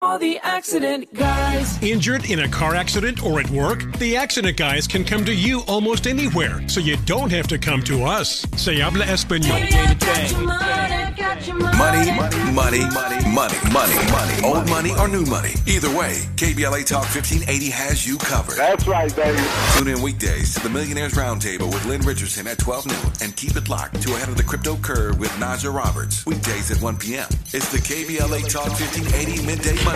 All the accident guys. Injured in a car accident or at work? The accident guys can come to you almost anywhere, so you don't have to come to us. Se habla español. Money, money, money, money, money, money. Old money or new money. Either way, KBLA Talk 1580 has you covered. That's right, baby. Tune in weekdays to the Millionaires Roundtable with Lynn Richardson at 12 noon and keep it locked to Ahead of the Crypto Curve with Naja Roberts. Weekdays at 1 p.m. It's the KBLA Talk 1580 Midday Money Chain.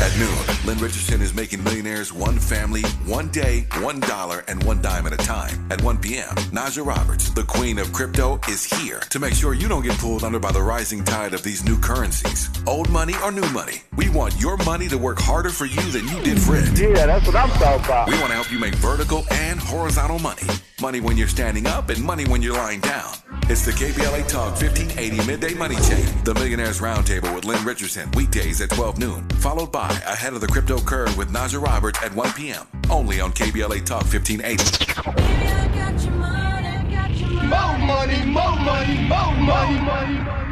At noon, Lynn Richardson is making millionaires one family, one day, one dollar, and one dime at a time. At 1 p.m., Naja Roberts, the queen of crypto, is here to make sure you don't get pulled under by the rising tide of these new currencies. Old money or new money, we want your money to work harder for you than you did for it. Yeah, that's what I'm talking about. We want to help you make vertical and horizontal money. Money when you're standing up and money when you're lying down. It's the KBLA Talk 1580 Midday Money Chain, the Millionaires Roundtable with Lynn Richardson, weekdays at 12 noon, followed by Ahead of the Crypto Curve with Naja Roberts at 1 p.m. Only on KBLA Talk 1580. More money, more money, more money, money.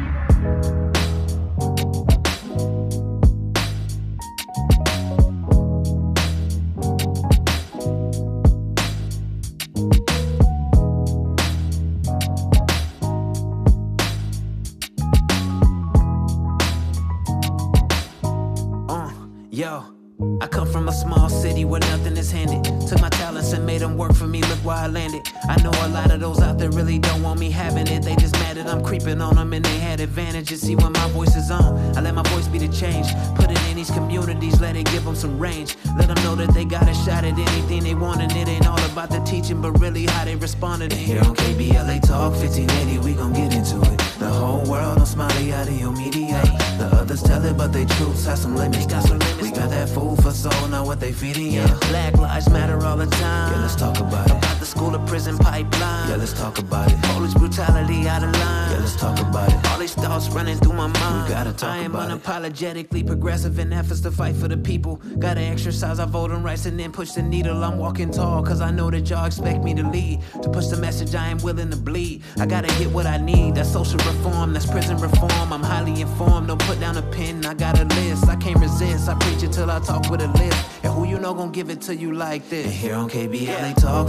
I come from a small city where nothing is handed. Took my talents and made them work for me. Look where I landed. I know a lot of those out there really don't want me having it. They just mad that I'm creeping on them and they had advantages. See when my voice is on, I let my voice be the change. Put it in these communities, let it give them some range. Let them know that they got a shot at anything they want and it ain't all about the teaching, but really how they responded. And here on KBLA Talk 1580, we gon' get into it. The whole world on Smiley out of your media. The others tell it, but they truths have some limits. Got some limits. We got that food for soul, now what they feeding ya. Black lives matter all the time. Yeah, let's talk about it. School to prison pipeline. Yeah, let's talk about it. Police brutality out of line. Yeah, let's talk about it. All these thoughts running through my mind. We gotta talk I am about it. unapologetically progressive in efforts to fight for the people. Gotta exercise our voting rights and then push the needle. I'm walking tall, cause I know that y'all expect me to lead. To push the message, I am willing to bleed. I gotta get what I need. That's social reform, that's prison reform. I'm highly informed. Don't put down a pen, I got a list. I can't resist. I preach it till I talk with a list. And who you know gon' give it to you like this? And here on KBLA Talk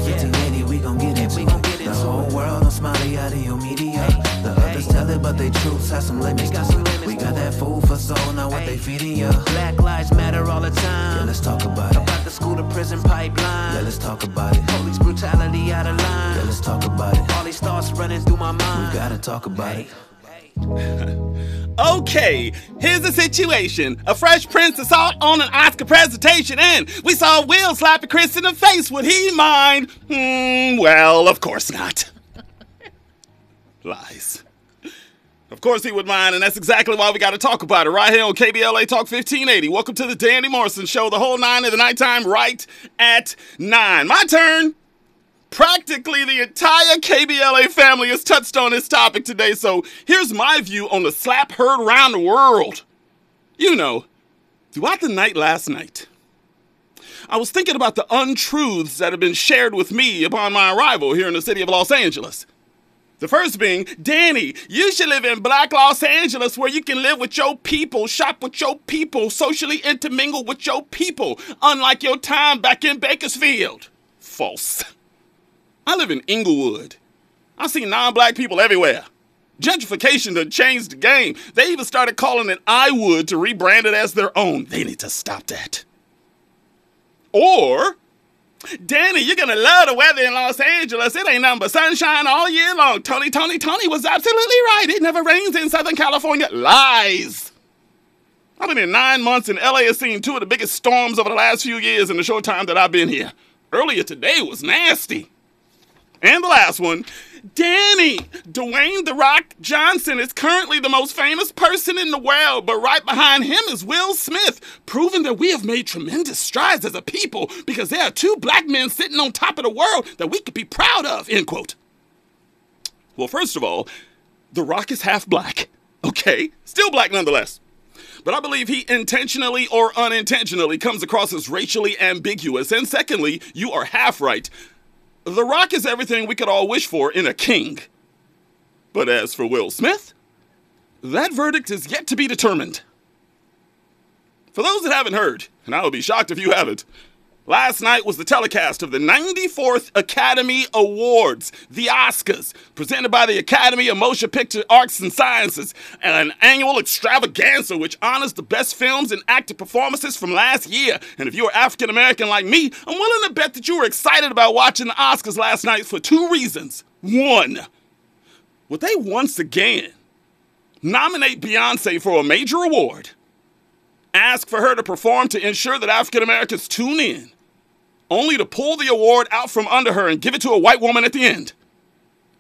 1580, we gon' get into we gon' get it. The whole it. world on Smiley out of your media. The others tell it, but they truths have some limits. got some it. limits We got that food for soul, now what they feeding ya. Black lives matter all the time. Yeah, let's talk about it. About the school to prison pipeline. Yeah, let's talk about it. Police brutality out of line. Yeah, let's talk about it. All these thoughts running through my mind. We gotta talk about it. Okay, here's the situation. A Fresh Prince assault on an Oscar presentation, and we saw Will slapping Chris in the face. Would he mind? Hmm, well, of course not. Lies. Of course he would mind, and that's exactly why we got to talk about it right here on KBLA Talk 1580. Welcome to the Danny Morrison Show, the whole nine of the nighttime, right at nine. My turn. Practically the entire KBLA family has touched on this topic today, so here's my view on the slap heard around the world. You know, throughout the night last night, I was thinking about the untruths that have been shared with me upon my arrival here in the city of Los Angeles. The first being, Danny, you should live in Black Los Angeles where you can live with your people, shop with your people, socially intermingle with your people, unlike your time back in Bakersfield. False. I live in Inglewood. I see non black people everywhere. Gentrification done changed the game. They even started calling it I Would to rebrand it as their own. They need to stop that. Or, Danny, you're gonna love the weather in Los Angeles. It ain't nothing but sunshine all year long. Tony, Tony, Tony was absolutely right. It never rains in Southern California. Lies. I've been here nine months, and LA has seen two of the biggest storms over the last few years in the short time that I've been here. Earlier today was nasty. And the last one, Danny, Dwayne The Rock Johnson is currently the most famous person in the world, but right behind him is Will Smith, proving that we have made tremendous strides as a people because there are two black men sitting on top of the world that we could be proud of, end quote. Well, first of all, The Rock is half black, okay? Still black nonetheless. But I believe he intentionally or unintentionally comes across as racially ambiguous. And secondly, you are half right. The Rock is everything we could all wish for in a king. But as for Will Smith, that verdict is yet to be determined. For those that haven't heard, and I would be shocked if you haven't, Last night was the telecast of the 94th Academy Awards, the Oscars, presented by the Academy of Motion Picture Arts and Sciences, an annual extravaganza which honors the best films and acting performances from last year. And if you're African American like me, I'm willing to bet that you were excited about watching the Oscars last night for two reasons. One, would they once again nominate Beyonce for a major award? Ask for her to perform to ensure that African Americans tune in only to pull the award out from under her and give it to a white woman at the end.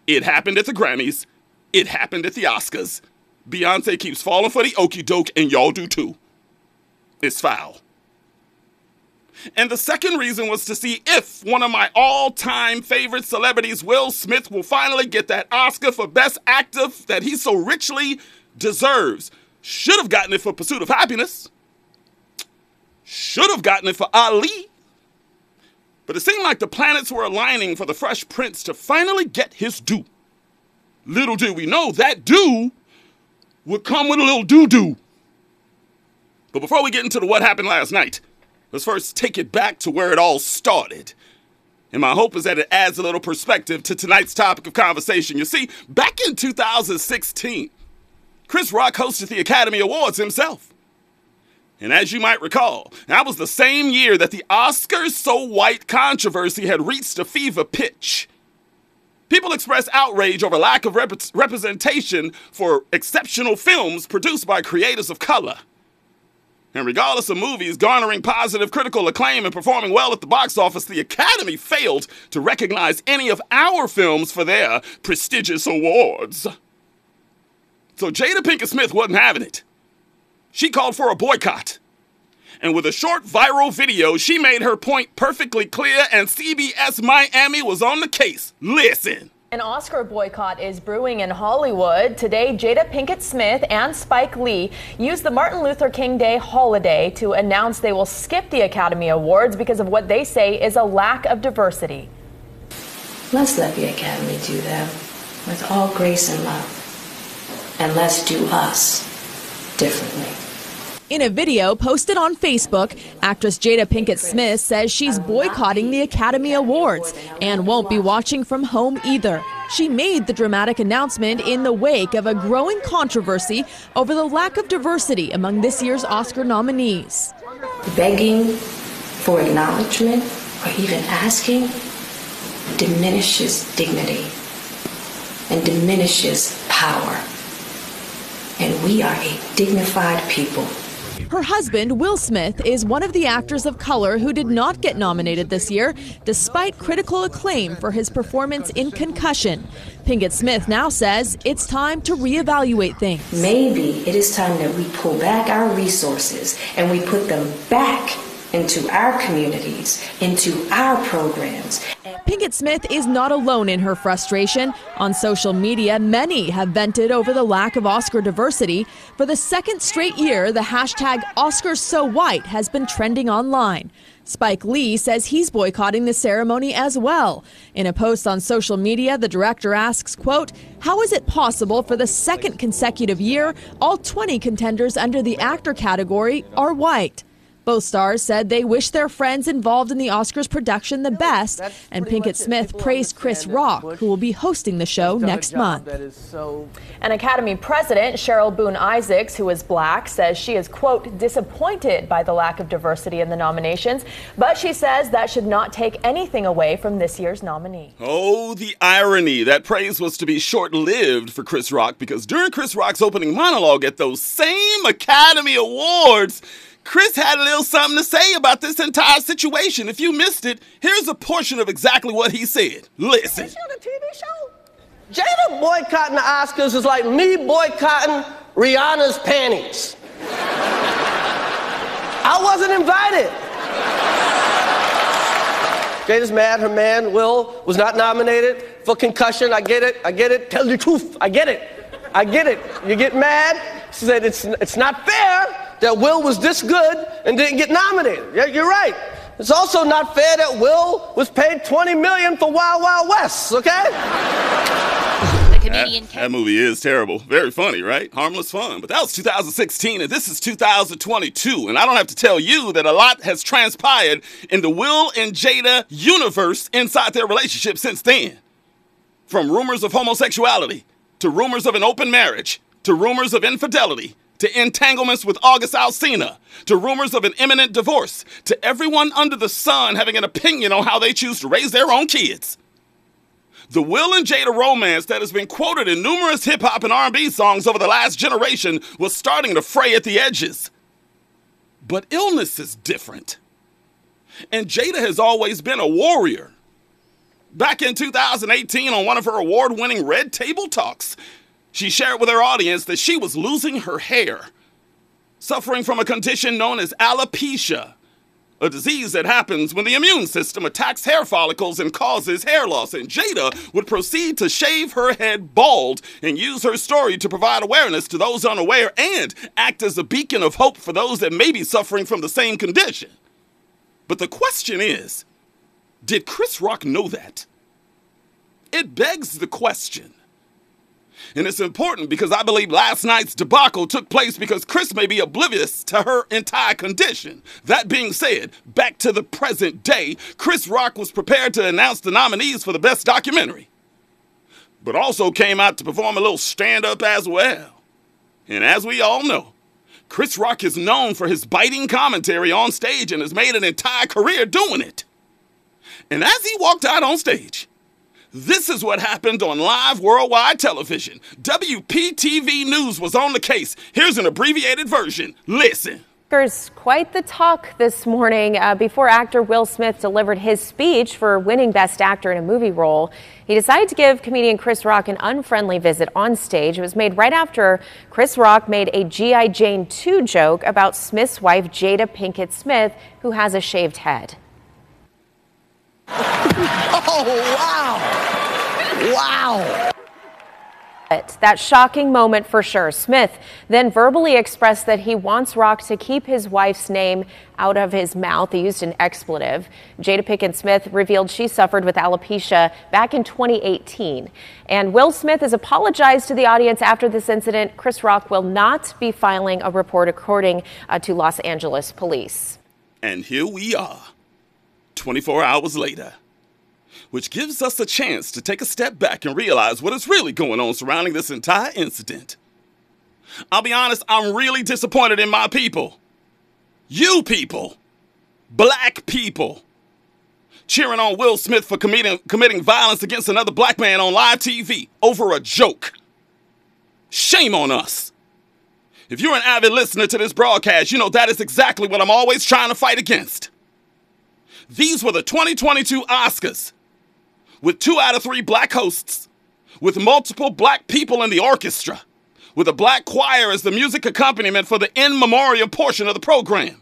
It happened at the Grammys. It happened at the Oscars. Beyonce keeps falling for the okey doke, and y'all do too. It's foul. And the second reason was to see if one of my all time favorite celebrities, Will Smith, will finally get that Oscar for Best Actor that he so richly deserves. Should have gotten it for Pursuit of Happyness. Should have gotten it for Ali. But it seemed like the planets were aligning for the Fresh Prince to finally get his due. Little did we know that due would come with a little doo doo. But before we get into the what happened last night, let's first take it back to where it all started. And my hope is that it adds a little perspective to tonight's topic of conversation. You see, back in 2016, Chris Rock hosted the Academy Awards himself. And as you might recall, that was the same year that the Oscars So White controversy had reached a fever pitch. People expressed outrage over lack of rep- representation for exceptional films produced by creators of color. And regardless of movies garnering positive critical acclaim and performing well at the box office, the Academy failed to recognize any of our films for their prestigious awards. So Jada Pinkett Smith wasn't having it. She called for a boycott. And with a short viral video, she made her point perfectly clear, and CBS Miami was on the case. Listen. An Oscar boycott is brewing in Hollywood. Today, Jada Pinkett Smith and Spike Lee used the Martin Luther King Day holiday to announce they will skip the Academy Awards because of what they say is a lack of diversity. Let's let the Academy do them with all grace and love. And let's do us differently. In a video posted on Facebook, actress Jada Pinkett Smith says she's boycotting the Academy Awards and won't be watching from home either. She made the dramatic announcement in the wake of a growing controversy over the lack of diversity among this year's Oscar nominees. Begging for acknowledgement or even asking diminishes dignity and diminishes power. And we are a dignified people. Her husband, Will Smith, is one of the actors of color who did not get nominated this year, despite critical acclaim for his performance in Concussion. Pinkett Smith now says it's time to reevaluate things. Maybe it is time that we pull back our resources and we put them back into our communities, into our programs. Pinkett Smith is not alone in her frustration. On social media, many have vented over the lack of Oscar diversity. For the second straight year, the hashtag OscarsSoWhite has been trending online. Spike Lee says he's boycotting the ceremony as well. In a post on social media, the director asks, quote, "How is it possible for the second consecutive year all 20 contenders under the actor category are white?" Both stars said they wish their friends involved in the Oscars production the best, and Pinkett Smith praised Chris Rock, who will be hosting the show next month. An Academy president, Cheryl Boone Isaacs, who is black, says she is, quote, disappointed by the lack of diversity in the nominations, but she says that should not take anything away from this year's nominee. Oh, the irony. That praise was to be short lived for Chris Rock because during Chris Rock's opening monologue at those same Academy Awards, Chris had a little something to say about this entire situation. If you missed it, here's a portion of exactly what he said. Listen. Is on a TV show? Jada boycotting the Oscars is like me boycotting Rihanna's panties. I wasn't invited. Jada's mad her man, Will, was not nominated for concussion. I get it. I get it. Tell the truth. I get it. I get it. You get mad. She said it's, it's not fair that Will was this good and didn't get nominated. Yeah, you're right. It's also not fair that Will was paid 20 million for Wild Wild West, okay? The comedian that, that movie is terrible. Very funny, right? Harmless fun. But that was 2016, and this is 2022. And I don't have to tell you that a lot has transpired in the Will and Jada universe inside their relationship since then. From rumors of homosexuality, to rumors of an open marriage, to rumors of infidelity, to entanglements with August Alsina, to rumors of an imminent divorce, to everyone under the sun having an opinion on how they choose to raise their own kids. The Will and Jada romance that has been quoted in numerous hip hop and R&B songs over the last generation was starting to fray at the edges. But illness is different. And Jada has always been a warrior. Back in 2018 on one of her award-winning Red Table Talks, she shared with her audience that she was losing her hair, suffering from a condition known as alopecia a disease that happens when the immune system attacks hair follicles and causes hair loss. And Jada would proceed to shave her head bald and use her story to provide awareness to those unaware and act as a beacon of hope for those that may be suffering from the same condition. But the question is did Chris Rock know that? It begs the question and it's important because I believe last night's debacle took place because Chris may be oblivious to her entire condition. That being said, back to the present day, Chris Rock was prepared to announce the nominees for the best documentary, but also came out to perform a little stand up as well. And as we all know, Chris Rock is known for his biting commentary on stage and has made an entire career doing it. And as he walked out on stage, this is what happened on live worldwide television. WPTV News was on the case. Here's an abbreviated version. Listen. There's quite the talk this morning uh, before actor Will Smith delivered his speech for winning Best Actor in a movie role. He decided to give comedian Chris Rock an unfriendly visit on stage. It was made right after Chris Rock made a G.I. Jane 2 joke about Smith's wife, Jada Pinkett Smith, who has a shaved head. Oh, wow. Wow. That shocking moment for sure. Smith then verbally expressed that he wants Rock to keep his wife's name out of his mouth. He used an expletive. Jada Pinkett Smith revealed she suffered with alopecia back in 2018. And Will Smith has apologized to the audience after this incident. Chris Rock will not be filing a report, according uh, to Los Angeles police. And here we are, 24 hours later which gives us a chance to take a step back and realize what is really going on surrounding this entire incident. I'll be honest, I'm really disappointed in my people. You people. Black people. Cheering on Will Smith for committing, committing violence against another black man on live TV over a joke. Shame on us. If you're an avid listener to this broadcast, you know that is exactly what I'm always trying to fight against. These were the 2022 Oscars. With two out of three black hosts, with multiple black people in the orchestra, with a black choir as the music accompaniment for the in memoriam portion of the program,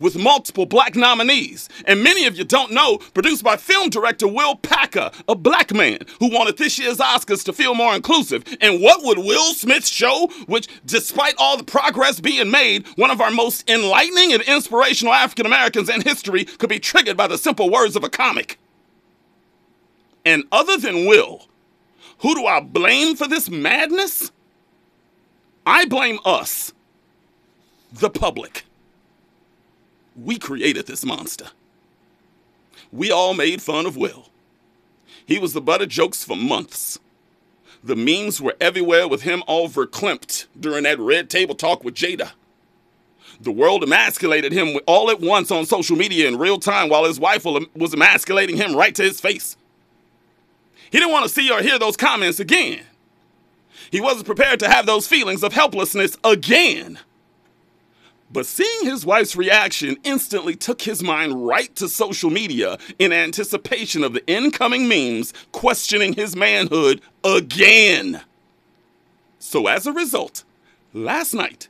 with multiple black nominees, and many of you don't know, produced by film director Will Packer, a black man who wanted this year's Oscars to feel more inclusive. And what would Will Smith show, which, despite all the progress being made, one of our most enlightening and inspirational African Americans in history could be triggered by the simple words of a comic? And other than Will, who do I blame for this madness? I blame us, the public. We created this monster. We all made fun of Will. He was the butt of jokes for months. The memes were everywhere with him all verklempt during that red table talk with Jada. The world emasculated him all at once on social media in real time while his wife was emasculating him right to his face. He didn't want to see or hear those comments again. He wasn't prepared to have those feelings of helplessness again. But seeing his wife's reaction instantly took his mind right to social media in anticipation of the incoming memes questioning his manhood again. So, as a result, last night,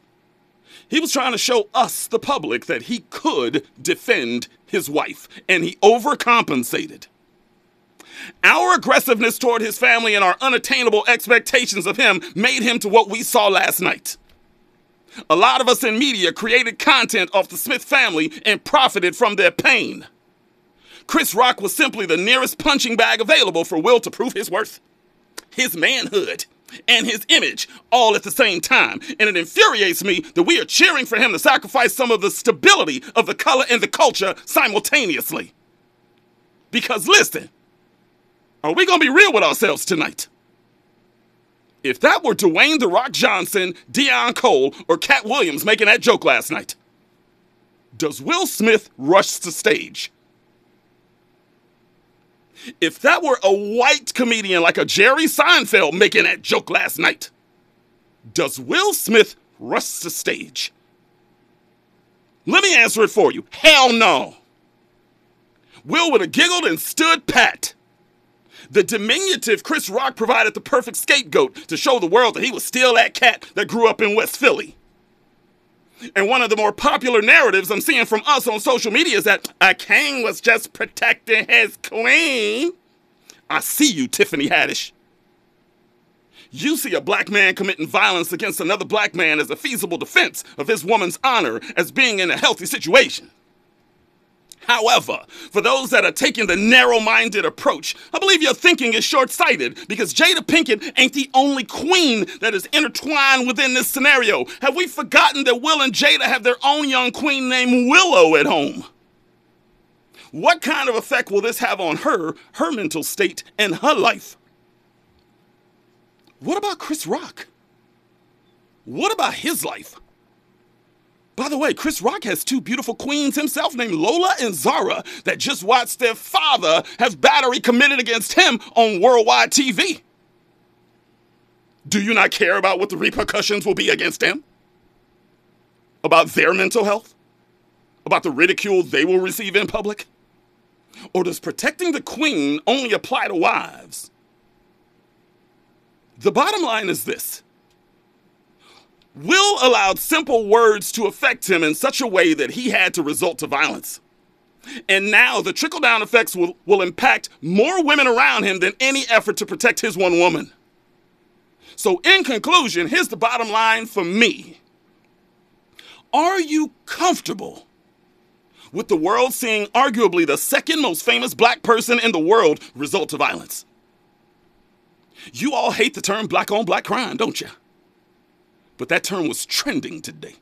he was trying to show us, the public, that he could defend his wife, and he overcompensated. Our aggressiveness toward his family and our unattainable expectations of him made him to what we saw last night. A lot of us in media created content off the Smith family and profited from their pain. Chris Rock was simply the nearest punching bag available for Will to prove his worth, his manhood, and his image all at the same time. And it infuriates me that we are cheering for him to sacrifice some of the stability of the color and the culture simultaneously. Because listen, are we going to be real with ourselves tonight? If that were Dwayne The Rock Johnson, Deon Cole, or Katt Williams making that joke last night, does Will Smith rush the stage? If that were a white comedian like a Jerry Seinfeld making that joke last night, does Will Smith rush the stage? Let me answer it for you. Hell no. Will would have giggled and stood pat. The diminutive Chris Rock provided the perfect scapegoat to show the world that he was still that cat that grew up in West Philly. And one of the more popular narratives I'm seeing from us on social media is that a king was just protecting his queen. I see you, Tiffany Haddish. You see a black man committing violence against another black man as a feasible defense of his woman's honor as being in a healthy situation. However, for those that are taking the narrow minded approach, I believe your thinking is short sighted because Jada Pinkett ain't the only queen that is intertwined within this scenario. Have we forgotten that Will and Jada have their own young queen named Willow at home? What kind of effect will this have on her, her mental state, and her life? What about Chris Rock? What about his life? By the way, Chris Rock has two beautiful queens himself named Lola and Zahra that just watched their father have battery committed against him on worldwide TV. Do you not care about what the repercussions will be against them? About their mental health? About the ridicule they will receive in public? Or does protecting the queen only apply to wives? The bottom line is this Will allowed simple words to affect him in such a way that he had to resort to violence. And now the trickle down effects will, will impact more women around him than any effort to protect his one woman. So, in conclusion, here's the bottom line for me Are you comfortable with the world seeing arguably the second most famous black person in the world result to violence? You all hate the term black on black crime, don't you? But that term was trending today.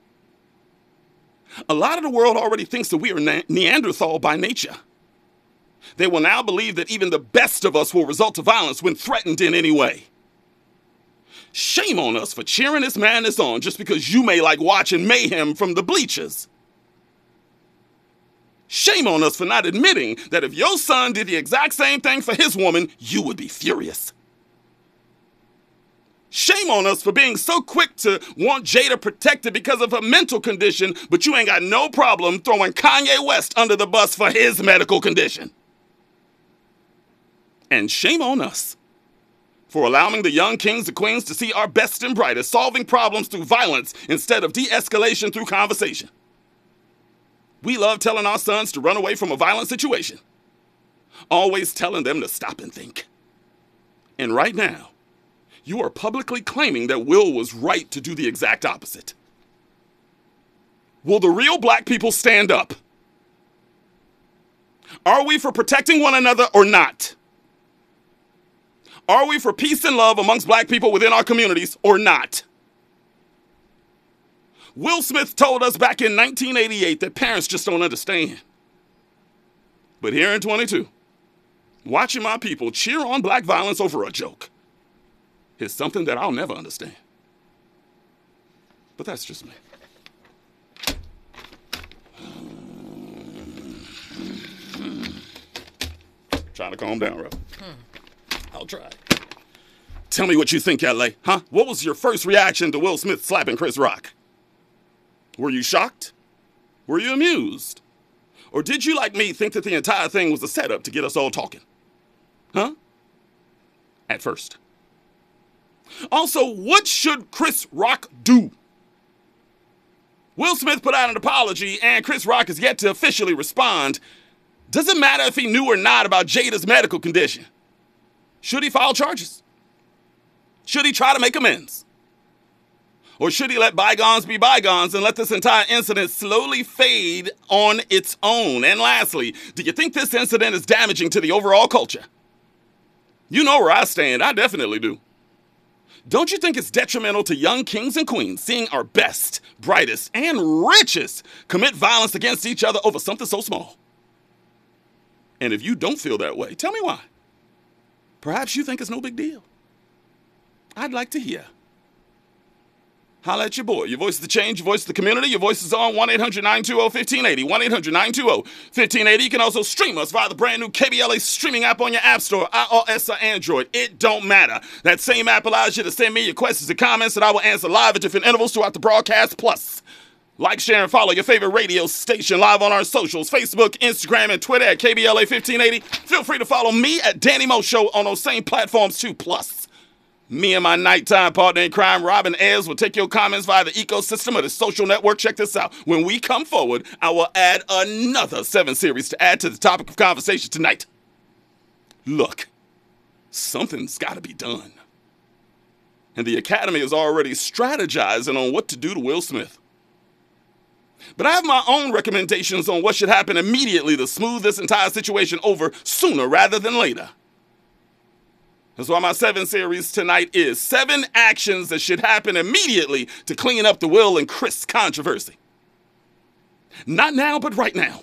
A lot of the world already thinks that we are Neanderthal by nature. They will now believe that even the best of us will result to violence when threatened in any way. Shame on us for cheering this madness on just because you may like watching mayhem from the bleachers. Shame on us for not admitting that if your son did the exact same thing for his woman, you would be furious. Shame on us for being so quick to want Jada protected because of her mental condition, but you ain't got no problem throwing Kanye West under the bus for his medical condition. And shame on us for allowing the young kings and queens to see our best and brightest solving problems through violence instead of de escalation through conversation. We love telling our sons to run away from a violent situation, always telling them to stop and think. And right now, you are publicly claiming that Will was right to do the exact opposite. Will the real black people stand up? Are we for protecting one another or not? Are we for peace and love amongst black people within our communities or not? Will Smith told us back in 1988 that parents just don't understand. But here in 22, watching my people cheer on black violence over a joke is something that I'll never understand. But that's just me. Trying to calm down, Rob. Hmm. I'll try. Tell me what you think, LA, huh? What was your first reaction to Will Smith slapping Chris Rock? Were you shocked? Were you amused? Or did you, like me, think that the entire thing was a setup to get us all talking? Huh? At first. Also, what should Chris Rock do? Will Smith put out an apology, and Chris Rock has yet to officially respond. Doesn't matter if he knew or not about Jada's medical condition. Should he file charges? Should he try to make amends? Or should he let bygones be bygones and let this entire incident slowly fade on its own? And lastly, do you think this incident is damaging to the overall culture? You know where I stand. I definitely do. Don't you think it's detrimental to young kings and queens seeing our best, brightest, and richest commit violence against each other over something so small? And if you don't feel that way, tell me why. Perhaps you think it's no big deal. I'd like to hear. Holla at your boy. Your voice is the change, your voice is the community. Your voice is on 1 800 920 1580. 1 800 920 1580. You can also stream us via the brand new KBLA streaming app on your App Store, iOS or Android. It don't matter. That same app allows you to send me your questions and comments that I will answer live at different intervals throughout the broadcast. Plus, like, share, and follow your favorite radio station live on our socials Facebook, Instagram, and Twitter at KBLA 1580. Feel free to follow me at Danny Mo Show on those same platforms too. Plus, me and my nighttime partner in crime, Robin Ayers, will take your comments via the ecosystem of the social network. Check this out. When we come forward, I will add another seven series to add to the topic of conversation tonight. Look, something's got to be done. And the Academy is already strategizing on what to do to Will Smith. But I have my own recommendations on what should happen immediately to smooth this entire situation over sooner rather than later. That's why my seven series tonight is seven actions that should happen immediately to clean up the Will and Chris controversy. Not now, but right now.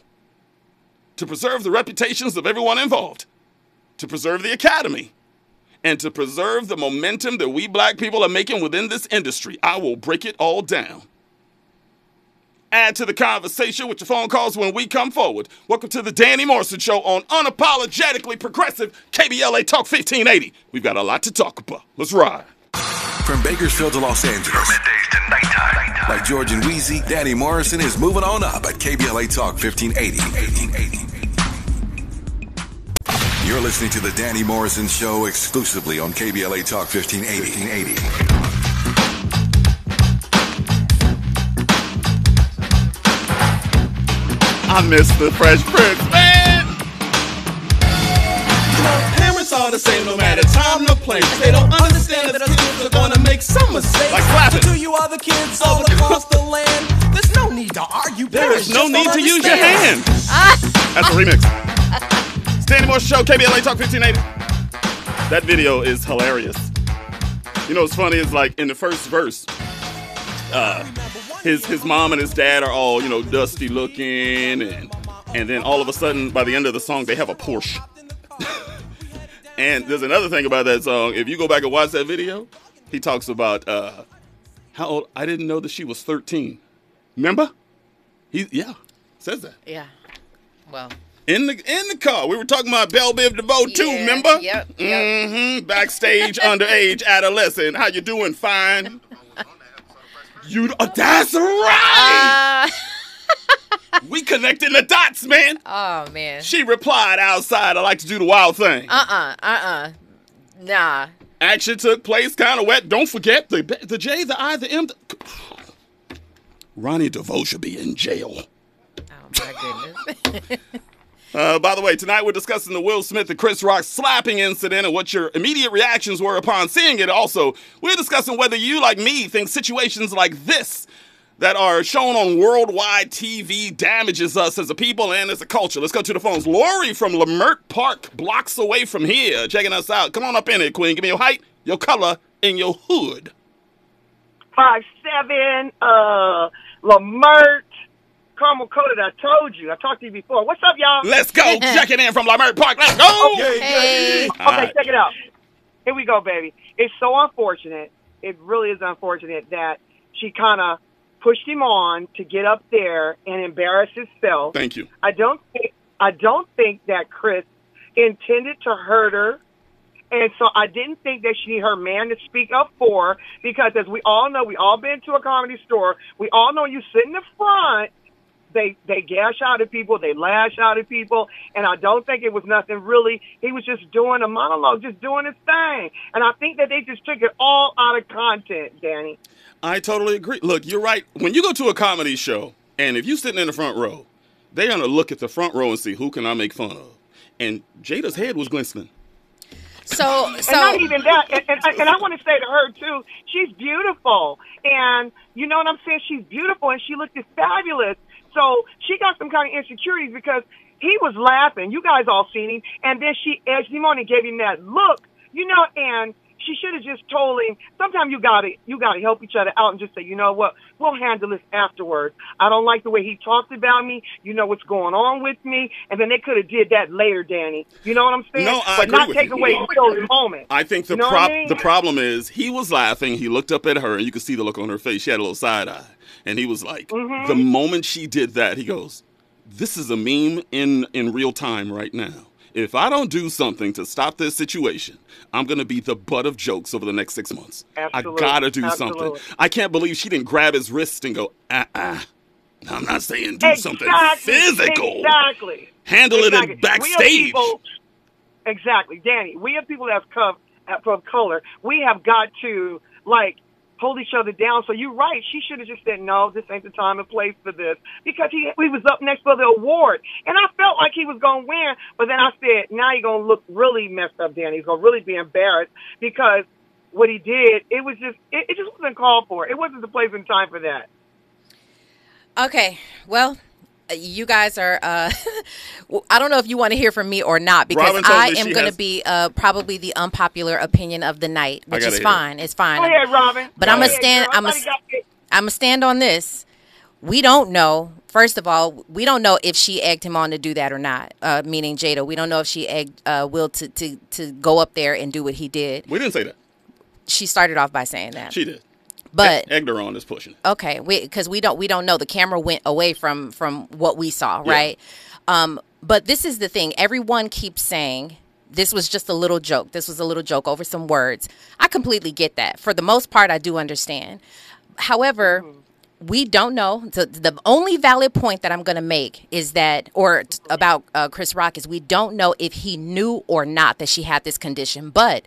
To preserve the reputations of everyone involved, to preserve the Academy, and to preserve the momentum that we black people are making within this industry. I will break it all down add to the conversation with your phone calls when we come forward. Welcome to the Danny Morrison Show on unapologetically progressive KBLA Talk 1580. We've got a lot to talk about. Let's ride. From Bakersfield to Los Angeles. From middays to nighttime. Like George and Weezy, Danny Morrison is moving on up at KBLA Talk 1580. 1580. You're listening to the Danny Morrison Show exclusively on KBLA Talk 1580. 1580. I miss the Fresh Prince, man. You know, parents are the same no matter time or place. They don't understand that the kids are gonna make some mistakes. Like clapping. So to you other kids all across the land, there's no need to argue. There Parents is no need to use your understand. hands. That's a remix. Standing More Show, KBLA Talk 1580. That video is hilarious. You know what's funny is like in the first verse, uh, his his mom and his dad are all you know dusty looking, and and then all of a sudden by the end of the song they have a Porsche. and there's another thing about that song. If you go back and watch that video, he talks about uh, how old. I didn't know that she was 13. Remember? He yeah says that Yeah. Well, in the in the car. We were talking about Bell Biv DeVoe too. Yeah, Remember? yep, yep. Mm-hmm. Backstage, underage, adolescent. How you doing? Fine. You. Uh, that's right. uh, we connecting the dots, man. oh man. She replied outside. I like to do the wild thing. Uh uh uh uh. Nah. Action took place kind of wet. Don't forget the the J, the I, the M. The... Ronnie DeVoe should be in jail. Oh my goodness. Uh, by the way, tonight we're discussing the Will Smith and Chris Rock slapping incident and what your immediate reactions were upon seeing it. Also, we're discussing whether you, like me, think situations like this that are shown on worldwide TV damages us as a people and as a culture. Let's go to the phones. Lori from Leimert Park, blocks away from here, checking us out. Come on up in here, Queen. Give me your height, your color, and your hood. five seven, uh, Leimert, Carmel coated. I told you. I talked to you before. What's up, y'all? Let's go. checking in from Leimert Park. Let's go. Hey. Okay, right. check it out. Here we go, baby. It's so unfortunate. It really is unfortunate that she kind of pushed him on to get up there and embarrass himself. Thank you. I don't think I don't think that Chris intended to hurt her. And so I didn't think that she needed her man to speak up for her because as we all know, we all been to a comedy store. We all know you sit in the front. They they gash out at people, they lash out at people, and I don't think it was nothing really. He was just doing a monologue, just doing his thing. And I think that they just took it all out of content, Danny. I totally agree. Look, you're right. When you go to a comedy show, and if you're sitting in the front row, they're gonna look at the front row and see who can I make fun of. And Jada's head was glistening. So and not even that. And, and, I- and I want to say to her too, she's beautiful, and you know what I'm saying. She's beautiful, and she looked as fabulous. So she got some kind of insecurities because he was laughing. You guys all seen him, and then she edged him on and gave him that look, you know, and she should have just told him. Sometimes you gotta you gotta help each other out and just say, you know what, we'll handle this afterwards. I don't like the way he talked about me. You know what's going on with me, and then they could have did that later, Danny. You know what I'm saying? No, I but agree not with take you. away those moments. I think the You know prop I mean? the problem is he was laughing. He looked up at her, and you could see the look on her face. She had a little side eye, and he was like, Mhm. the moment she did that, he goes, "This is a meme in in real time right now. If I don't do something to stop this situation, I'm gonna be the butt of jokes over the next six months. Absolutely. I gotta do something. I can't believe she didn't grab his wrist and go, ah ah. I'm not saying do something physical. Exactly. Handle it Exactly. in We backstage. have people, exactly, Danny. We have people that's co- uh, from color. We have got to like hold each other down. So you're right. She should have just said, "No, this ain't the time and place for this," because he he was up next for the award, and I felt like he was gonna win. But then I said, "Now you're gonna look really messed up, Danny. He's gonna really be embarrassed because." What he did, it was just, it, it just wasn't called for. It wasn't the place and time for that. Okay, well, you guys are. Uh, I don't know if you want to hear from me or not because I am going to has- be uh, probably the unpopular opinion of the night, which is hear it. fine. It's fine. Go ahead, Robin. But Go I'm gonna stand. I'm gonna. Somebody got it. I'm gonna stand on this. We don't know. First of all, we don't know if she egged him on to do that or not. Uh, meaning Jada, we don't know if she egged uh, Will to, to to go up there and do what he did. We didn't say that. She started off by saying that. She did. But Egged her is pushing. Okay, because we, don't we don't know. The camera went away from from what we saw, Yeah. right? Um, but this is the thing. Everyone keeps saying this was just a little joke. This was a little joke over some words. I completely get that. For the most part, I do understand. However. We don't know. The, the only valid point that I'm going to make is that, or t- about uh, Chris Rock, is we don't know if he knew or not that she had this condition. But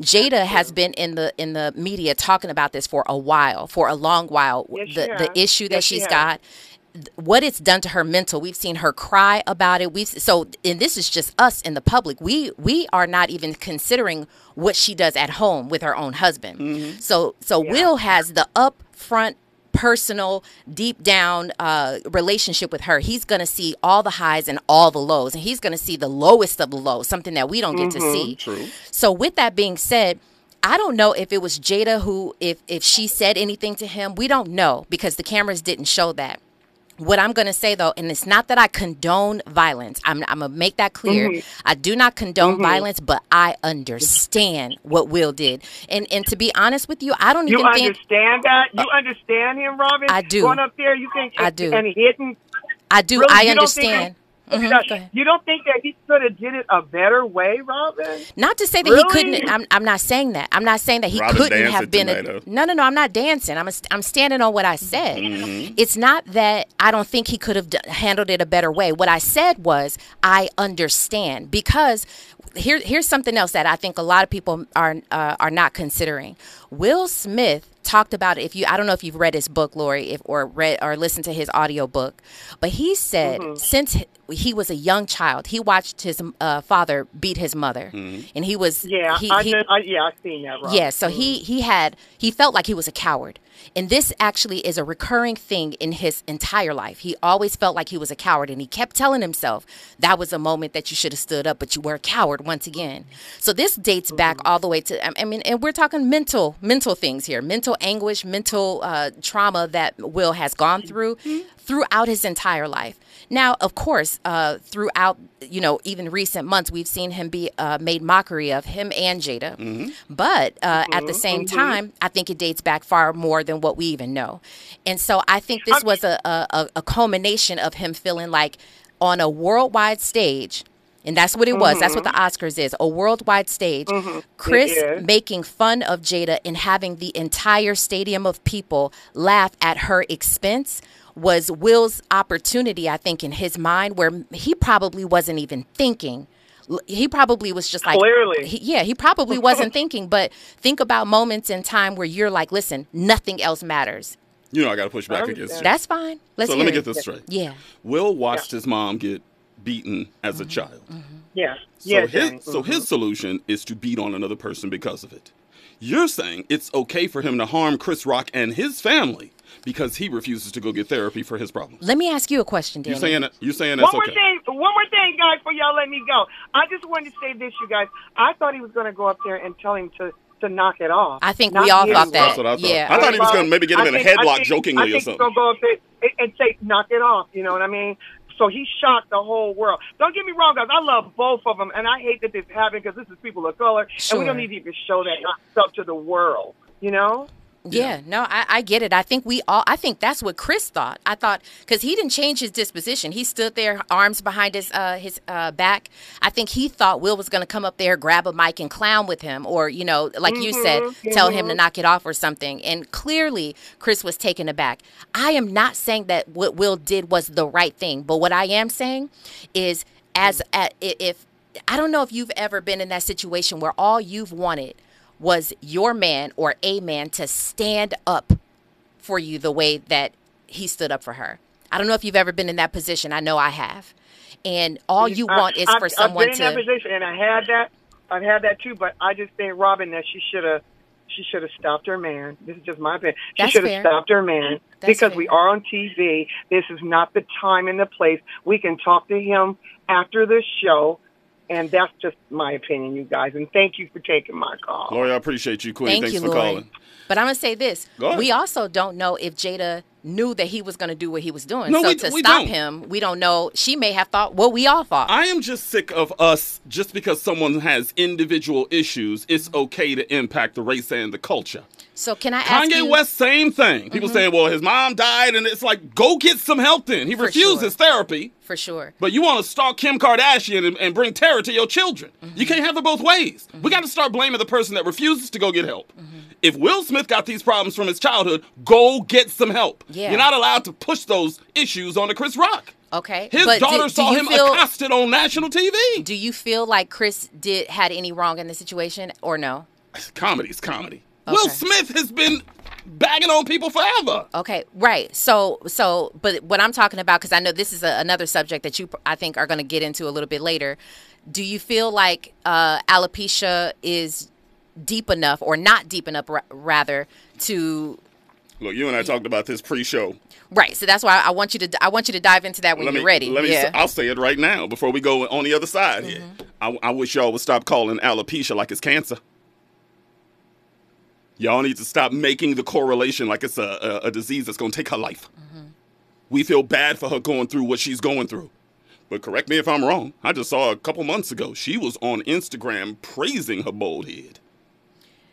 Jada has been in the in the media talking about this for a while, for a long while. Yes, the the issue that Yes, she she's has. got, what it's done to her mental. We've seen her cry about it. We've so, and this is just us in the public. We we are not even considering what she does at home with her own husband. Mm-hmm. So so Will has the upfront personal deep down uh, relationship with her he's going to see all the highs and all the lows and he's going to see the lowest of the lows something that we don't get to Mhm. see True. so with that being said, I don't know if it was Jada who if if she said anything to him. We don't know because the cameras didn't show that. What I'm going to say though, and it's not that I condone violence. I'm, I'm going to make that clear. Mhm. I do not condone Mhm. violence, but I understand what Will did. And and to be honest with you, I don't You even think understand that? You understand him, Robin? I do. Going up there, you think I do. and hitting. I do. Really? I You don't think understand. That- Mhm, that- go ahead. you don't think that he could have did it a better way, Robin? Not to say that Really? he couldn't. I'm, I'm not saying that. I'm not saying that he Robin couldn't have been. tonight, A, no, no, no. I'm not dancing. I'm a, I'm standing on what I said. Mm-hmm. It's not that I don't think he could have d- handled it a better way. What I said was I understand because here here's something else that I think a lot of people are uh, are not considering. Will Smith talked about it. If you, I don't know if you've read his book, Lori, if or read or listened to his audio book, but he said Mhm. since he was a young child, he watched his uh, father beat his mother, and he was Yeah, he, I, he, I yeah, I seen that. Robin. yeah, so he he had he felt like he was a coward. And this actually is a recurring thing in his entire life. He always felt like he was a coward and he kept telling himself that was a moment that you should have stood up, but you were a coward once again. So this dates back all the way to I- mean and we're talking mental mental things here, mental anguish, mental uh, trauma that Will has gone through throughout his entire life. Now, of course, uh, throughout you know even recent months, we've seen him be uh, made mockery of him and Jada. But uh, at the Mhm, same mhm. time, I think it dates back far more than what we even know. And so I think this was a, a, a- culmination of him feeling like on a worldwide stage. And that's what it was. That's what the Oscars is a worldwide stage. Mhm. Chris making fun of Jada and having the entire stadium of people laugh at her expense was Will's opportunity, I think, in his mind, where he probably wasn't even thinking. He probably was just like, Clearly. he- yeah, he probably wasn't thinking. But think about moments in time where you're like, listen, nothing else matters. You know I got to push back against you. That's fine. Let's so let me it. get this straight. Yeah. Will watched his mom get beaten as a mm-hmm. child. Mm-hmm. Yeah. So yeah, his Danny. so his mm-hmm. solution is to beat on another person because of it. You're saying it's okay for him to harm Chris Rock and his family because he refuses to go get therapy for his problems. Let me ask you a question, You Danny. saying that? You saying that's One more okay? thing, one more thing, guys, before y'all let me go. I just wanted to say this, you guys. I thought he was going to go up there and tell him to to knock it off. I think Not we all you. thought that. That's what I thought. Yeah. I thought he was going to maybe get him I in a think- I headlock think- jokingly I or think something. He's gonna go up there and, and say, "Knock it off." You know what I mean? So he shocked the whole world. Don't get me wrong, guys. I love both of them, and I hate that this happened because this is people of color, and we don't need to even show that stuff to the world. You know? Yeah, no, I, I get it. I think we all, I think that's what Chris thought. I thought, because he didn't change his disposition. He stood there, arms behind his uh, his uh, back. I think he thought Will was going to come up there, grab a mic, and clown with him, or, you know, like you said, Mhm, tell him to mhm. knock it off or something. And clearly, Chris was taken aback. I am not saying that what Will did was the right thing, but what I am saying is, as at, if I don't know if you've ever been in that situation where all you've wanted was your man or a man to stand up for you the way that he stood up for her. I don't know if you've ever been in that position. I know I have. And all you I- want is I- for someone to And I've been in that position, and I had that. I've had that too, but I just think Robin that she should have. She should have stopped her man. This is just my opinion. She should have stopped her man That's because fair. we are on TV. This is not the time and the place. We can talk to him after the show, and that's just my opinion, you guys. And thank you for taking my call. Lori, I appreciate you, Queen. Thank Thanks you, for Lori. calling. But I'm gonna say this: Go ahead. we also don't know if Jada knew that he was gonna do what he was doing. No, so we- to we stop don't. him, we don't know. She may have thought what we all thought. I am just sick of us just because someone has individual issues, it's okay to impact the race and the culture. So can I ask Kanye you? West, same thing. People Mhm. saying, well, his mom died, and it's like, go get some help then. He For refuses therapy, for sure. but you want to stalk Kim Kardashian and, and bring terror to your children. Mm-hmm. You can't have it both ways. We got to start blaming the person that refuses to go get help. Mm-hmm. If Will Smith got these problems from his childhood, go get some help. Yeah. You're not allowed to push those issues onto Chris Rock. Okay. His but daughter do- do saw him feel- accosted on national TV. Do you feel like Chris did had any wrong in the situation, or no? Comedy's comedy. Will Smith has been bagging on people forever. Okay, right. So, so, but what I'm talking about, because I know this is a, another subject that you, I think, are going to get into a little bit later. Do you feel like uh, alopecia is deep enough, or not deep enough, ra- rather, to Look, you and I talked about this pre-show. right? So that's why I want you to, I want you to dive into that when let you're me, ready. Let me. yeah. I'll say it right now before we go on the other side here. I, I wish y'all would stop calling alopecia like it's cancer. Y'all need to stop making the correlation like it's a, a, a disease that's going to take her life. Mm-hmm. We feel bad for her going through what she's going through. But correct me if I'm wrong. I just saw a couple months ago she was on Instagram praising her bald head,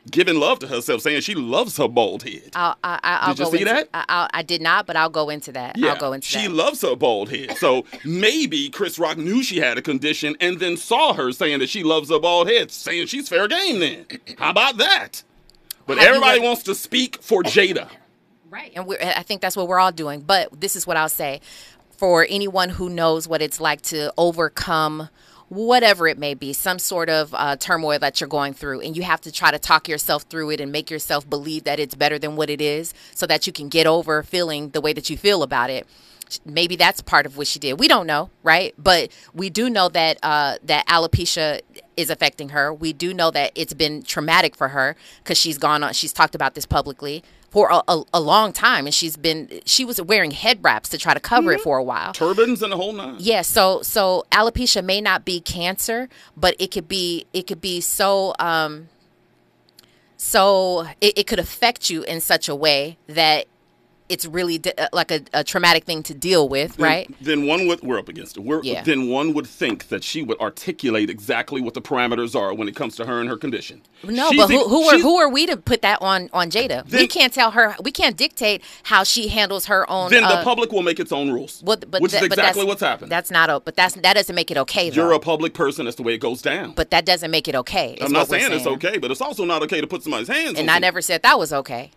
giving love to herself, saying she loves her bald head. I'll, I, I- I'll Did you see into, that? I, I'll, did not, but I'll go into that. Yeah, I'll go into that. she that. loves her bald head. So maybe Chris Rock knew she had a condition and then saw her saying that she loves her bald head, saying she's fair game then. How about that? But Have everybody ever- wants to speak for Jada. Right. And we're, I think that's what we're all doing. But this is what I'll say for anyone who knows what it's like to overcome whatever it may be, some sort of uh, turmoil that you're going through, and you have to try to talk yourself through it and make yourself believe that it's better than what it is so that you can get over feeling the way that you feel about it. Maybe that's part of what she did. We don't know, right? But we do know that uh, that alopecia is affecting her. We do know that it's been traumatic for her because she's gone on. She's talked about this publicly for a, a, a long time, and she's been she was wearing head wraps to try to cover it for a while. Turbans and a whole nine. Yeah, so so alopecia may not be cancer, but it could be it could be so um so it, it could affect you in such a way that it's really di- uh, like a, a traumatic thing to deal with, Then- right? Then one would we're up against it. We're, Yeah. Then one would think that she would articulate exactly what the parameters are when it comes to her and her condition. No, but who, who are who are we to put that on on Jada? we can't tell her. We can't dictate how she handles her own. Then uh, the public will make its own rules, But, but which that- is exactly what's happened. That's not a. But that's that doesn't make it okay though. You're a public person. That's the way it goes down. but that doesn't make it okay. I'm not we're saying, it's okay, but it's also not okay to put somebody's hands on And I never said that was okay.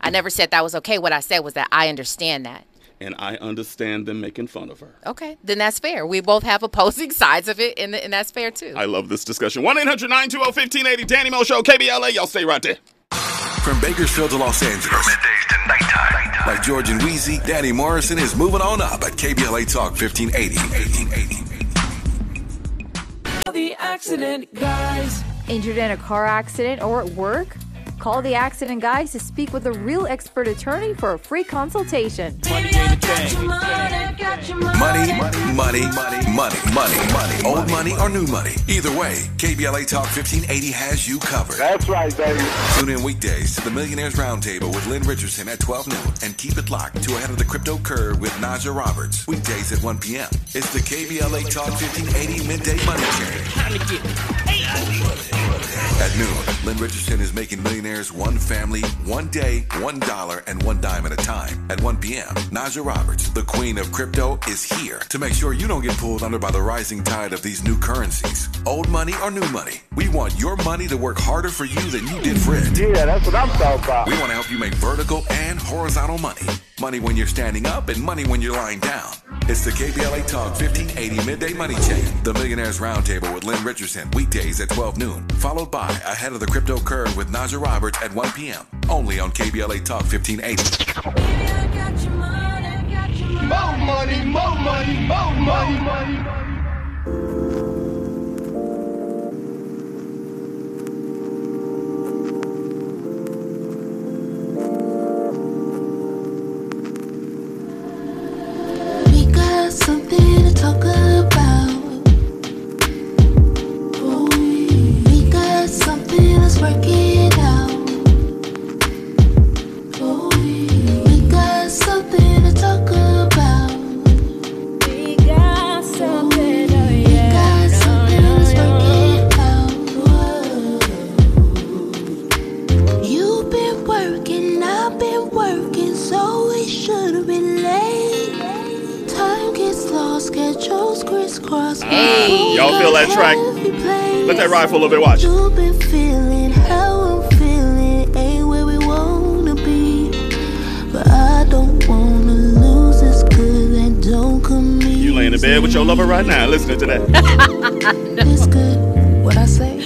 I never said that was okay. What I said was that I understand that. And I understand them making fun of her. Okay, then that's fair. We both have opposing sides of it, and, and that's fair too. I love this discussion. 1 800 920 1580. Danny Mo Show, KBLA. Y'all stay right there. From Bakersfield to Los Angeles. From middays to nighttime. Like George and Weezy, Danny Morrison is moving on up at KBLA Talk 1580. 1880. The accident guys. Injured in a car accident or at work? Call the accident guys to speak with a real expert attorney for a free consultation. Money, Money, money, money, money, money. Old money or new money. Either way, KBLA Talk 1580 has you covered. That's right, baby. Tune in weekdays to the Millionaires Roundtable with Lynn Richardson at 12 noon and keep it locked to Ahead of the Crypto Curve with Naja Roberts. Weekdays at 1 p.m. It's the KBLA Talk 1580 Midday Money Chain. At noon, Lynn Richardson is making millionaires one family, one day, one dollar, and one dime at a time. At 1 p.m., Naja Roberts, the queen of crypto, is here to make sure you don't get pulled under by the rising tide of these new currencies. Old money or new money, we want your money to work harder for you than you did for it. Yeah, that's what I'm talking about. We want to help you make vertical and horizontal money. Money when you're standing up and money when you're lying down. It's the KBLA Talk 1580 Midday Money Chain, the Millionaires Roundtable with Lynn Richardson, weekdays at 12 noon, followed by Ahead of the Crypto Curve with Naja Roberts at 1 p.m. Only on KBLA Talk 1580. More money, more money, more money, money. Something to that track? Let that ride for a little bit. Watch. You've been feeling how I'm feeling, ain't where we wanna be. But I don't wanna lose this good and don't come You laying in bed with your lover right now, listening to that. This good, what I say?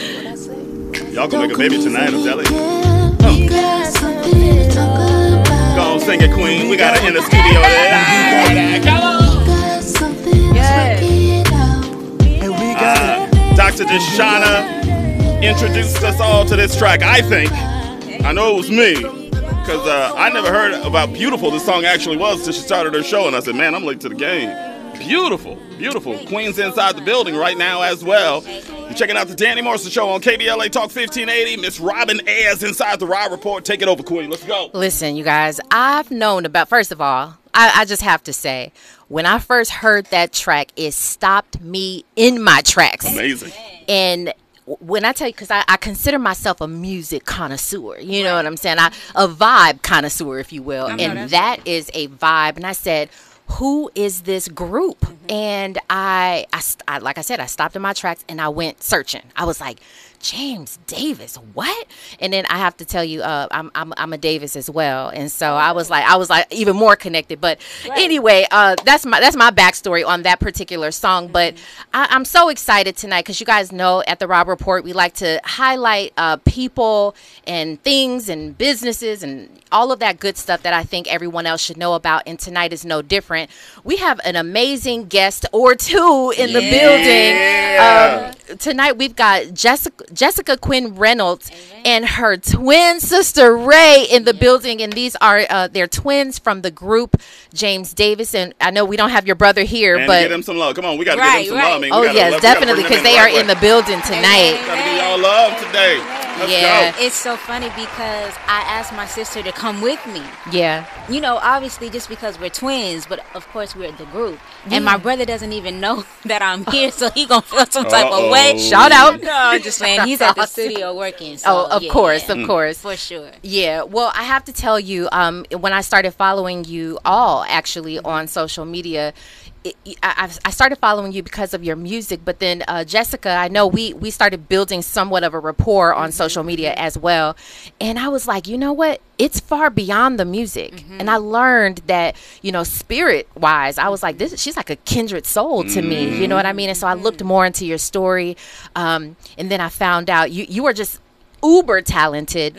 Y'all gonna make a baby tonight, I'm telling you. We got something to talk about. Go on, sing it, Queen. We got her in the studio there. Come on. Dr. Deshauna introduced us all to this track. I think. I know it was me. Because uh, I never heard about Beautiful this song actually was until she started her show. And I said, man, I'm late to the game. Beautiful, beautiful. Queen's inside the building right now as well. You're checking out the Danny Morrison Show on KBLA Talk 1580. Miss Robin Ayers inside the Raw Report. Take it over, Queen. Let's go. Listen, you guys, I've known about, first of all, I, I just have to say, when I first heard that track, it stopped me in my tracks. Amazing. And when I tell you, because I, I consider myself a music connoisseur, you know what I'm saying? I, a vibe connoisseur, if you will. I know And that's that is a vibe. And I said, who is this group? Mm-hmm. And I, I, I, like I said, I stopped in my tracks and I went searching. I was like, James Davis, what? And then I have to tell you, uh, I'm, I'm I'm a Davis as well, and so I was like, I was like even more connected. But anyway, uh, that's my that's my backstory on that particular song. But I, I'm so excited tonight because you guys know at the Raw Report we like to highlight uh, people and things and businesses and all of that good stuff that I think everyone else should know about. And tonight is no different. We have an amazing guest or two in the building. Um, tonight we've got Jessica Jessica Quinn Reynolds and her twin sister Ray in the building, and these are uh, they're twins from the group James Davis. And I know we don't have your brother here, And but get them some love. Come on, we got to Right, give them some right. love. man. We oh yes, love- definitely because they the are right in the building tonight. Gotta give y'all love today. Let's Yeah. go. It's so funny because I asked my sister to come with me. Yeah. You know, obviously just because we're twins, but of course we're the group. Yeah. And my brother doesn't even know that I'm here, so he gonna feel some type of way. Shout out. No, I'm just saying he's at the studio working. So, oh, of yeah, course, of yeah. course, for sure. Yeah, well, I have to tell you, um, when I started following you all actually on social media, it, I, I I started following you because of your music. But then uh, Jessica, I know we we started building somewhat of a rapport on social media as well, and I was like, you know what? It's far beyond the music, and I learned that you know, spirit wise, I was like, this. She's like a kindred soul to me. You know what I mean? And so I looked more into your story, um, and then I found out you you are just uber talented.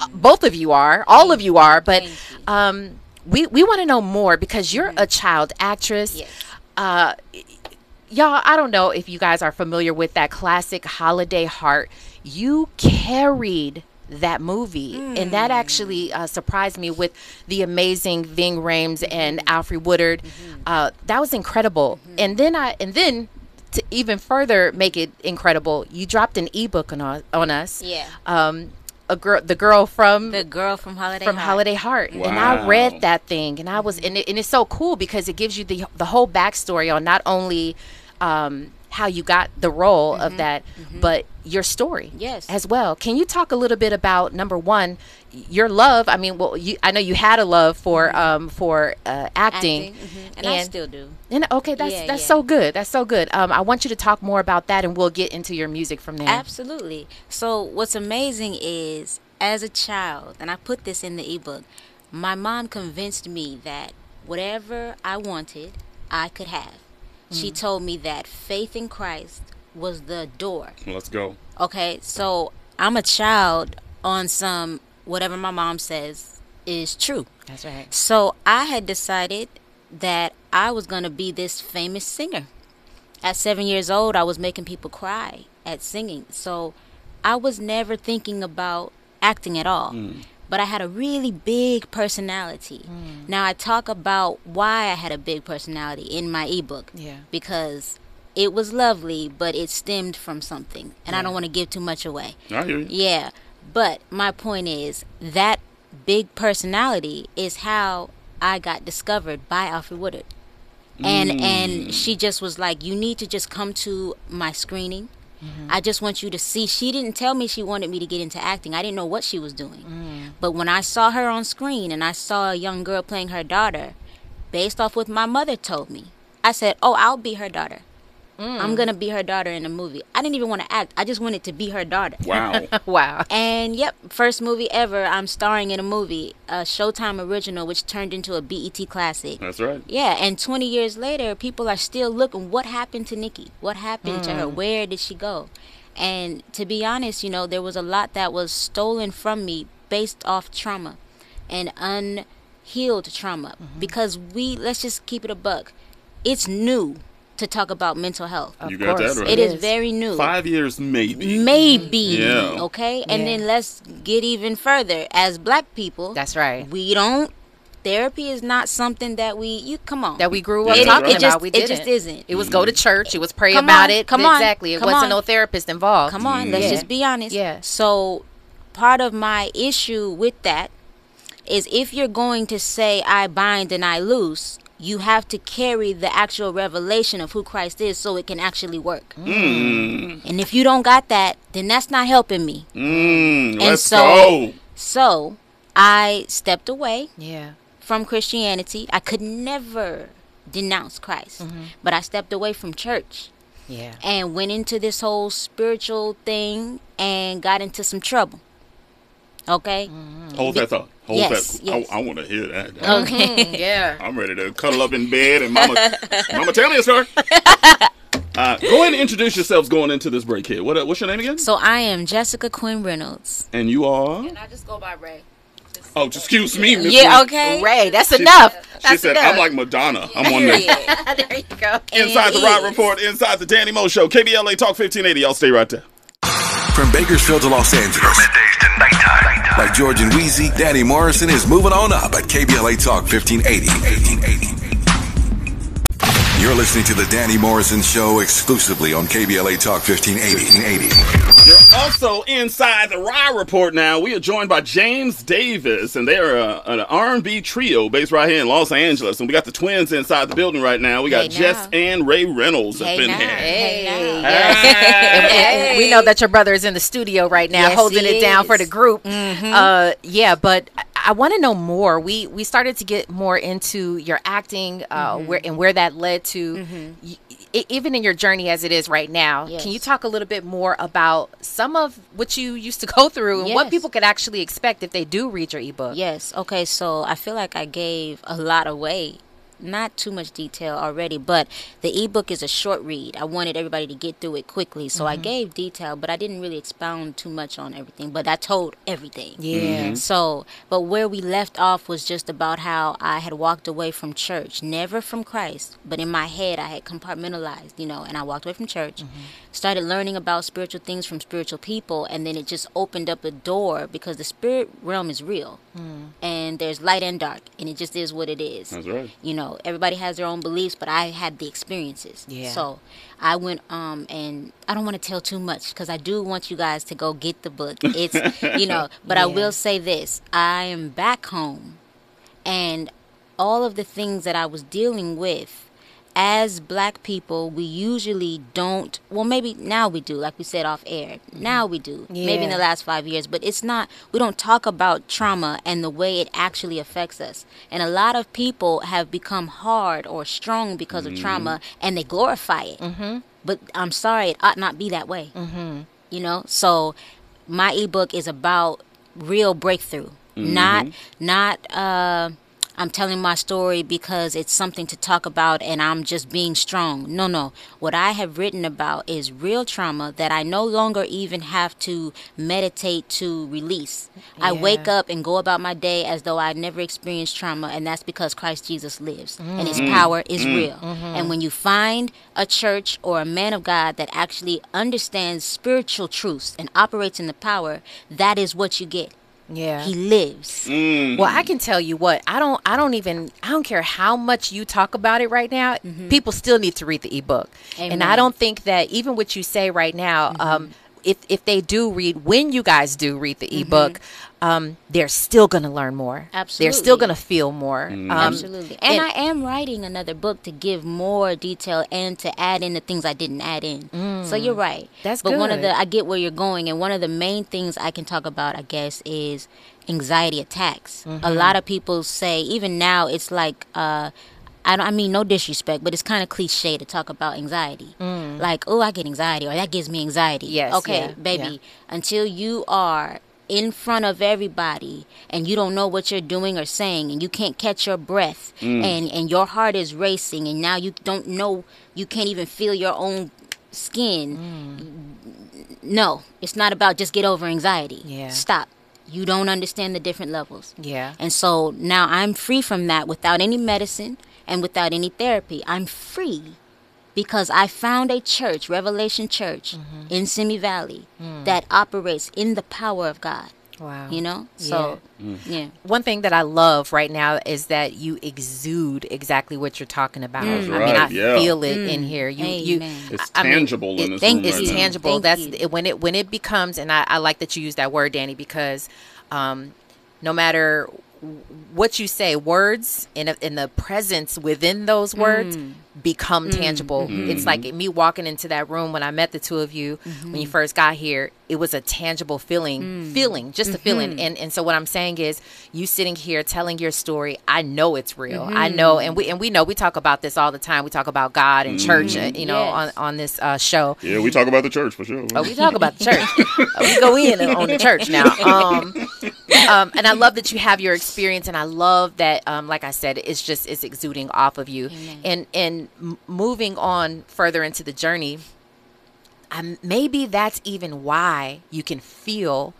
Uh, Both of you are, all of you are, but um, we we want to know more because you're a child actress. Uh, y'all, I don't know if you guys are familiar with that classic Holiday Heart. You carried that movie, and that actually uh, surprised me with the amazing Ving Rhames and Alfre Woodard. Uh, that was incredible. And then I and then to even further make it incredible, you dropped an ebook on us, on us. Yeah. Um, a girl, the girl from the girl from Holiday from Heart. Holiday Heart, and I read that thing, and I was, and, it, and it's so cool because it gives you the the whole backstory on not only um, how you got the role of that, but your story, Yes. as well. Can you talk a little bit about number one, your love? I mean, well, you, I know you had a love for um, for uh, acting, Acting, mhm. And I still do. And okay, that's Yeah, that's yeah. so good. That's so good. Um, I want you to talk more about that, and we'll get into your music from there. Absolutely. So what's amazing is as a child, and I put this in the ebook, my mom convinced me that whatever I wanted, I could have. She Mm. told me that faith in Christ was the door. Let's go. Okay, so I'm a child on some whatever my mom says is true. That's right. So I had decided that I was going to be this famous singer. At seven years old, I was making people cry at singing. So I was never thinking about acting at all. But I had a really big personality. Now I talk about why I had a big personality in my ebook. Yeah. Because it was lovely, but it stemmed from something. And I don't want to give too much away. I hear you. Yeah. But my point is that big personality is how I got discovered by Alfre Woodard. And Mm. and she just was like, You need to just come to my screening. Mm-hmm. I just want you to see. She didn't tell me she wanted me to get into acting. I didn't know what she was doing. Mm. But when I saw her on screen and I saw a young girl playing her daughter, based off what my mother told me, I said, Oh, I'll be her daughter. I'm gonna be her daughter in the movie. I didn't even want to act. I just wanted to be her daughter. Wow. wow. And yep, first movie ever. I'm starring in a movie, a Showtime original, which turned into a BET classic. That's right. Yeah, and 20 years later, people are still looking. What happened to Nikki? What happened to her? Mm. Where did she go? And to be honest, you know, there was a lot that was stolen from me based off trauma and unhealed trauma. Because we, let's just keep it a buck, it's new to talk about mental health. you got that right. It is very new. Five years, maybe. Maybe. Yeah. Okay. And Yeah. then let's get even further. As black people, that's right. We don't. Therapy is not something that we. You come on. that we grew up It- talking it just, about. We It didn't. just isn't. It was go to mm. church. It was pray Come about on, it. come on, exactly. It come wasn't on. no therapist involved. Come on, let's Yeah. just be honest. Yeah. So, part of my issue with that is if you're going to say I bind and I loose, you have to carry the actual revelation of who Christ is so it can actually work. Mm. And if you don't got that, then that's not helping me. Mm. and Let's so, go. so I stepped away. Yeah. From Christianity, I could never denounce Christ, but I stepped away from church Yeah. and went into this whole spiritual thing and got into some trouble. Okay? Hold that thought. Hold yes, that. yes. I, I want to hear that. Okay. yeah. I'm ready to cuddle up in bed and mama, mama, tell me a story. Uh, go ahead and introduce yourselves going into this break here. What, uh, what's your name again? So I am Jessica Quinn Reynolds. And you are? And I just go by Ray. Oh, just excuse me, Miss Yeah, okay. Ray, that's She- enough. She That's said, enough. I'm like Madonna. I'm on the there you go. Inside the Raw Report, Inside the Danny Mo Show, KBLA Talk 1580. Y'all stay right there. From Bakersfield to Los Angeles. To nighttime. Like George and Weezy, Danny Morrison is moving on up at KBLA Talk 1580. 1580. You're listening to the Danny Morrison Show exclusively on KBLA Talk 1580. 1580. You're also inside the Raw Report now. We are joined by James Davis, and they're a, an R&B trio based right here in Los Angeles. And we got the twins inside the building right now. We got Hey, Jess now. and Ray Reynolds up in now. here. Hey. Hey. And- and we know that your brother is in the studio right now, Yes, holding he it down for the is. group. Mhm. Uh, yeah, but I, I want to know more. We we started to get more into your acting, uh, Mhm. where and where that led to. y- e- even in your journey as it is right now, Yes. can you talk a little bit more about some of what you used to go through and what people could actually expect if they do read your ebook? Yes. Okay. So I feel like I gave a lot away not too much detail already, but the ebook is a short read. I wanted everybody to get through it quickly, so I Mhm. gave detail, but I didn't really expound too much on everything. But I told everything. Yeah. Mhm. So, but where we left off was just about how I had walked away from church, never from Christ, but in my head I had compartmentalized, you know, and I walked away from church, started learning about spiritual things from spiritual people, and then it just opened up a door because the spirit realm is real, and there's light and dark, and it just is what it is. That's right. You know, everybody has their own beliefs, but I had the experiences. Yeah. So I went um and I don't want to tell too much because I do want you guys to go get the book. It's you know, but I will say this: I am back home, and all of the things that I was dealing with. As black people, we usually don't. Well, maybe now we do, like we said off air. Now we do. Maybe in the last five years, but it's not. We don't talk about trauma and the way it actually affects us. And a lot of people have become hard or strong because of trauma, and they glorify it. Mm-hmm. But I'm sorry, it ought not be that way. Mm-hmm. You know. So my ebook is about real breakthrough, not not. uh I'm telling my story because it's something to talk about and I'm just being strong. No, no. What I have written about is real trauma that I no longer even have to meditate to release. I wake up and go about my day as though I never experienced trauma, and that's because Christ Jesus lives and his Mm. power is Mm. real. Mhm. And when you find a church or a man of God that actually understands spiritual truths and operates in the power, that is what you get. Yeah. He lives. Mm-hmm. Well, I can tell you what I don't. I don't even. I don't care how much you talk about it right now. Mm-hmm. People still need to read the ebook, and I don't think that even what you say right now. Um, mm-hmm. If if they do read, when you guys do read the ebook, um, they're still going to learn more. Absolutely, They're still going to feel more. Um, Absolutely. And, I am writing another book to give more detail and to add in the things I didn't add in. So Mm. you're right. That's but one of the I get where you're going and one of the main things I can talk about I guess is anxiety attacks. A Mhm. lot of people say even now it's like uh I, don't, I mean, no disrespect, but it's kind of cliche to talk about anxiety. Mm. Like, oh, I get anxiety, or that gives me anxiety. Yes, Okay, yeah, baby. yeah. Until you are in front of everybody and you don't know what you're doing or saying and you can't catch your breath Mm. and and your heart is racing and now you don't know you can't even feel your own skin no it's not about just get over anxiety Yeah. stop you don't understand the different levels Yeah. and so now i'm free from that without any medicine and without any therapy i'm free because I found a church, Revelation Church, Mm-hmm. in Simi Valley Mm. that operates in the power of God. Wow. You know? So, yeah. One thing that I love right now is that you exude exactly what you're talking about. That's I mean, I yeah. feel it Mm. in here. You, you, Amen. It's I mean, tangible in it- this room It's right tangible. Thank That's you. it, when it when it becomes, and I, I like that you use that word, Danny, because um, no matter what you say, words and in the presence within those words Mm. Become Mm. tangible. Mhm. It's like me walking into that room when I met the two of you when you first got here. It was a tangible feeling, Mm. feeling, just a feeling. Mhm. And and so what I'm saying is, you sitting here telling your story. I know it's real. I Mhm. know, and we and we know we talk about this all the time. We talk about God and church, uh, Mhm. you know, Yes. on on this uh, show. Yeah, we talk about the church for sure. Oh, we talk about the church. Uh, we go in on the church now. Um, um, and I love that you have your experience, and I love that, um, like I said, it's just it's exuding off of you. And and moving on further into the journey, um, maybe that's even why you can feel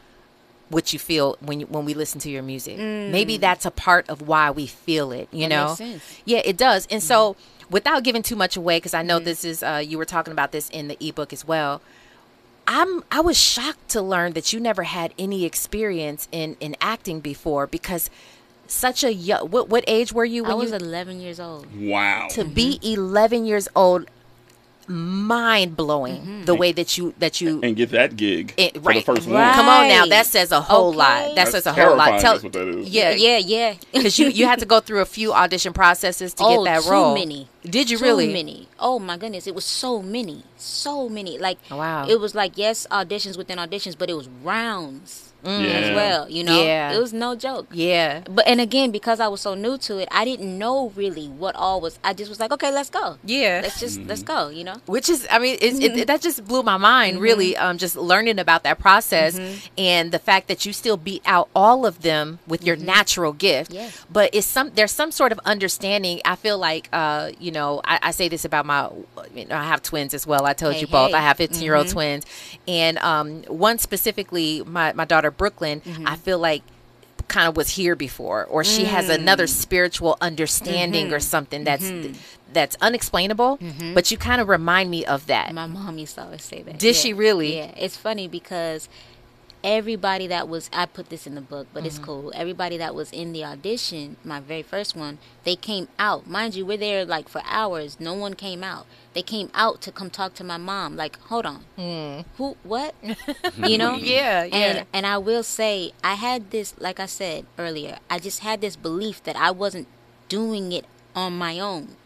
what you feel when you, when we listen to your music. Maybe Mm. that's a part of why we feel it. You That know, makes sense. yeah, it does. And so, without giving too much away, because I know this is uh, you were talking about this in the ebook as well. I'm I was shocked to learn that you never had any experience in in acting before because such a young what what age were you when I was you 11 years old. Wow. to be 11 years old mind blowing mm-hmm. the way that you that you and get that gig it, for right the first right. one. come on now that says a whole lot that That's says a whole lot tell that's what that is. yeah Yeah, yeah. because you you had to go through a few audition processes to oh, get that too role many. did you Too really many. Oh my goodness, it was so many, so many. Like Wow. it was like yes, auditions within auditions, but it was rounds. Mm. as well. You know, Yeah. it was no joke. Yeah. But and again, because I was so new to it, I didn't know really what all was. I just was like, okay, let's go. Yeah. let's just let's go. You know. which is i mean it, it, that just blew my mind really um just learning about that process and the fact that you still beat out all of them with your natural gift Yeah. but it's some there's some sort of understanding i feel like uh you know i, I say this about my you know i have twins as well i told Hey, you both hey. i have 15 year old Mhm. twins and um one specifically my my daughter brooklyn i feel like kind of was here before or she has another Mm. spiritual understanding or Mhm. something that's Mhm. that's unexplainable but you kind of remind me of that My mom used to always say that. Did Yeah. she really? Yeah, it's funny because everybody that was I put this in the book, but Mm-hmm. it's cool. Everybody that was in the audition, my very first one, they came out. Mind you, we're there like for hours. No one came out. They came out to come talk to my mom. Like, hold on, who, what? you know? Yeah, yeah. And and I will say, I had this, like I said earlier, I just had this belief that I wasn't doing it on my own.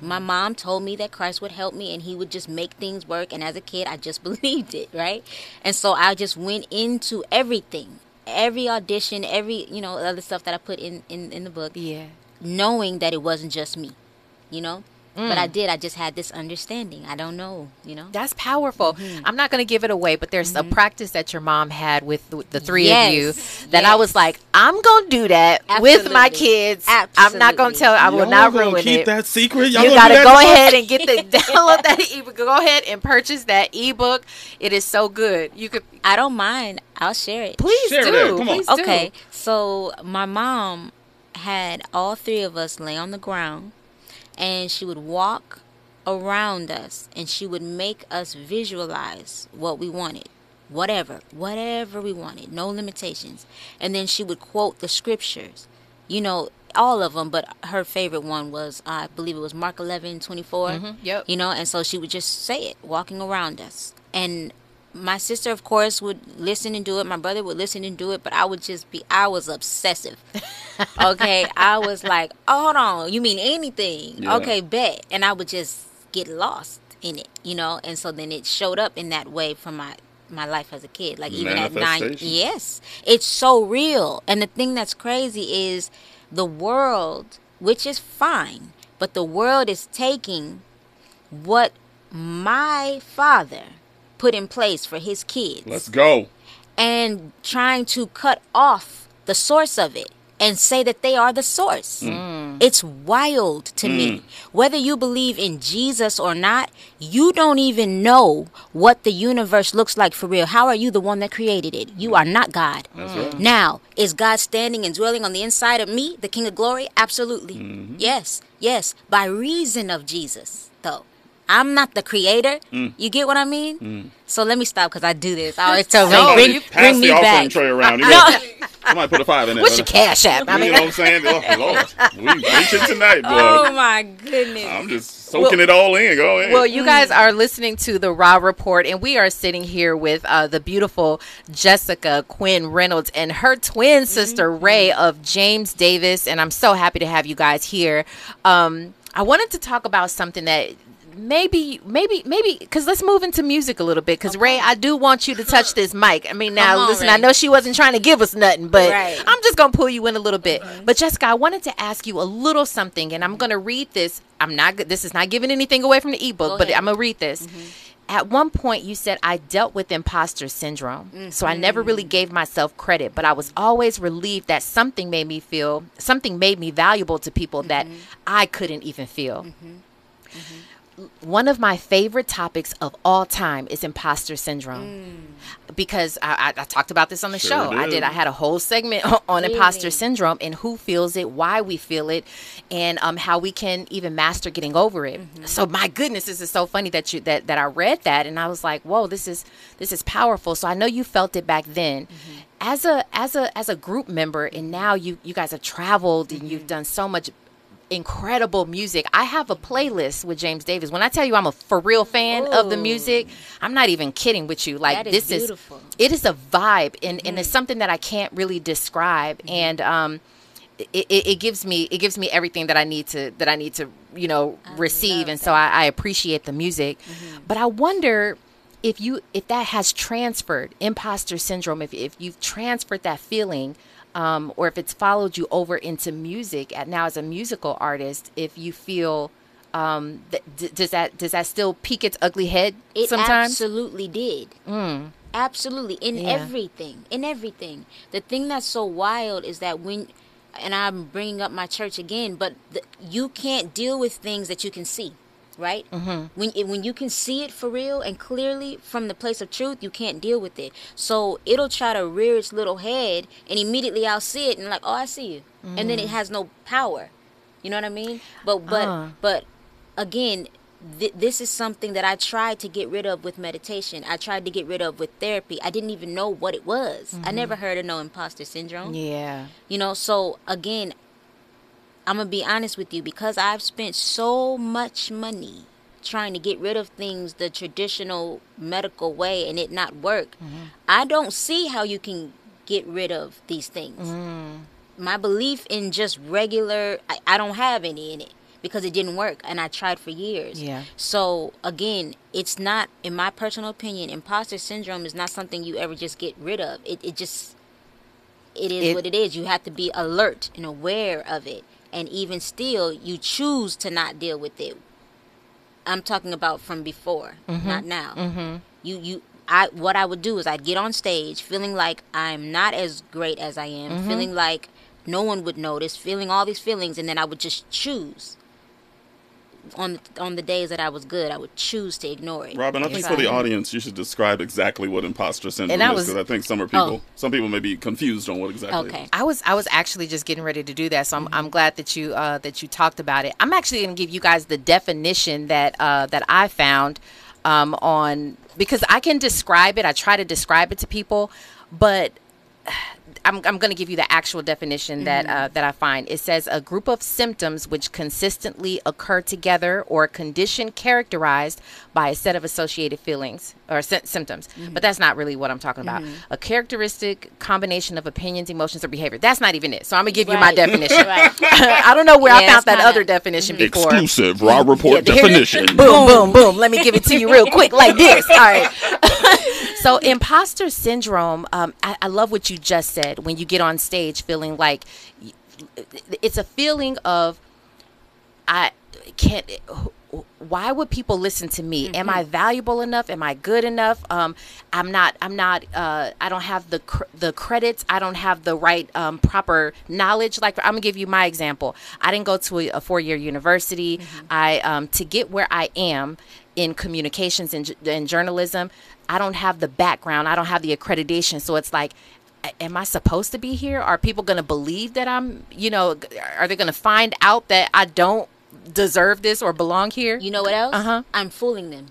My mom told me that Christ would help me and he would just make things work. And as a kid, I just believed it, right? And so I just went into everything, every audition, every, you know, other stuff that I put in, in, in the book. Yeah. Knowing that it wasn't just me, you know? But Mm. I did. I just had this understanding. I don't know, you know? That's powerful. Mm-hmm. I'm not going to give it away, but there's a practice that your mom had with the, the three Yes, of you that I was like, I'm going to do that with my Absolutely. kids. I'm not going to tell. I will Y'all not gonna ruin keep it. that secret? Y'all you got to go to ahead and get the download that ebook. Go ahead and purchase that ebook. It is so good. You could. I don't mind. I'll share it. Please Share do. that. Come on. Please do. okay. So my mom had all three of us lay on the ground, and she would walk around us, and she would make us visualize what we wanted. Whatever, whatever we wanted, no limitations. And then she would quote the scriptures, you know, all of them, but her favorite one was, I believe it was Mark 11 24. Mhm, yep. You know, and so she would just say it walking around us. And my sister, of course, would listen and do it. My brother would listen and do it, but I would just be, I was obsessive. okay. I was like, oh, hold on. You mean anything? Yeah. Okay, bet. And I would just get lost in it, you know? And so then it showed up in that way for my my life as a kid like even at nine yes it's so real and the thing that's crazy is the world which is fine but the world is taking what my father put in place for his kids Let's go. and trying to cut off the source of it and say that they are the source. Mm. Mm. It's wild to me. Mm. Whether you believe in Jesus or not, you don't even know what the universe looks like for real. How are you the one that created it? You are not God. Right. Now, is God standing and dwelling on the inside of me, the King of Glory? Absolutely. Mm-hmm. Yes, yes. By reason of Jesus. I'm not the creator. Mm. You get what I mean? Mm. So let me stop because I do this. I always tell No, Ray, bring, you- bring pass me the offering back. tray around. You No. gotta- Somebody put a five in there. What's your cash app? I you mean- know what I'm saying? Oh, Lord. We preaching tonight, boy. Oh my goodness. I'm just soaking it all in. Go ahead. Well, you guys are listening to the Raw Report, and we are sitting here with uh, the beautiful Jessica Quinn Reynolds and her twin sister Ray of James Davis, and I'm so happy to have you guys here. Um, I wanted to talk about something that maybe maybe maybe because let's move into music a little bit because ray i do want you to touch this mic. I mean now on, listen Ray. i know she wasn't trying to give us nothing but Right. i'm just gonna pull you in a little bit. But jessica i wanted to ask you a little something and i'm gonna read this. I'm not this is not giving anything away from the ebook Go but ahead. i'm gonna read this. Mm-hmm. At one point you said i dealt with imposter syndrome so i never really mm-hmm. gave myself credit but i was always relieved that something made me feel something made me valuable to people that mm-hmm. i couldn't even feel one of my favorite topics of all time is imposter syndrome mm. because I, I, I talked about this on the Sure show. I did. did. I had a whole segment on imposter syndrome and who feels it, why we feel it, and um, how we can even master getting over it. Mm-hmm. So my goodness, this is so funny that you that that I read that and I was like, whoa, this is this is powerful. So I know you felt it back then. Mm-hmm. As a as a as a group member, and now you you guys have traveled and you've mm-hmm. done so much incredible music. I have a playlist with James Davis. When I tell you I'm a for real fan of the music, I'm not even kidding with you. Like That is this beautiful. is it is a vibe and, and it's mm. something that I can't really describe mm-hmm. and um it, it, it gives me it gives me everything that I need to that I need to you know receive and so I, I appreciate the music mm-hmm. but I wonder if you if that has transferred imposter syndrome, if if you've transferred that feeling. Um, or if it's followed you over into music at now as a musical artist, if you feel um, th- d- does that does that still peek its ugly head It sometimes? absolutely did. Mm. Absolutely. In Yeah. everything. In everything. The thing that's so wild is that when, and I'm bringing up my church again, but the, you can't deal with things that you can see, right? Mm-hmm. When, it- when you can see it for real and clearly from the place of truth, you can't deal with it. So it'll try to rear its little head, and immediately I'll see it and like, oh, I see you, and then it Mm. has no power. You know what I mean? But but Uh. but again, th- this is something that I tried to get rid of with meditation. I tried to get rid of with therapy. I didn't even know what it was. I Mhm. never heard of no imposter syndrome. Yeah. You know, so again, I'm going to be honest with you because I've spent so much money trying to get rid of things the traditional medical way and it not work. Mm-hmm. I don't see how you can get rid of these things. Mm-hmm. My belief in just regular, I, I don't have any in it because it didn't work and I tried for years. Yeah. So again, it's not, in my personal opinion, imposter syndrome is not something you ever just get rid of. It, it just, it is It- what it is. You have to be alert and aware of it. And even still, you choose to not deal with it. I'm talking about from before, Mhm. not now. Mhm. You, you, I, what I would do is I'd get on stage feeling like I'm not as great as I am, Mhm. feeling like no one would notice, feeling all these feelings, and then I would just choose. On on the days that I was good, I would choose to ignore it. Robin, I think for the audience, you should describe exactly what imposter syndrome And I is because I think some are Oh. people, some people may be confused on what exactly. it is. I was I was actually just getting ready to do that, so I'm, I'm glad that you uh, that you talked about it. I'm actually going to give you guys the definition that uh, that I found um, on because I can describe it. I try to describe it to people, but I'm, I'm going to give you the actual definition that Mm-hmm. uh, that I find. It says a group of symptoms which consistently occur together or a condition characterized by a set of associated feelings or sy- symptoms. Mm-hmm. But that's not really what I'm talking about. Mhm. A characteristic combination of opinions, emotions, or behavior. That's not even it. So I'm gonna give you my definition. Right. I don't know where I found that kinda- other definition before. Exclusive raw report Yeah, definition. boom, boom, boom. Let me give it to you real quick, like this. All right. so, imposter syndrome. Um, I, I love what you just said. When you get on stage, feeling like it's a feeling of I can't. Why would people listen to me? Am I valuable enough? Am I good enough? Um, I'm not. I'm not. Uh, I don't have the cr- the credits. I don't have the right um, proper knowledge. Like I'm gonna give you my example. I didn't go to a, a four year university. I um, to get where I am in communications and, and journalism. I don't have the background. I don't have the accreditation. So it's like am I supposed to be here? Are people going to believe that I'm, you know, are they going to find out that I don't deserve this or belong here? You know what else? Uh-huh. I'm fooling them.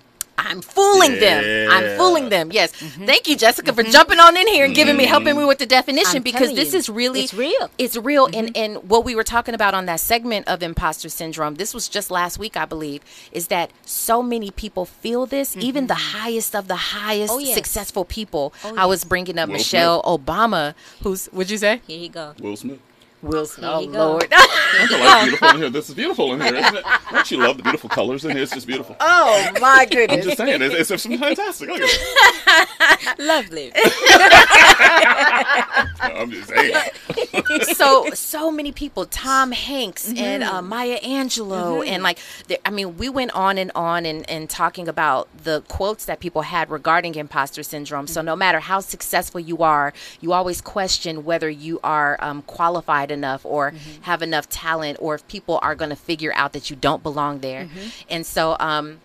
I'm fooling them. I'm fooling them. Yes. Mm-hmm. Thank you, Jessica, for mm-hmm. jumping on in here and giving me mm-hmm. helping me with the definition I'm because this you, is really it's real. It's real. And and what we were talking about on that segment of imposter syndrome, this was just last week, I believe, is that so many people feel this, even the highest of the highest Oh, yes. successful people. Oh, I was bringing up Will Michelle Obama, who's what'd you say? Here you go. Will Smith. Will Smith. Here Oh you. Lord. I feel like beautiful in here. This is beautiful in here, isn't it? Don't you love the beautiful colors in here? It's just beautiful. oh my goodness. I'm just saying, it's, it's, it's fantastic. Look at it. Lovely. I'm just saying. so so many people tom hanks and Mm-hmm. uh, maya angelou and like the- i mean we went on and on and, and talking about the quotes that people had regarding imposter syndrome so no matter how successful you are you always question whether you are um, qualified enough or Mm-hmm. have enough talent or if people are going to figure out that you don't belong there Mm-hmm. and so um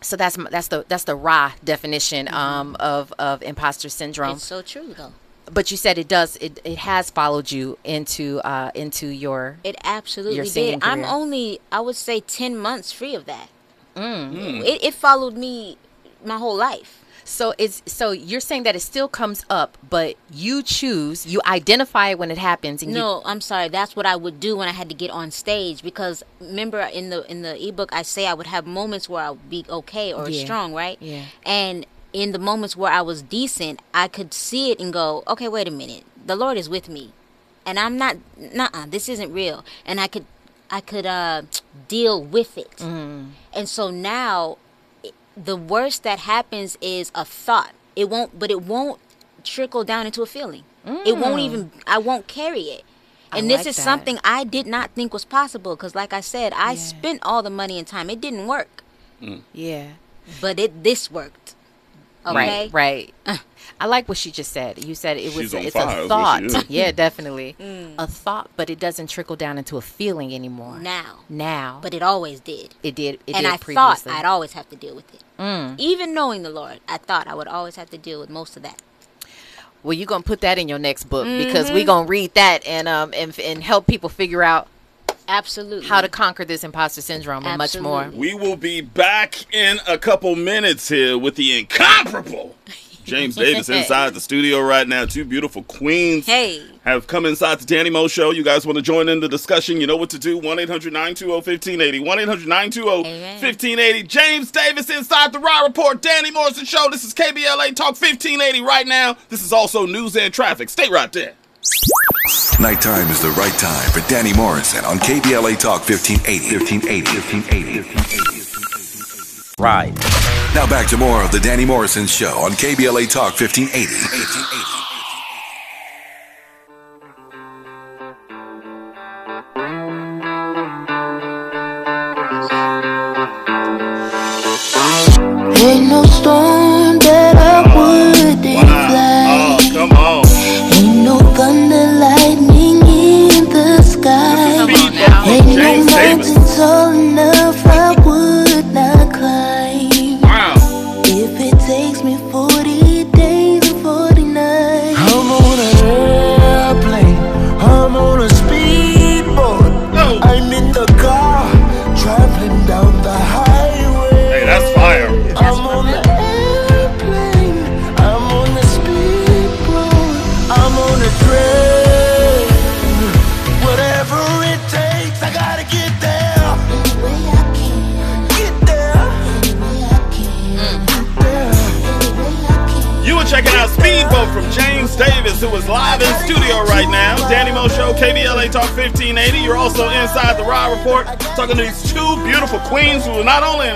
so that's that's the that's the raw definition um, of of imposter syndrome Mm-hmm. It's so true though. but you said it does it, it has followed you into uh into your It absolutely Your did. singing I'm only, I would say, 10 months free of that. Mm. It, it followed me my whole life. So it's so you're saying that it still comes up but you choose you identify it when it happens and No, I'm sorry. That's what I would do when I had to get on stage because remember in the in the ebook I say I would have moments where I would be okay or Yeah. strong, right? Yeah. And in the moments where I was decent, I could see it and go, "Okay, wait a minute. The Lord is with me." And I'm not nah, this isn't real. And I could I could uh deal with it. Mm. And so now the worst that happens is a thought. It won't, but it won't trickle down into a feeling. It won't Mm. even. I won't carry it. I And this like is that. something I did not think was possible because, like I said, I spent all the money and time. It didn't work, Yeah. but it this worked. Okay, Right, right. I like what she just said. You said it was She's it's fire, a thought. what she is. Yeah, definitely. Mm. A thought, but it doesn't trickle down into a feeling anymore. Now, Now. but it always did. It did. It and did I previously. thought I'd always have to deal with it. Mm. Even knowing the Lord, I thought I would always have to deal with most of that. Well, you're gonna put that in your next book because Mhm. we're gonna read that and um and and help people figure out Absolutely how to conquer this imposter syndrome and much more. We will be back in a couple minutes here with the incomparable James Davis inside the studio right now. Two beautiful queens Hey. have come inside the Danny Mo show. You guys want to join in the discussion? You know what to do. 1 800 920 1580. 1 800 920 1580. James Davis inside the Raw Report. Danny Morrison Show. This is KBLA Talk 1580 right now. This is also news and traffic. Stay right there. Nighttime is the right time for Danny Morrison on KBLA Talk 1580. 1580. 1580. Now back to more of the Danny Morrison Show on KBLA Talk 1580. 1580. Davis, who is live in studio right now. Danny Mo Show, KBLA Talk 1580. You're also inside the Raw Report, talking to these two beautiful queens who are not only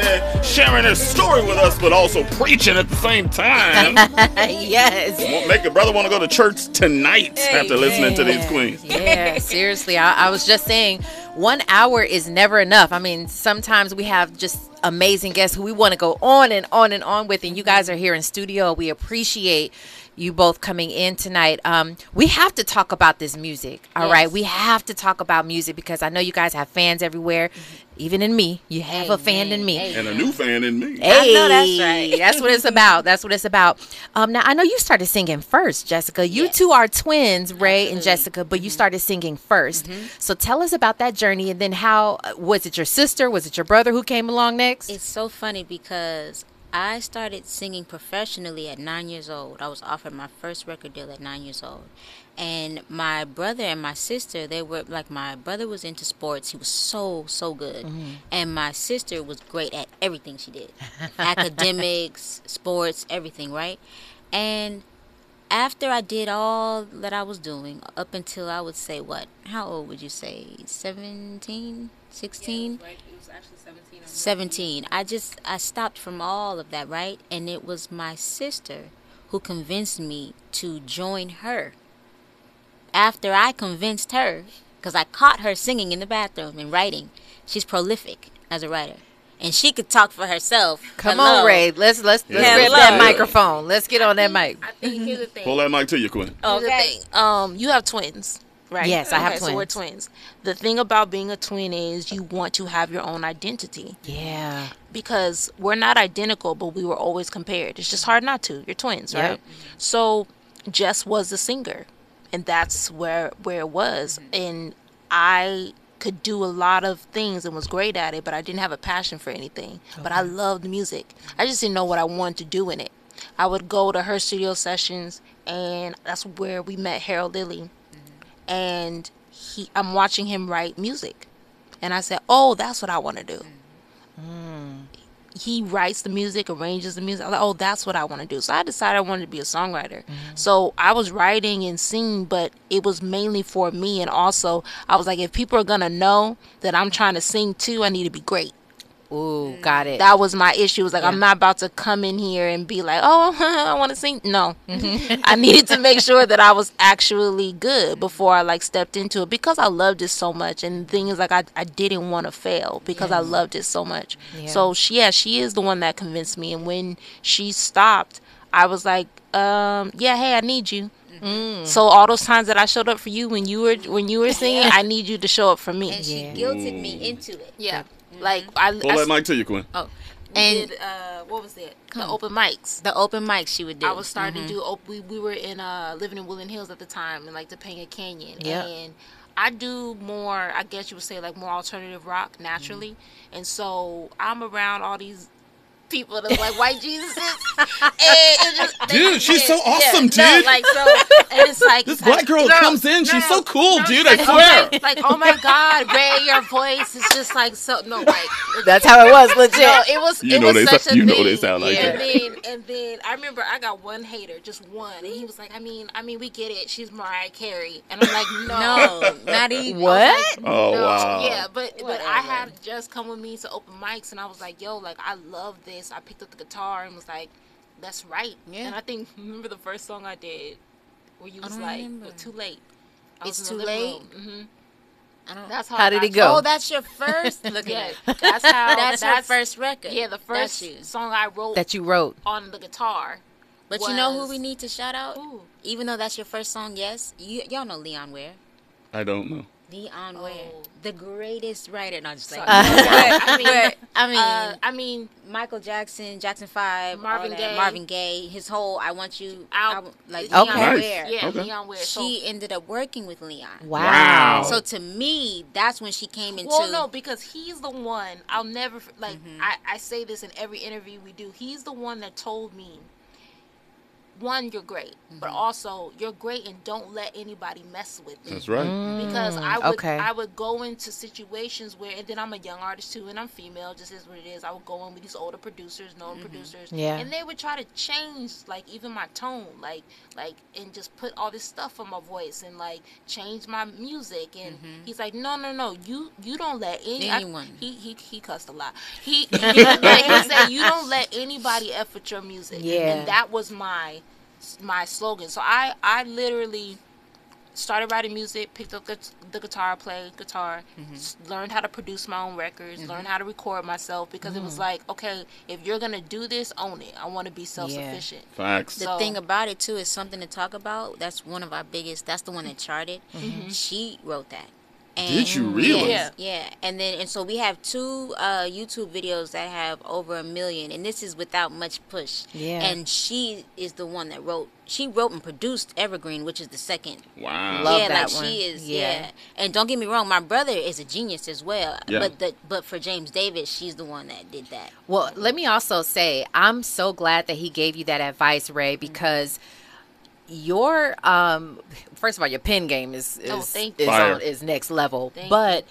sharing their story with us, but also preaching at the same time. yes. Make a brother want to go to church tonight after listening to these queens. Yeah, seriously. I, I was just saying, one hour is never enough. I mean, sometimes we have just amazing guests who we want to go on and on and on with, and you guys are here in studio. We appreciate you both coming in tonight. Um, we have to talk about this music. All right, Yes. we have to talk about music because I know you guys have fans everywhere, even in me. You have a fan in me. And a new fan in me. Hey, I know that's right. That's what it's about. That's what it's about. Um, now I know you started singing first, Jessica. You two are twins, Ray and Jessica, but Mm-hmm. you started singing 1st So tell us about that journey, and then how uh, was it? Your sister? Was it your brother who came along next? It's so funny because I started singing professionally at nine years old. I was offered my first record deal at nine years old. And my brother and my sister, they were like, my brother was into sports. He was so, so good. Mm-hmm. And my sister was great at everything she did academics, sports, everything, right? And after I did all that I was doing, up until I would say, what? How old would you say? 17? 16? 17 i just i stopped from all of that right and it was my sister who convinced me to join her after i convinced her because i caught her singing in the bathroom and writing she's prolific as a writer and she could talk for herself Come Hello. on, Ray. Let's let's, let's Yeah, grab let's that do it. microphone. Let's get on that mic. here's the thing Pull that mic to you, Quinn. Okay. Um, you have twins, right? Yes, I have Okay, So we're twins. twins. The thing about being a twin is you want to have your own identity. Yeah. Because we're not identical, but we were always compared. It's just hard not to. You're twins, Yep. right? So Jess was a singer, and that's where where it was. Mm-hmm. And I could do a lot of things and was great at it, but I didn't have a passion for anything. But I loved music. I just didn't know what I wanted to do in it. I would go to her studio sessions, and that's where we met Harold Lilly. And he, I'm watching him write music, and I said, "Oh, that's what I want to do." Mm-hmm. He writes the music, arranges the music. I was like, "Oh, that's what I want to do." So I decided I wanted to be a songwriter. Mm-hmm. So I was writing and singing, but it was mainly for me. And also, I was like, if people are gonna know that I'm trying to sing too, I need to be great. Ooh, got it. That was my issue. It was like Yeah. I'm not about to come in here and be like, "Oh, I want to sing." No, I needed to make sure that I was actually good before I like stepped into it because I loved it so much. And the thing is, like, I I didn't want to fail because I loved it so much. Yeah. So she, yeah, she is the one that convinced me. And when she stopped, I was like, um, "Yeah, hey, I need you." Mm. So all those times that I showed up for you when you were when you were singing, I need you to show up for me. And she guilted me into it. Yeah. Like I, We'll I let Mike tell you, Quinn. Oh, And- and did, uh, what was it? The open mics. The open mics she would do. I was starting Mhm. to do. Op- we we were in uh living in Woodland Hills at the time, in like Topanga Canyon, Yep. and I do more. I guess you would say like more alternative rock naturally, and so I'm around all these people that's like white Jesus Dude, she's so awesome, No, dude. like so, and it's like This black girl comes in, she's so cool, dude, I like, oh swear. Oh my, like, oh my God, Ray, your voice is just like so. No, like That's how it was, legit. No, it was. You it know was they such sa- a you know thing. they sound like and that. then and then I remember I got one hater, just one, and he was like, I mean, I mean, we get it. She's Mariah Carey, and I'm like, no, No, not even. What? Oh, wow. Yeah, but but I had just come with me to open mics, and I was like, yo, like I love this. I picked up the guitar and was like, that's right. Yeah. And I think remember the first song I did, where you was like, remember. too late. I It's was too the living late? Mm-hmm. I don't. That's how. How did got it go? Oh, that's your first. Look at it. that's how. That's her first record. Yeah, the first song I wrote That you wrote. on the guitar. But you know who we need to shout out? Even though that's your first song, yes. You y'all know Leon Ware. I don't know. Leon Ware, the greatest writer. No, just like Sorry. I mean, But, I mean, uh, I mean, Michael Jackson, Jackson Five, Marvin Gaye. Marvin Gaye, his whole "I Want You" album, like Okay. Leon Nice. Ware. Yeah, Okay. Leon Ware. She ended up working with Leon. Wow. Wow. So to me, that's when she came into. well, no, because he's the one. I'll never like. Mm-hmm. I, I say this in every interview we do. He's the one that told me. One, you're great, but Mm-hmm. also you're great, and don't let anybody mess with you. That's right. Because Mm, I would, okay. I would go into situations where, and then I'm a young artist too, and I'm female, just is what it is. I would go in with these older producers, known producers, Yeah. and they would try to change, like even my tone, like, like, and just put all this stuff on my voice, and like change my music. And he's like, no, no, no, you, you don't let any I- Anyone. he, he, he cussed a lot. He, like, he said, you don't let anybody f with your music. Yeah. and that was my, my slogan. So I, I literally started writing music, picked up the, the guitar, played guitar, s- learned how to produce my own records, learned how to record myself because it was Mhm. like, okay, if you're gonna do this, own it. I want to be self sufficient. Facts. The thing about it too is something to talk about. That's one of our biggest. That's the one that charted. Mhm. She wrote that. Did you really? Yes, yeah. And then and so we have two uh, YouTube videos that have over a million, and this is without much push. Yeah. And she is the one that wrote. She wrote and produced Evergreen, which is the second. Wow. Love yeah, that like one. she is. Yeah. Yeah. And don't get me wrong, my brother is a genius as well. Yeah. But the but for James Davis, she's the one that did that. Well, let me also say, I'm so glad that he gave you that advice, Ray, because your um first of all, your pen game is is Oh, thank is, on, is next level. Thank but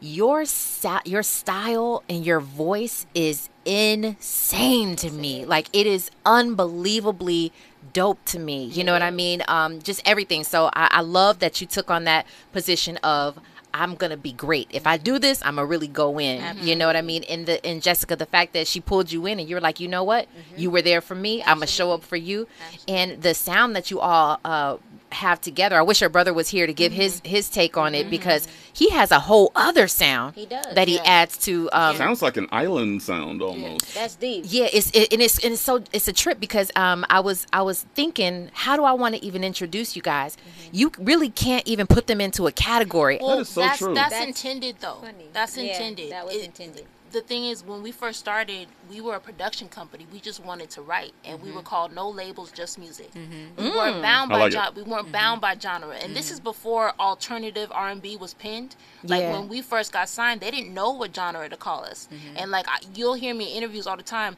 your sa- your style and your voice is insane to me. Like it is unbelievably dope to me. You know what I mean? Um, just everything. So I, I love that you took on that position of I'm gonna be great. If I do this, I'm gonna really go in. You know what I mean? In the in Jessica, the fact that she pulled you in and you're like, you know what? You were there for me. I'm gonna show up for you. And the sound that you all uh, have together. I wish your brother was here to give his his take on it because he has a whole other sound He does, that he yeah. adds to. Um, Sounds like an island sound almost. That's deep. yeah, it's it, and it's and it's so it's a trip because um I was I was thinking how do I want to even introduce you guys? You really can't even put them into a category. Well, is so that's, true. That's, That's intended though. funny. That's Yeah, intended. that was It- intended. The thing is, when we first started, we were a production company. We just wanted to write, and we were mm-hmm. called No Labels, Just Music. Mm-hmm. We weren't mm. bound by like it. genre. We weren't bound by genre. And this is mm-hmm. before alternative R and B was pinned. Like Yeah. when we first got signed, they didn't know what genre to call us. And like I, you'll hear me in interviews all the time.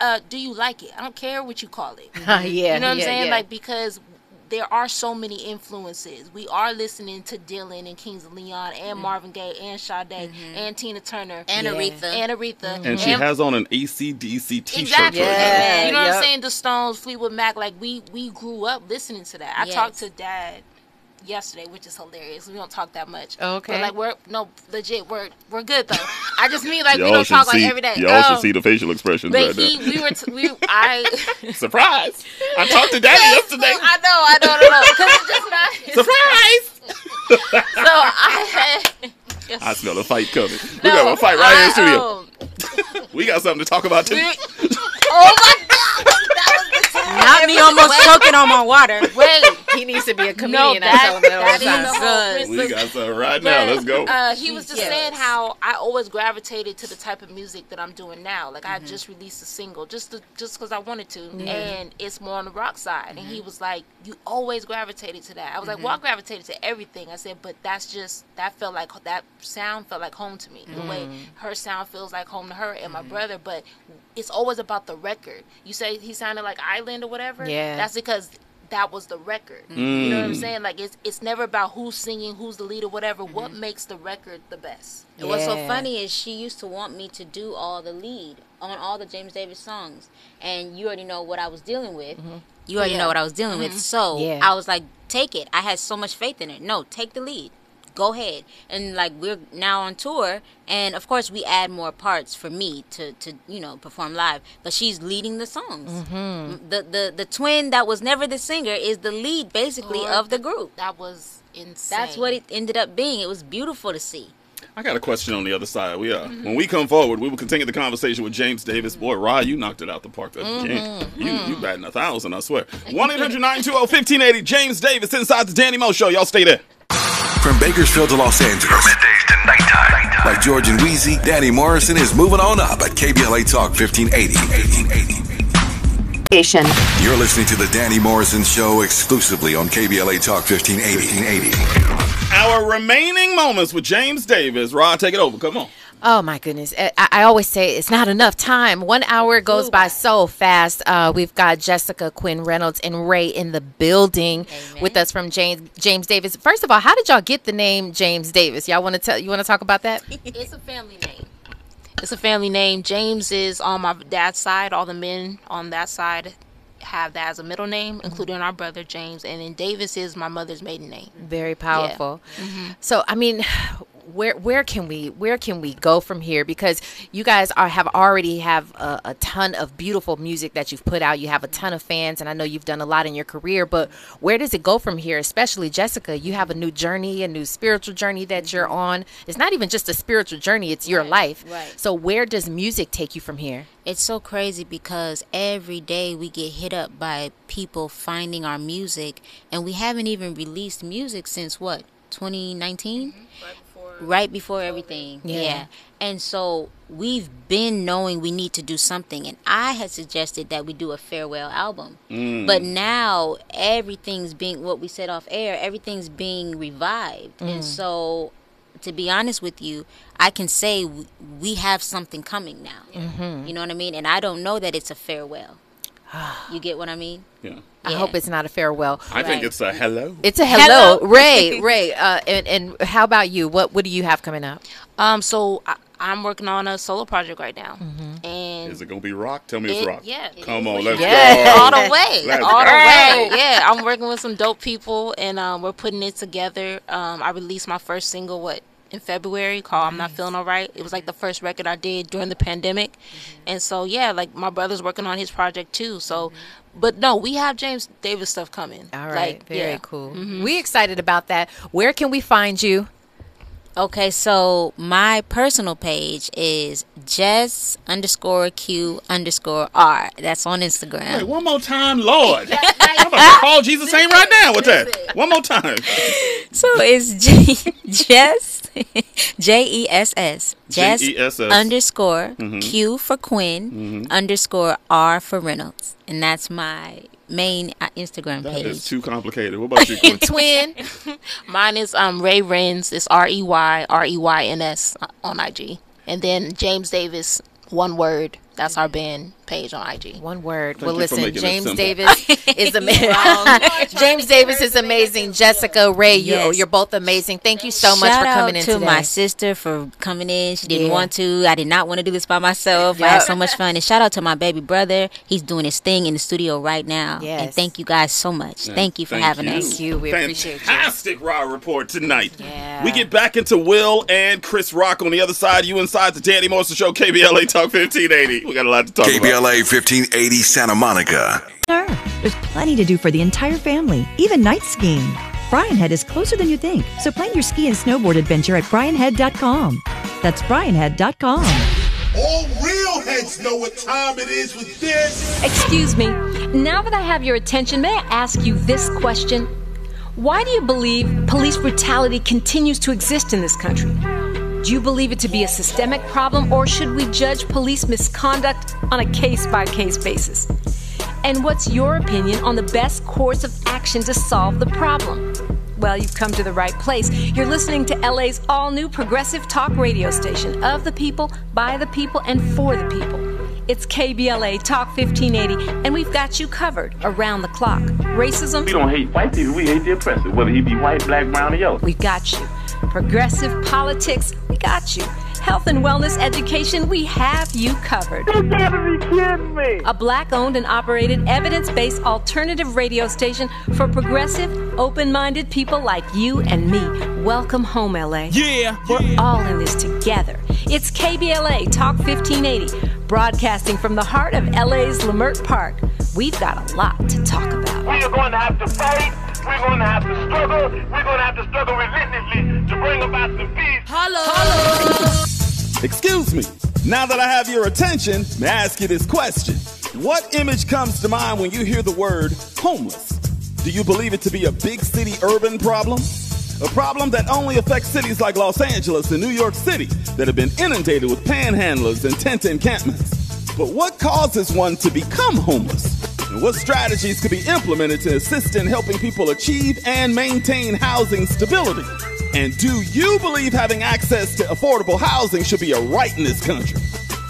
Uh, do you like it? I don't care what you call it. yeah, You know what I'm saying? yeah. Like because there are so many influences. We are listening to Dylan and Kings of Leon and mm. Marvin Gaye and Sade mm-hmm. and Tina Turner And Yeah. Aretha. and Aretha mm-hmm. And she has on an ACDC t-shirt. exactly. right. Yeah, you know what. I'm saying? The Stones, Fleetwood Mac. Like we we grew up listening to that. I Yes. talked to Dad yesterday, which is hilarious. We don't talk that much. Okay. But like we're no legit. We're we're good though. I just mean like we y'all don't talk see. like every day. Y'all should Um, see the facial expressions But right he, now. we were, t- we, I. Surprise! I talked to Daddy yesterday. I know, I know, I know, because it's just not. Surprise! so I had. I smell a fight coming. We got a fight right here in the studio. Um, We got something to talk about too. oh my god, that was the time. Not me almost choking on my water. Wait, He needs to be a no, comedian. I that, tell him that all that the is time. the whole We got something right now. Let's go. Uh, he was just Yes. saying how I always gravitated to the type of music that I'm doing now. Like Mm-hmm. I just released a single just to, just because I wanted to, Yeah. and it's more on the rock side. And Mm-hmm. he was like, "You always gravitated to that." I was like, "Well, I gravitated to everything." I said, "But that's just that felt like that sound felt like home to me. The way Mm. her sound feels like home to her and my Mm-hmm. brother." But it's always about the record. You say he sounded like Island or whatever. Yeah. that's because. That was the record. You know what I'm Mm. saying? Like it's it's never about who's singing, who's the lead, or whatever. What mm-hmm. makes the record the best? And what's so funny is she used to want me to do all the lead on all the James Davis songs, and you already know what I was dealing with. Mm-hmm. You already Yeah. know what I was dealing with, mm-hmm. so Yeah. I was like, "Take it." I had so much faith in it. No, take the lead. Go ahead. And like we're now on tour, and of course we add more parts for me to to you know perform live. But she's leading the songs. Mm-hmm. The the the twin that was never the singer is the lead basically Or of the group. That was insane. That's what it ended up being. It was beautiful to see. I got a question on the other side. We uh, when we come forward, we will continue the conversation with James Davis. Boy, Rod, you knocked it out the park. That game. You you batting a thousand, I swear. One 1580 James Davis inside the Danny Mo Show. Y'all stay there. From Bakersfield to Los Angeles. middays to nighttime. Like George and Weezy, Danny Morrison is moving on up at KBLA Talk 1580. You're listening to the Danny Morrison Show exclusively on KBLA Talk 1580. 1580. Our remaining moments with James Davis. Rod, take it over. Come on. Oh my goodness! Eh, I, I always say it's not enough time. One hour goes by so fast. Uh, we've got Jessica Quinn Reynolds and Ray in the building with us from James James Davis. First of all, how did y'all get the name James Davis? Y'all want to tell? You want to talk about that? It's a family name. It's a family name. James is on my dad's side. All the men on that side have that as a middle name, mm-hmm. including our brother James. And then Davis is my mother's maiden name. Very powerful. Mm-hmm. So I mean, where where can we where can we go from here? Because you guys are have already have a, a ton of beautiful music that you've put out. You have a ton of fans, and I know you've done a lot in your career. But where does it go from here? Especially Jessica, you have a new journey, a new spiritual journey that mm-hmm. you're on. It's not even just a spiritual journey; it's your life. right. So where does music take you from here? It's so crazy because every day we get hit up by people finding our music, and we haven't even released music since what 2019, right before everything. Yeah. Yeah. and so we've been knowing we need to do something, and I had suggested that we do a farewell album, Mm. but now everything's being what we said off air. Everything's being revived, Mm. and so. To be honest with you, I can say w- we have something coming now. Mhm. You know what I mean? And I don't know that it's a farewell. you get what I mean? Yeah. I hope it's not a farewell. I think it's a hello. It's a hello, Ray. Ray, uh, and, and how about you? What what do you have coming up? Um, so I, I'm working on a solo project right now, and Is it gonna be rock? Tell me it's rock. yeah. Come on, let's Yeah, go. all the way, Let's all the way. Yeah, I'm working with some dope people, and um, we're putting it together. Um, I released my first single what in February called "I'm Not Feeling Alright." It was like the first record I did during the pandemic, and so yeah, like my brother's working on his project too. So, but no, we have James Davis stuff coming. All right, like, very yeah. cool. Mhm. We excited about that. Where can we find you? Okay, so my personal page is Jess underscore Q underscore R. That's on Instagram. Wait, one more time, Lord. I'm about to call Jesus' name right now with that. One more time. So it's J- Jess, J E S S, Jess J-E-S-S. underscore Mhm. Q for Quinn Mhm. underscore R for Reynolds, and that's my main uh, Instagram That page. is too complicated. What about you, Quinn? Twin. Mine is um Ray Renz. It's R E Y R E Y N S on IG, and then James Davis, one word That's our band page on IG. One word. Thank well, listen, James simple. Davis is amazing. James Davis is amazing. Jessica Ray, you, Yes. you're both amazing. Thank you so much for coming out in to today. my sister for coming in. She didn't Yeah. want to. I did not want to do this by myself. I had so much fun. And shout out to my baby brother. He's doing his thing in the studio right now. Yes. And thank you guys so much. Yeah, Thank you for having us. Thank you. We Fantastic appreciate you. Fantastic raw report tonight. We get back into Will and Chris Rock on the other side. You inside the Danny Morrison Show, KBLA Talk 1580. We got a lot to talk about. KBLA 1580 Santa Monica. Sure. There's plenty to do for the entire family, even night skiing. Brian Head is closer than you think, so plan your ski and snowboard adventure at brianhead.com. That's brianhead.com. All real heads know what time it is with this. Excuse me. Now that I have your attention, may I ask you this question? Why do you believe police brutality continues to exist in this country? Do you believe it to be a systemic problem, or should we judge police misconduct on a case by case basis? And what's your opinion on the best course of action to solve the problem? Well, you've come to the right place. You're listening to LA's all new progressive talk radio station of the people, by the people, and for the people. It's KBLA Talk 1580, and we've got you covered around the clock. Racism, We don't hate white people, we hate the oppressor, whether he be white, black, brown, or yellow. we got you. Progressive politics, we got you. Health and wellness education, we have you covered. You gotta be kidding me! A black owned and operated evidence based alternative radio station for progressive, open minded people like you and me. Welcome home, LA. Yeah! We're all in this together. It's KBLA Talk 1580, broadcasting from the heart of LA's Leimert Park. We've got a lot to talk about. We are going to have to fight. We're going to have to struggle. We're going to have to struggle relentlessly to bring about some peace. Excuse me. Now that I have your attention, may I ask you this question? What image comes to mind when you hear the word homeless? Do you believe it to be a big city urban problem? A problem that only affects cities like Los Angeles and New York City that have been inundated with panhandlers and tent encampments. But what causes one to become homeless? And what strategies could be implemented to assist in helping people achieve and maintain housing stability? And do you believe having access to affordable housing should be a right in this country?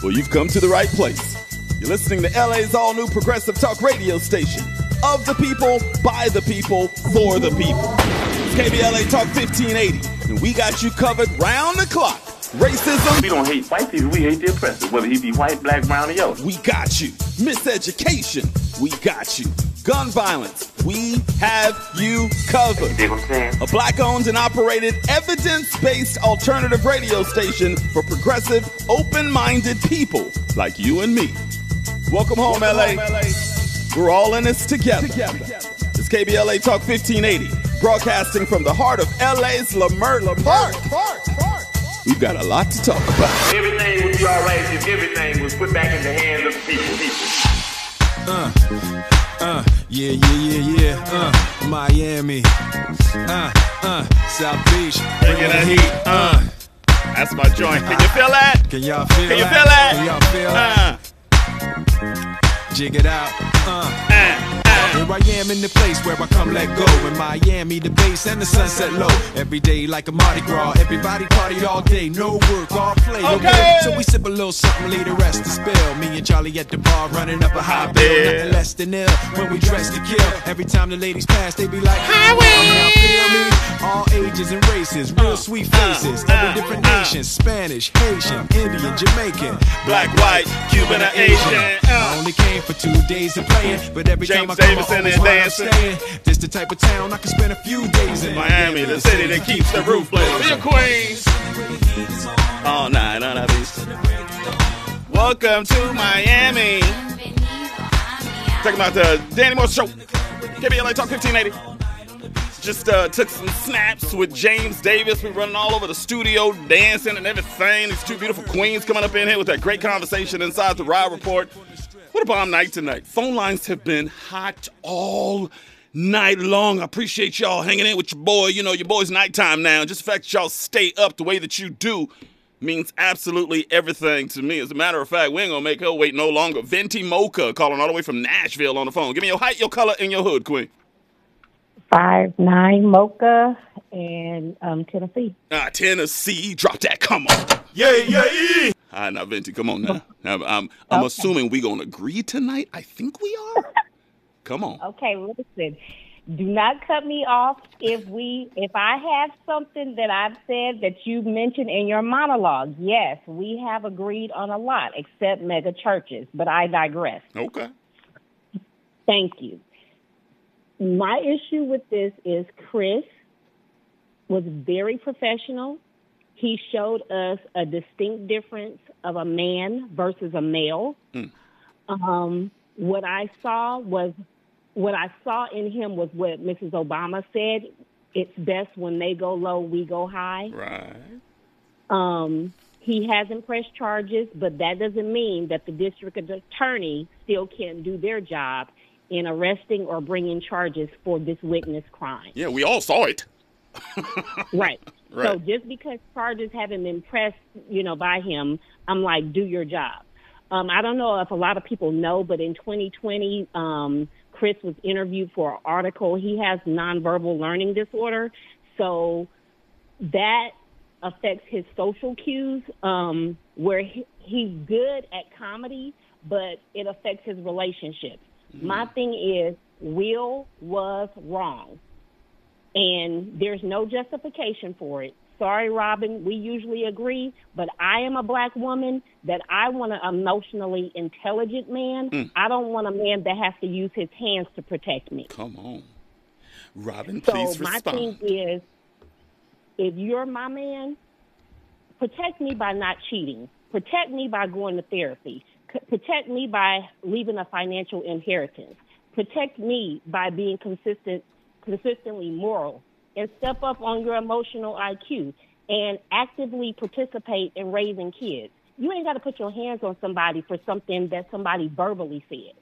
Well, you've come to the right place. You're listening to LA's all new progressive talk radio station. Of the people, by the people, for the people. It's KBLA Talk 1580, and we got you covered round the clock. Racism. We don't hate white people, we hate the oppressor, whether he be white, black, brown, or yellow. We got you. Miseducation. We got you. Gun violence. We have you covered. You dig what I'm saying? A black owned and operated evidence based alternative radio station for progressive, open minded people like you and me. Welcome home, LA. We're all in this together. It's KBLA Talk 1580, broadcasting from the heart of LA's Leimert Park. We've got a lot to talk about. Everything would be all right if everything was put back in the hands of the people. people. Uh, uh, yeah, yeah, yeah, yeah. Uh, Miami. Uh, uh, South Beach. Bringing the heat. Uh, that's my joint. Can you feel that? Can y'all feel that? Can you feel that? Can y'all feel that? Jig it out. Uh. Here I am in the place where I come let go. In Miami, the base and the sunset low. Every day like a Mardi Gras. Everybody party all day. No work, all play. Okay. So we sip a little something, leave the rest to spill. Me and Charlie at the bar running up a high bill. Nothing less than ill when we dress to kill. Every time the ladies pass, they be like, Highway! Feel me? All ages and races, real uh, sweet faces. Uh, every uh, different nation Spanish, Haitian, Indian, Jamaican. Black, white, Cuban, or Asian. I only came for two days of playing, but every time I James come, Davis I in always there wind up dancing. staying. This the type of town I can spend a few days in. Miami, the city that keeps the roof blazing. Be a Queens. All night on a beach. Welcome to Miami. Talking about the Danny Mo Show. KBLA Talk 1580. Just uh, took some snaps with James Davis. We running all over the studio, dancing and everything. These two beautiful queens coming up in here with that great conversation inside the Raw Report. What a bomb night tonight. Phone lines have been hot all night long. I appreciate y'all hanging in with your boy. You know, your boy's nighttime now. Just the fact y'all stay up the way that you do means absolutely everything to me. As a matter of fact, we ain't gonna make her wait no longer. Venti Mocha calling all the way from Nashville on the phone. Give me your height, your color, and your hood, Queen. Five nine Mocha and um, Tennessee. Ah, Tennessee, drop that. Come on. Yeah, yeah, yeah. Hi, now, Venti, come on now. Now, I'm, I'm Okay. assuming we're going to agree tonight. I think we are. Come on. Okay, listen. Do not cut me off if we if I have something that I've said that you mentioned in your monologue. Yes, we have agreed on a lot except mega churches, but I digress. Okay. Thank you. My issue with this is Chris was very professional. He showed us a distinct difference of a man versus a male. Mm. Um, what I saw was what I saw in him was what Mrs. Obama said. It's best when they go low, we go high. Right. Um, he hasn't pressed charges, but that doesn't mean that the district attorney still can't do their job in arresting or bringing charges for this witness crime. Yeah, we all saw it. Right. right. So just because charges haven't been pressed, you know, by him, I'm like, do your job. Um, I don't know if a lot of people know, but in 2020, um, Chris was interviewed for an article. He has nonverbal learning disorder, so that affects his social cues. Um, where he, he's good at comedy, but it affects his relationships. My thing is, Will was wrong and there's no justification for it. Sorry, Robin, we usually agree, but I am a black woman that I want an emotionally intelligent man. Mm. I don't want a man that has to use his hands to protect me. Come on. Robin, So please my respond. thing is, if you're my man, protect me by not cheating. Protect me by going to therapy. C- protect me by leaving a financial inheritance. Protect me by being consistent, consistently moral, and step up on your emotional IQ and actively participate in raising kids. You ain't got to put your hands on somebody for something that somebody verbally said.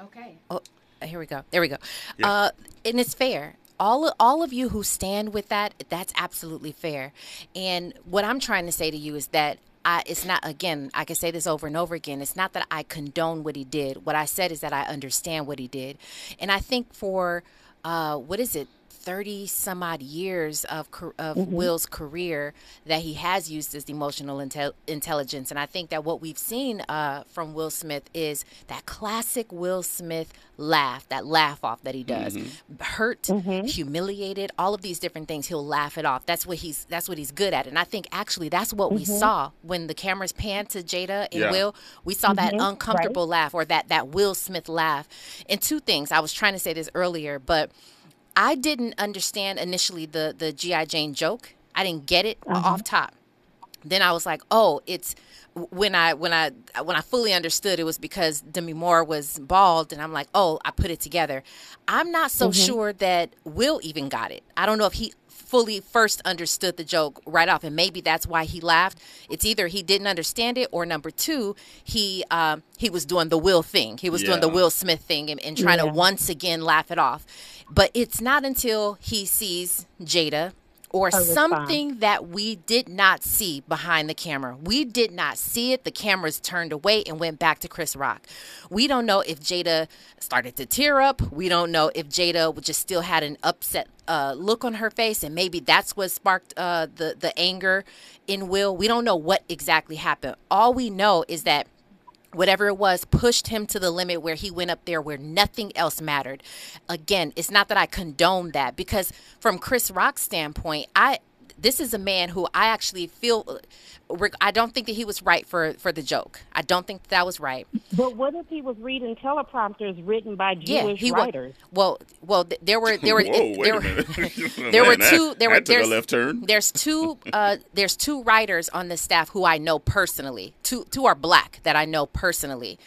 Okay. Oh, here we go. There we go. Uh, and it's fair. All all of you who stand with that, that's absolutely fair. And what I'm trying to say to you is that I, it's not again. I can say this over and over again. It's not that I condone what he did. What I said is that I understand what he did, and I think for uh, what is it, thirty some odd years of car- of Mhm. Will's career that he has used his emotional intel- intelligence, and I think that what we've seen uh, from Will Smith is that classic Will Smith laugh, that laugh off that he does, hurt, humiliated, all of these different things. He'll laugh it off. That's what he's that's what he's good at, and I think actually that's what we Mhm. saw when the cameras panned to Jada and Yeah. Will. We saw that Mhm, uncomfortable laugh or that that Will Smith laugh. And two things. I was trying to say this earlier, but I didn't understand initially the the GI Jane joke. I didn't get it off top. Then I was like, oh, it's when I when I when I fully understood it was because Demi Moore was bald, and I'm like, oh, I put it together. I'm not so Mhm. sure that Will even got it. I don't know if he fully first understood the joke right off, and maybe that's why he laughed. It's either he didn't understand it, or number two, he um, he was doing the Will thing. He was doing the Will Smith thing and, and trying to once again laugh it off. But it's not until he sees Jada or something that we did not see behind the camera. We did not see it. The cameras turned away and went back to Chris Rock. We don't know if Jada started to tear up. We don't know if Jada just still had an upset uh, look on her face, and maybe that's what sparked uh, the the anger in Will. We don't know what exactly happened. All we know is that whatever it was pushed him to the limit where he went up there where nothing else mattered. Again it's not that i condone that because from chris rock's standpoint i this is a man who i actually feel i don't think that he was right for for the joke i don't think that was right But what if he was reading teleprompters written by Jewish he wa- writers? well well there were there were Whoa, wait there a were minute. there were Man, that- two there were that took a there's left turn. there's two uh there's two writers on the staff who I know personally two two are black that I know personally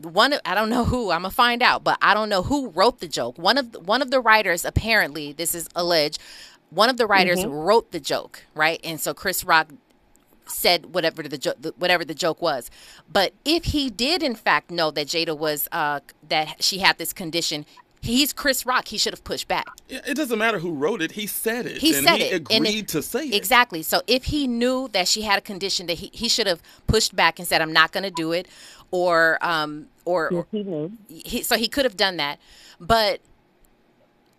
one I don't know who I'm gonna find out but I don't know who wrote the joke one of one of the writers apparently this is alleged one of the writers Mhm. wrote the joke right and so Chris Rock said whatever the jo- the- whatever the joke was. But if he did in fact know that Jada was uh, that she had this condition, he's Chris Rock. He should have pushed back. It doesn't matter who wrote it. He said it. He and said he it. and agreed it- to say it. Exactly. So if he knew that she had a condition, that he, he should have pushed back and said, "I'm not going to do it," or um or, or he knew. He, so he could have done that, but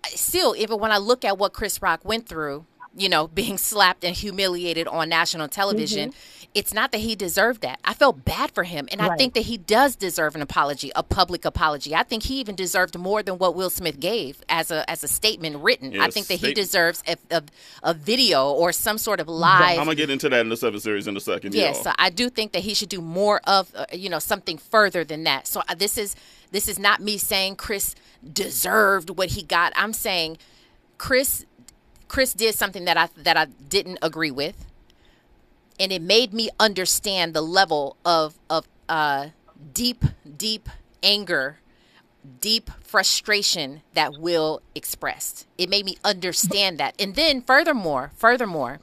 still, even when I look at what Chris Rock went through, you know, being slapped and humiliated on national television. Mm-hmm. It's not that he deserved that. I felt bad for him, and I think that he does deserve an apology, a public apology. I think he even deserved more than what Will Smith gave as a as a statement written. I think that he deserves a, a, a video or some sort of live I'm gonna get into that in the seven series in a second. Yes, y'all. so I do think that he should do more of uh, you know something further than that. So uh, this is this is not me saying Chris deserved what he got. I'm saying Chris Chris did something that I that I didn't agree with, and it made me understand the level of of uh, deep deep anger deep frustration that Will expressed. It made me understand that. And then furthermore, furthermore,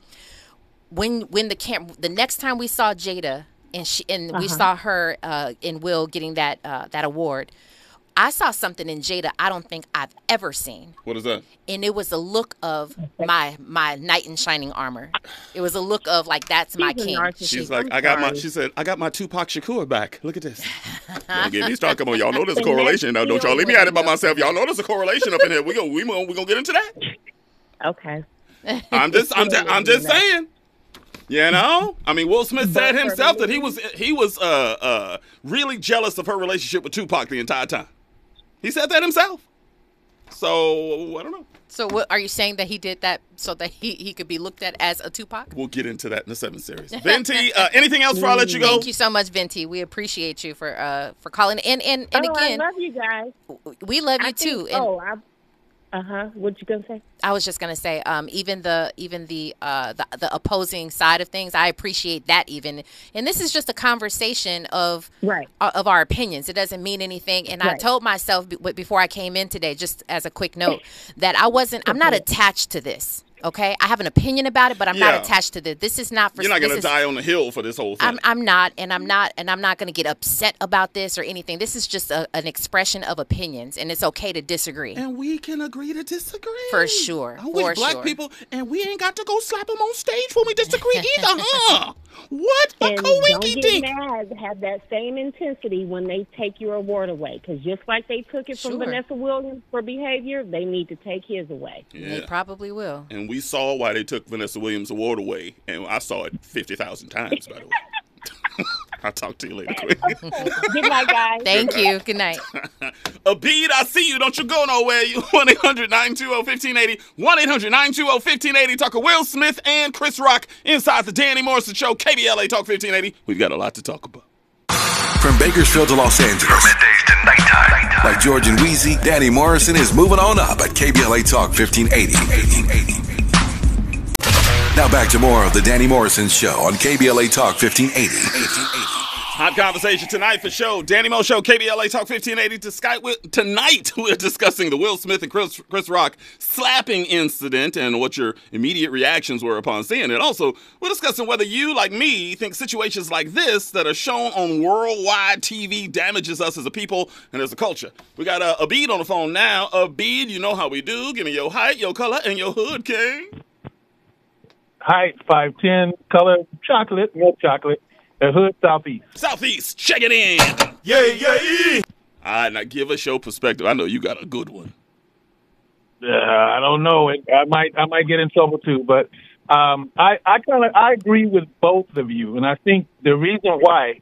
when when the camp the next time we saw Jada and she and we Uh-huh. saw her uh, and Will getting that uh, that award, I saw something in Jada I don't think I've ever seen. What is that? And it was a look of my my knight in shining armor. It was a look of like that's my She's a king. She's like, I got my. She said, I got my Tupac Shakur back. Look at this. Don't get me started. Come on, y'all know there's a correlation. Now, don't y'all leave me at it by myself. Y'all know there's a correlation up in here. We gonna we gonna we gonna get into that. Okay. I'm just I'm just, I'm just saying. You know, I mean, Will Smith said himself that he was he was uh uh really jealous of her relationship with Tupac the entire time. He said that himself. So I don't know. So what are you saying that he did that so that he, he could be looked at as a Tupac? We'll get into that in the seventh series. Venti, uh, anything else before I let you go? Thank you so much, Venti. We appreciate you for uh for calling and and and oh, again, I love you guys. we love you I too. think- And oh, I, uh huh. What you gonna say? I was just gonna say, um, even the even the uh the, the opposing side of things, I appreciate that even. And this is just a conversation of right of our opinions. It doesn't mean anything. And I told myself be- before I came in today, just as a quick note, that I wasn't. I'm not attached to this. Okay, I have an opinion about it, but I'm Yeah. not attached to this. This is not for. You're not gonna is- die on the hill for this whole thing. I'm, I'm not, and I'm not, and I'm not going to get upset about this or anything. This is just a, an expression of opinions, and it's okay to disagree. And we can agree to disagree. For sure. I'm with for black sure. people, and we ain't got to go slap them on stage when we disagree either, huh? What a And don't coinky get dink. mad. Have that same intensity when they take your award away, because just like they took it from Sure. Vanessa Williams for behavior, they need to take his away. They probably will. And we saw why they took Vanessa Williams' award away, and I saw it fifty thousand times. By the way, I'll talk to you later. Quick. Good night, guys. Thank you. Good night. Abid, I see you. Don't you go nowhere. You 1 800 920 1580. 1 800 920 1580. Talk of Will Smith and Chris Rock inside the Danny Morrison Show, KBLA Talk 1580. We've got a lot to talk about. From Bakersfield to Los Angeles. From middays to nighttime. Like George and Weezy, Danny Morrison is moving on up at KBLA Talk 1580. Now back to more of the Danny Morrison Show on KBLA Talk 1580. Hot conversation tonight for show. Danny Mo Show, KBLA Talk 1580. To Skype with, tonight, we're discussing the Will Smith and Chris, Chris Rock slapping incident and what your immediate reactions were upon seeing it. Also, we're discussing whether you, like me, think situations like this that are shown on worldwide TV damages us as a people and as a culture. We got uh, Abid on the phone now. Abid, you know how we do. Give me your height, your color, and your hood, King. Height five ten, color chocolate, milk chocolate. The hood southeast. Southeast, check it in. Yeah, yeah. All right, now give us your perspective. I know you got a good one. Uh, I don't know. I might I might get in trouble too, but um, I I kind of I agree with both of you, and I think the reason why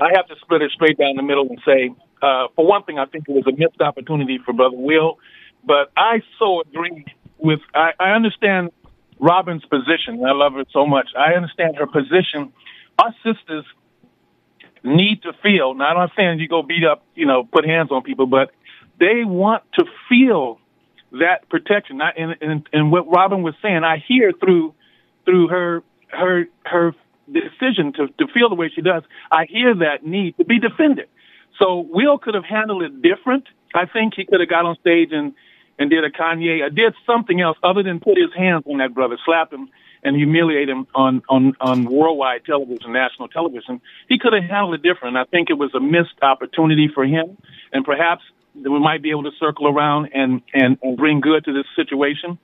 I have to split it straight down the middle and say, uh, for one thing, I think it was a missed opportunity for Brother Will, but I so agree with I, I understand Robin's position. I love her so much. I understand her position. Our sisters need to feel. Now, I'm not saying you go beat up, you know, put hands on people, but they want to feel that protection. And, and and what Robin was saying, I hear through through her her her decision to to feel the way she does. I hear that need to be defended. So Will could have handled it different. I think he could have got on stage and and did a Kanye, or did something else other than put his hands on that brother, slap him, and humiliate him on on on worldwide television, national television. He could have handled it different. I think it was a missed opportunity for him, and perhaps we might be able to circle around and and, and bring good to this situation.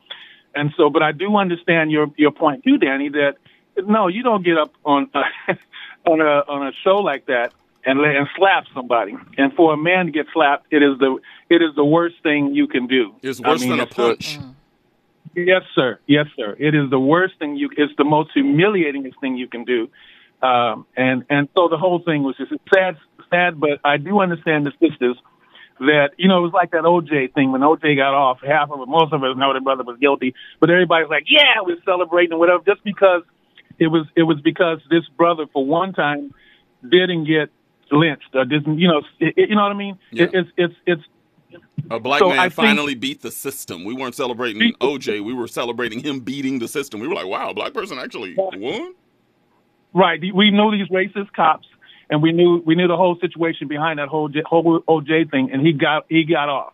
And so, but I do understand your your point too, Danny. That no, you don't get up on on a on a show like that and let, and slap somebody. And for a man to get slapped, it is the it is the worst thing you can do. It's I worse mean, than a it's punch. Yes, sir. Yes, sir. It is the worst thing you. It's the most humiliating thing you can do. Um, and and so the whole thing was just sad, sad. But I do understand the sisters that you know it was like that OJ thing when OJ got off. Half of it, most of us know the brother was guilty, but everybody's like, yeah, we're celebrating whatever, just because it was it was because this brother for one time didn't get lynched or didn't you know it, you know what I mean? It, it's it's it's A black So man I think- finally beat the system. We weren't celebrating OJ. We were celebrating him beating the system. We were like, wow, a black person actually won. Right. We knew these racist cops, and we knew we knew the whole situation behind that whole whole OJ thing, and he got he got off.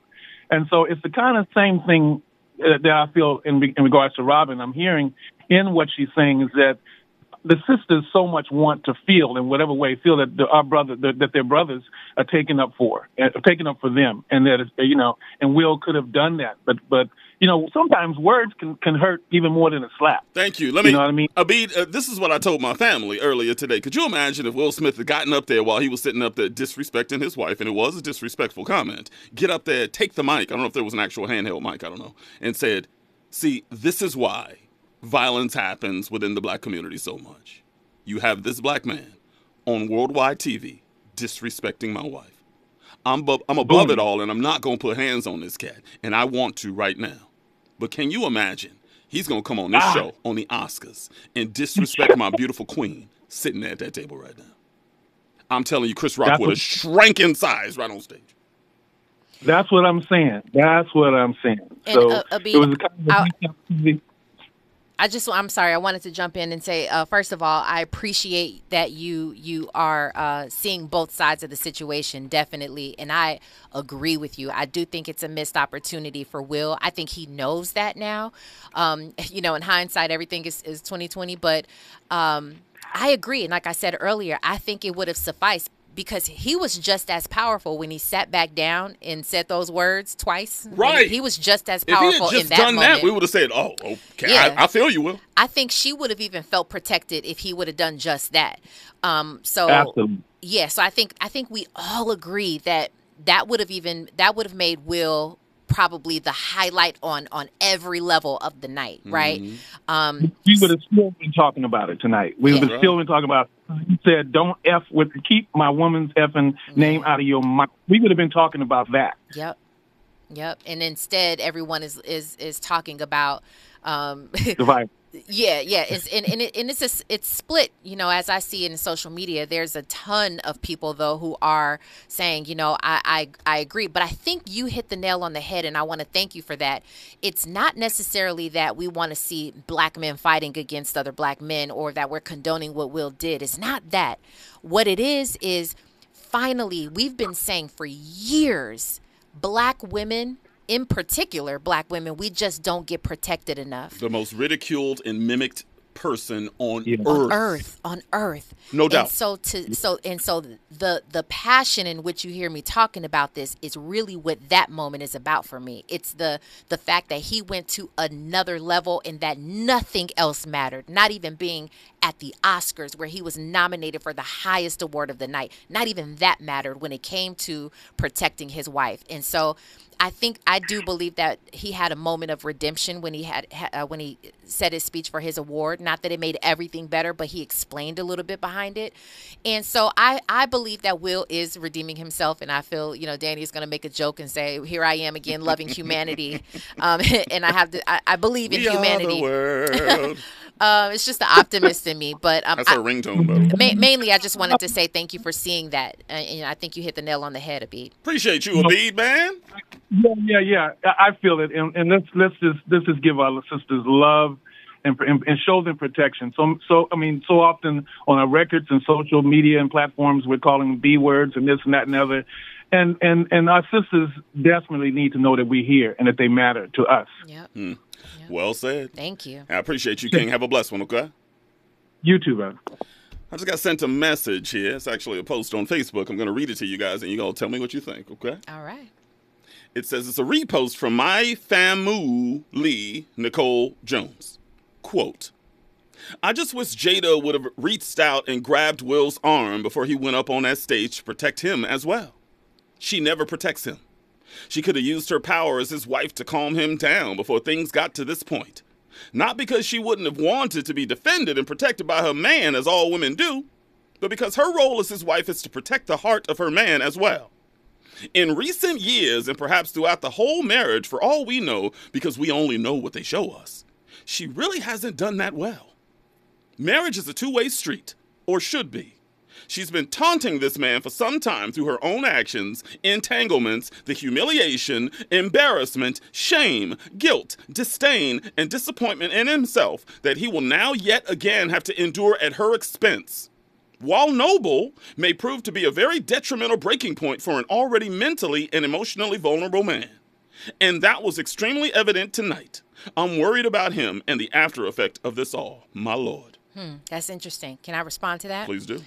And so it's the kind of same thing that I feel in, in regards to Robin. I'm hearing in what she's saying is that the sisters so much want to feel in whatever way feel that the, our brother that, that their brothers are taken up for, uh, taken up for them, and that you know, and Will could have done that, but but you know sometimes words can can hurt even more than a slap. Thank you. Let me You know what I mean? Abid, uh, this is what I told my family earlier today. Could you imagine if Will Smith had gotten up there while he was sitting up there disrespecting his wife, and it was a disrespectful comment? Get up there, take the mic. I don't know if there was an actual handheld mic. I don't know, and said, "See, this is why violence happens within the black community so much. You have this black man on worldwide TV disrespecting my wife. I'm bu- I'm above it all, and I'm not gonna put hands on this cat, and I want to right now. But can you imagine? He's gonna come on this Ah. show on the Oscars and disrespect my beautiful queen sitting there at that table right now. I'm telling you, Chris Rock That's would have what- shrank in size right on stage. That's what I'm saying. That's what I'm saying. And, so uh, Abid, it was a kind I- of I just I'm sorry I wanted to jump in and say uh, first of all I appreciate that you you are uh, seeing both sides of the situation definitely and I agree with you. I do think it's a missed opportunity for Will. I think he knows that now. Um, you know in hindsight everything is, is 2020 but um, I agree and like I said earlier I think it would have sufficed because he was just as powerful when he sat back down and said those words twice Right. he was just as powerful in that moment. If he had just in that done moment that, we would have said, "Oh, okay, Yeah. I, I feel you, Will." I think she would have even felt protected if he would have done just that. Um, so Absolutely. yeah, so I think I think we all agree that that would have even that would have made Will probably the highlight on on every level of the night, right? Um, we would have still been talking about it tonight. We would have Yeah. still been talking about. You said, "Don't f with keep my woman's effing name out of your mouth." We would have been talking about that. Yep. Yep. And instead everyone is is is talking about um Divide. Yeah, yeah, it's and, and, it, and it's just, it's split. You know, as I see in social media, there's a ton of people though who are saying, you know, I I, I agree, but I think you hit the nail on the head, and I want to thank you for that. It's not necessarily that we want to see black men fighting against other black men or that we're condoning what Will did. It's not that. What it is is finally we've been saying for years, black women. In particular, black women, we just don't get protected enough. The most ridiculed and mimicked person on earth. on earth on earth No and doubt. so to so and so the the passion in which you hear me talking about this is really what that moment is about for me it's the the fact that he went to another level and that nothing else mattered not even being at the oscars where he was nominated for the highest award of the night not even that mattered when it came to protecting his wife and so I think I do believe that he had a moment of redemption when he had ha- uh, when he said his speech for his award. Not that it made everything better, but he explained a little bit behind it. And so I I believe that Will is redeeming himself, and I feel you know Danny is going to make a joke and say, "Here I am again, loving humanity," um, and I have to I, I believe in We humanity. world. um, it's just the optimist in me, but um, That's I- ringtone, by ma- mainly I just wanted to say thank you for seeing that, uh, and I think you hit the nail on the head, Abid. Appreciate you, Abid, man. Yeah, yeah, yeah. I I feel it, and, and let's let's just let's just give our sisters love and, and and show them protection. So so I mean, so often on our records and social media and platforms, we're calling them b words and this and that and the other. And and and our sisters desperately need to know that we're here and that they matter to us. Well said. Thank you. I appreciate you, King. Have a blessed one, okay? You too, brother. I just got sent a message here. It's actually a post on Facebook. I'm going to read it to you guys, and you're going to tell me what you think, okay? All right. It says it's a repost from my famu Lee Nicole Jones. Quote I just wish Jada would have reached out and grabbed Will's arm before he went up on that stage to protect him as well. She never protects him. She could have used her power as his wife to calm him down before things got to this point. Not because she wouldn't have wanted to be defended and protected by her man, as all women do, but because her role as his wife is to protect the heart of her man as well. In recent years, and perhaps throughout the whole marriage, for all we know, because we only know what they show us, she really hasn't done that well. Marriage is a two way street, or should be. She's been taunting this man for some time through her own actions, entanglements, the humiliation, embarrassment, shame, guilt, disdain, and disappointment in himself that he will now yet again have to endure at her expense. While noble, may prove to be a very detrimental breaking point for an already mentally and emotionally vulnerable man. And that was extremely evident tonight. I'm worried about him and the after effect of this all, my lord. Hmm, that's interesting. Can I respond to that? Please do.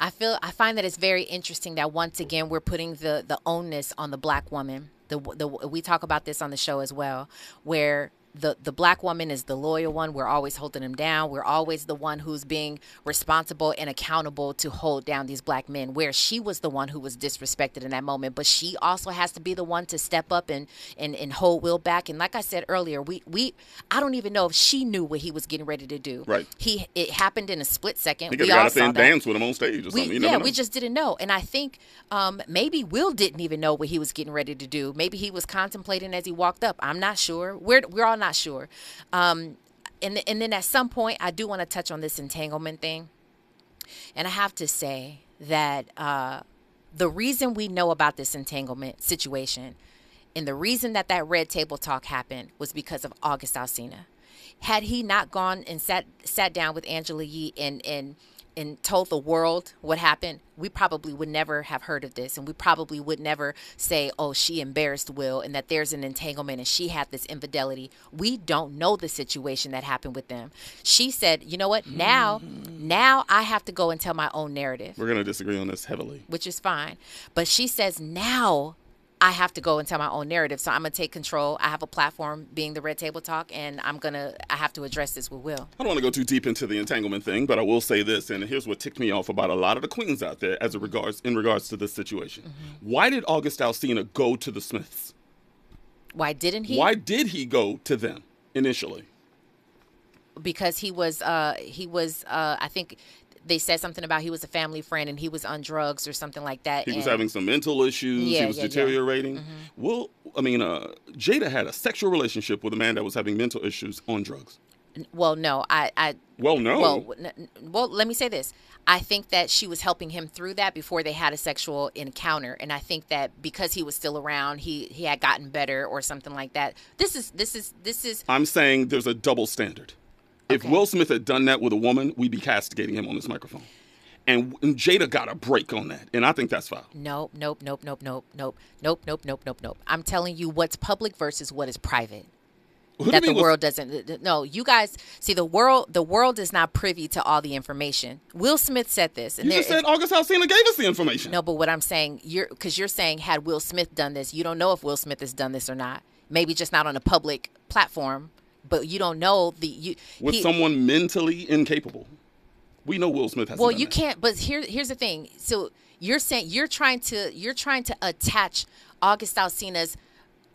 I feel I find that it's very interesting that once again we're putting the the onus on the black woman. The the we talk about this on the show as well, where the the black woman is the loyal one. We're always holding them down. We're always the one who's being responsible and accountable to hold down these black men. Where she was the one who was disrespected in that moment, but she also has to be the one to step up and and, and hold Will back. And like I said earlier, we we I don't even know if she knew what he was getting ready to do. Right. He it happened in a split second. He could we have all got up there and that. danced with him on stage or We, something. You yeah, we just didn't know. And I think um, maybe Will didn't even know what he was getting ready to do. Maybe he was contemplating as he walked up. I'm not sure. We're, we're all not sure. Um, and, and then at some point, I do want to touch on this entanglement thing. And I have to say that uh, the reason we know about this entanglement situation and the reason that that red table talk happened was because of August Alsina. Had he not gone and sat sat down with Angela Yee and and and told the world what happened, we probably would never have heard of this, and we probably would never say, "Oh, she embarrassed Will," and that there's an entanglement and she had this infidelity. We don't know the situation that happened with them. She said, "You know what? Now, mm. now I have to go and tell my own narrative." We're going to disagree on this heavily. which is fine. But she says now I have to go and tell my own narrative. So I'm gonna take control. I have a platform being the Red Table Talk, and I'm gonna I have to address this with Will. I don't want to go too deep into the entanglement thing, but I will say this, and here's what ticked me off about a lot of the queens out there as it regards in regards to this situation. Mm-hmm. Why did August Alsina go to the Smiths? Why didn't he? Why did he go to them initially? Because he was uh he was uh I think they said something about he was a family friend and he was on drugs or something like that. He was having some mental issues. Yeah, he was yeah, yeah. deteriorating. Mhm. Well, I mean, uh, Jada had a sexual relationship with a man that was having mental issues on drugs. Well, no, I, I. Well, no. Well, n- well, let me say this. I think that she was helping him through that before they had a sexual encounter, and I think that because he was still around, he he had gotten better or something like that. This is this is this is I'm saying there's a double standard. If Will Smith had done that with a woman, we'd be castigating him on this microphone. And, and Jada got a break on that, and I think that's foul. nope, nope, nope, nope, nope, nope, nope, nope, nope, nope, nope. I'm telling you what's public versus what is private. Who that the mean was- world doesn't no you guys see the world the world is not privy to all the information will smith said this You there- just said August Alsina gave us the information. No, but what I'm saying, you're because you're saying had Will Smith done this, you don't know if Will Smith has done this or not. Maybe just not on a public platform, but you don't know the you. With he- someone mentally incapable. We know Will Smith has well, you can't. But here, here's the thing. So you're saying you're trying to you're trying to attach August Alsina's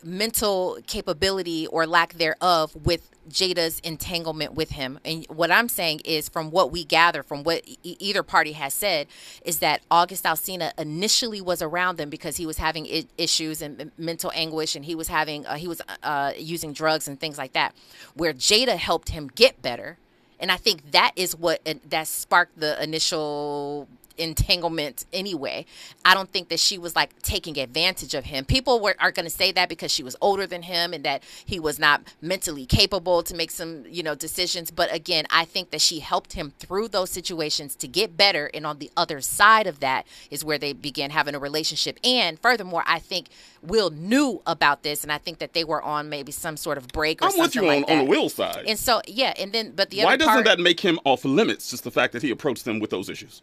mental capability or lack thereof with Jada's entanglement with him. And what I'm saying is, from what we gather, from what e- either party has said, is that August Alsina initially was around them because he was having I- issues and mental anguish, and he was having uh, he was uh, using drugs and things like that. Where Jada helped him get better, and I think that is what uh, that sparked the initial entanglement anyway. I don't think that she was like taking advantage of him. People were, are going to say that because she was older than him and that he was not mentally capable to make some, you know, decisions. But again, I think that she helped him through those situations to get better. And on the other side of that is where they began having a relationship. And furthermore, I think Will knew about this, and I think that they were on maybe some sort of break or I'm with something you like on, on the Will side. And so, yeah, and then, but the Why other Why doesn't part, that make him off limits? Just the fact that he approached them with those issues.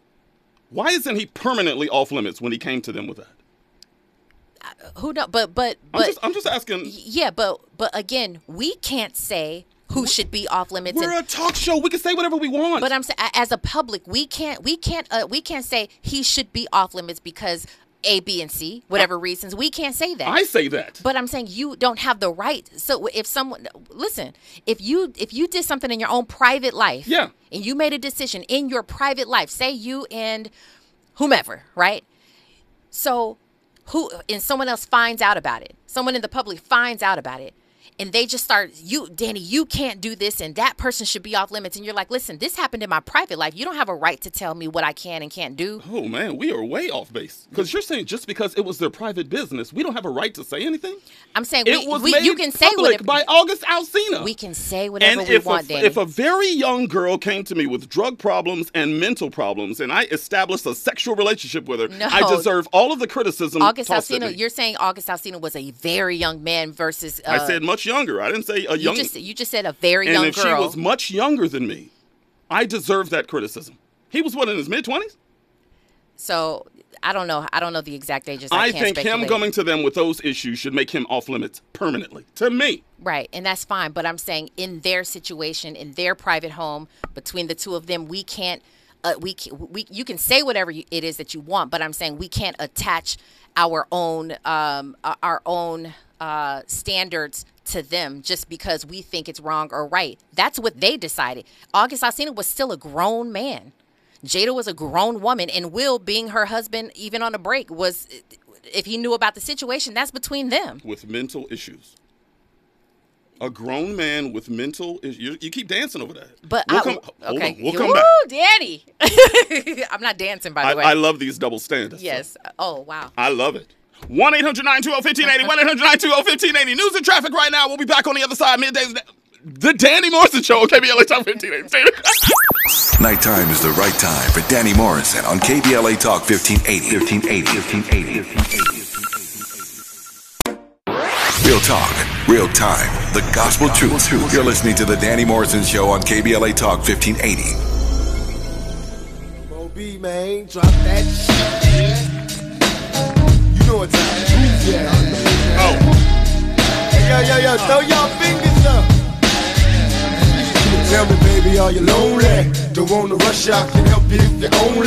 Why isn't he permanently off limits when he came to them with that? who know? But but I'm but just, I'm just asking. Yeah, but but again, we can't say who should be off limits. We're a talk show. We can say whatever we want. But I'm saying, as a public, we can't we can't uh, we can't say he should be off limits because A, B, and C, whatever reasons. We can't say that. I say that. But I'm saying you don't have the right. So if someone listen, if you if you did something in your own private life, Yeah. and you made a decision in your private life, say you and whomever, right? So who and someone else finds out about it. Someone in the public finds out about it. And they just start, you, Danny, you can't do this, and that person should be off limits. And you're like, listen, this happened in my private life. You don't have a right to tell me what I can and can't do. Oh man, we are way off base. Because you're saying just because it was their private business, we don't have a right to say anything. I'm saying it we, was we, made you can say whatever by August Alsina. We can say whatever and we if want, a, Danny. if a very young girl came to me with drug problems and mental problems, and I established a sexual relationship with her, No. I deserve all of the criticism. August tossed at Alsina, me. you're saying August Alsina was a very young man versus. Uh, I said much younger. I didn't say a you young. just you just said a very and young if girl. she was much younger than me, I deserve that criticism. He was what in his mid twenties. so I don't know. I don't know the exact ages. I, I can't think him speculate. coming to them with those issues should make him off limits permanently. To me, Right, and that's fine. But I'm saying in their situation, in their private home, between the two of them, we can't. Uh, we, we you can say whatever you, it is that you want, but I'm saying we can't attach our own um, our own uh, standards to them just because we think it's wrong or right. That's what they decided. August Alsina was still a grown man. Jada was a grown woman, and Will, being her husband, even on a break, was if he knew about the situation, that's between them. with mental issues. A grown man with mental issues. You, keep dancing over that. But we'll I, come, hold okay, on, we'll come Woo, back. Danny. I'm not dancing, by I, the way. I love these double standards. Yes. Oh wow. I love it. 1 800 920 1580. 1 800 920 1580. News and traffic right now. We'll be back on the other side middays. The Danny Morrison Show on KBLA Talk 1580. Nighttime is the right time for Danny Morrison on KBLA Talk 1580. 1580. 1580. Real talk, real time, the gospel truth. You're listening to the Danny Morrison Show on KBLA Talk 1580. Moby, man, drop that shit. You what time. Yeah. Oh. Hey, yo, yo, yo, throw fingers up. Tell me, baby, are you lonely? Don't wanna rush, I can help you if you're only.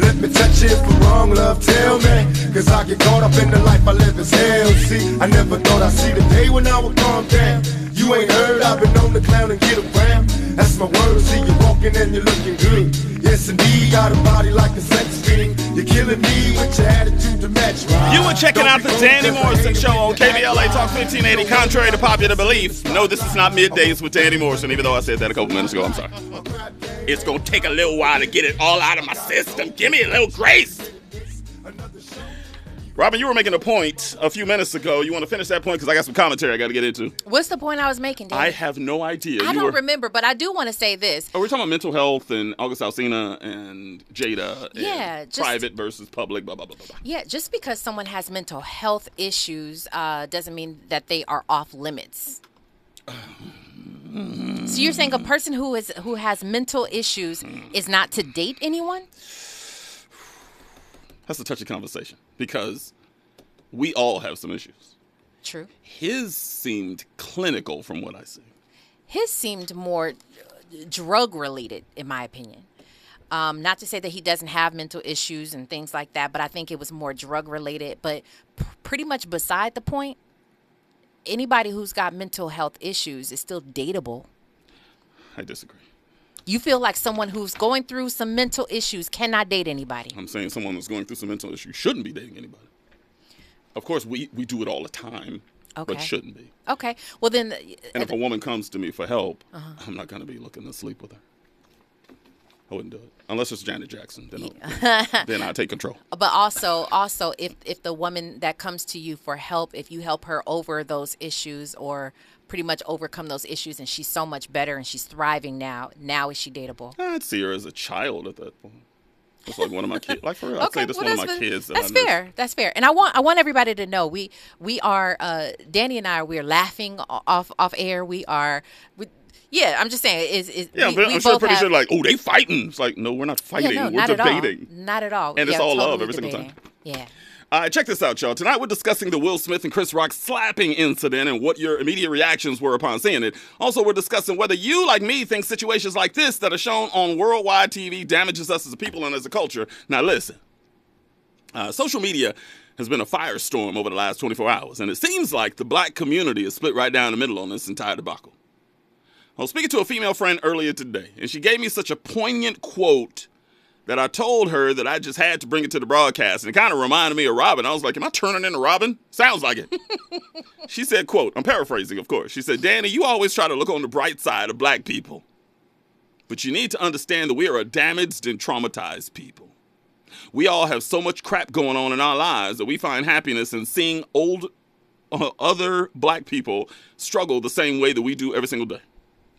Let me touch it for wrong, love, tell me. Cause I get caught up in the life I live as hell. See, I never thought I'd see the day when I would calm down. You ain't heard, I've been on the clown and get around. That's my word, see you walking and you're looking good. Yes, indeed, got a body like a sex fiend. You're killing me with your attitude to match mine. You were checking out the Danny Morrison Show on KBLA Talk 1580. Contrary to popular belief, no, this is not middays with Danny Morrison, even though I said that a couple minutes ago. I'm sorry. It's going to take a little while to get it all out of my system. Give me a little grace. Robin, you were making a point a few minutes ago. You want to finish that point? Because I got some commentary I got to get into. What's the point I was making? I have no idea. I You don't were- remember, but I do want to say this. Oh, we're talking about mental health and August Alsina and Jada. And Yeah, just- private versus public. Blah blah blah blah. blah. Yeah, just because someone has mental health issues uh, doesn't mean that they are off limits. So you're saying a person who is who has mental issues is not to date anyone? That's a touchy conversation because we all have some issues. True. His seemed clinical from what I see. His seemed more drug related, in my opinion. Um, not to say that he doesn't have mental issues and things like that, but I think it was more drug related. But p- pretty much beside the point, anybody who's got mental health issues is still dateable. I disagree. You feel like someone who's going through some mental issues cannot date anybody. I'm saying someone that's going through some mental issues shouldn't be dating anybody. Of course, we, we do it all the time, Okay. but shouldn't be. Okay. Well, then, And if a woman comes to me for help, Uh-huh. I'm not going to be looking to sleep with her. I wouldn't do it unless it's Janet Jackson. Then, I'll, then I take control. But also, also, if if the woman that comes to you for help, if you help her over those issues or pretty much overcome those issues, and she's so much better and she's thriving now, now is she dateable? I'd see her as a child at that point. It's like one of my kids. Like for real, I'd Okay, say this well, one of my kids. That That's fair. That's fair. And I want I want everybody to know we we are uh, Danny and I we're laughing off off air. We are. We, yeah, I'm just saying. Is is Yeah, we, but we I'm sure pretty have, sure like, oh, they fighting. It's like, no, we're not fighting. Yeah, no, we're not debating. at all. Not at all. And it's Yeah, all love totally every single time. Yeah. All right, check this out, y'all. Tonight we're discussing the Will Smith and Chris Rock slapping incident and what your immediate reactions were upon seeing it. Also, we're discussing whether you, like me, think situations like this that are shown on worldwide TV damages us as a people and as a culture. Now, listen. Uh, social media has been a firestorm over the last 24 hours, and it seems like the black community is split right down the middle on this entire debacle. I was speaking to a female friend earlier today, and she gave me such a poignant quote that I told her that I just had to bring it to the broadcast. And it kind of reminded me of Robin. I was like, Am I turning into Robin? Sounds like it. she said, quote, I'm paraphrasing, of course. She said, Danny, you always try to look on the bright side of black people. But you need to understand that we are a damaged and traumatized people. We all have so much crap going on in our lives that we find happiness in seeing old uh, other black people struggle the same way that we do every single day.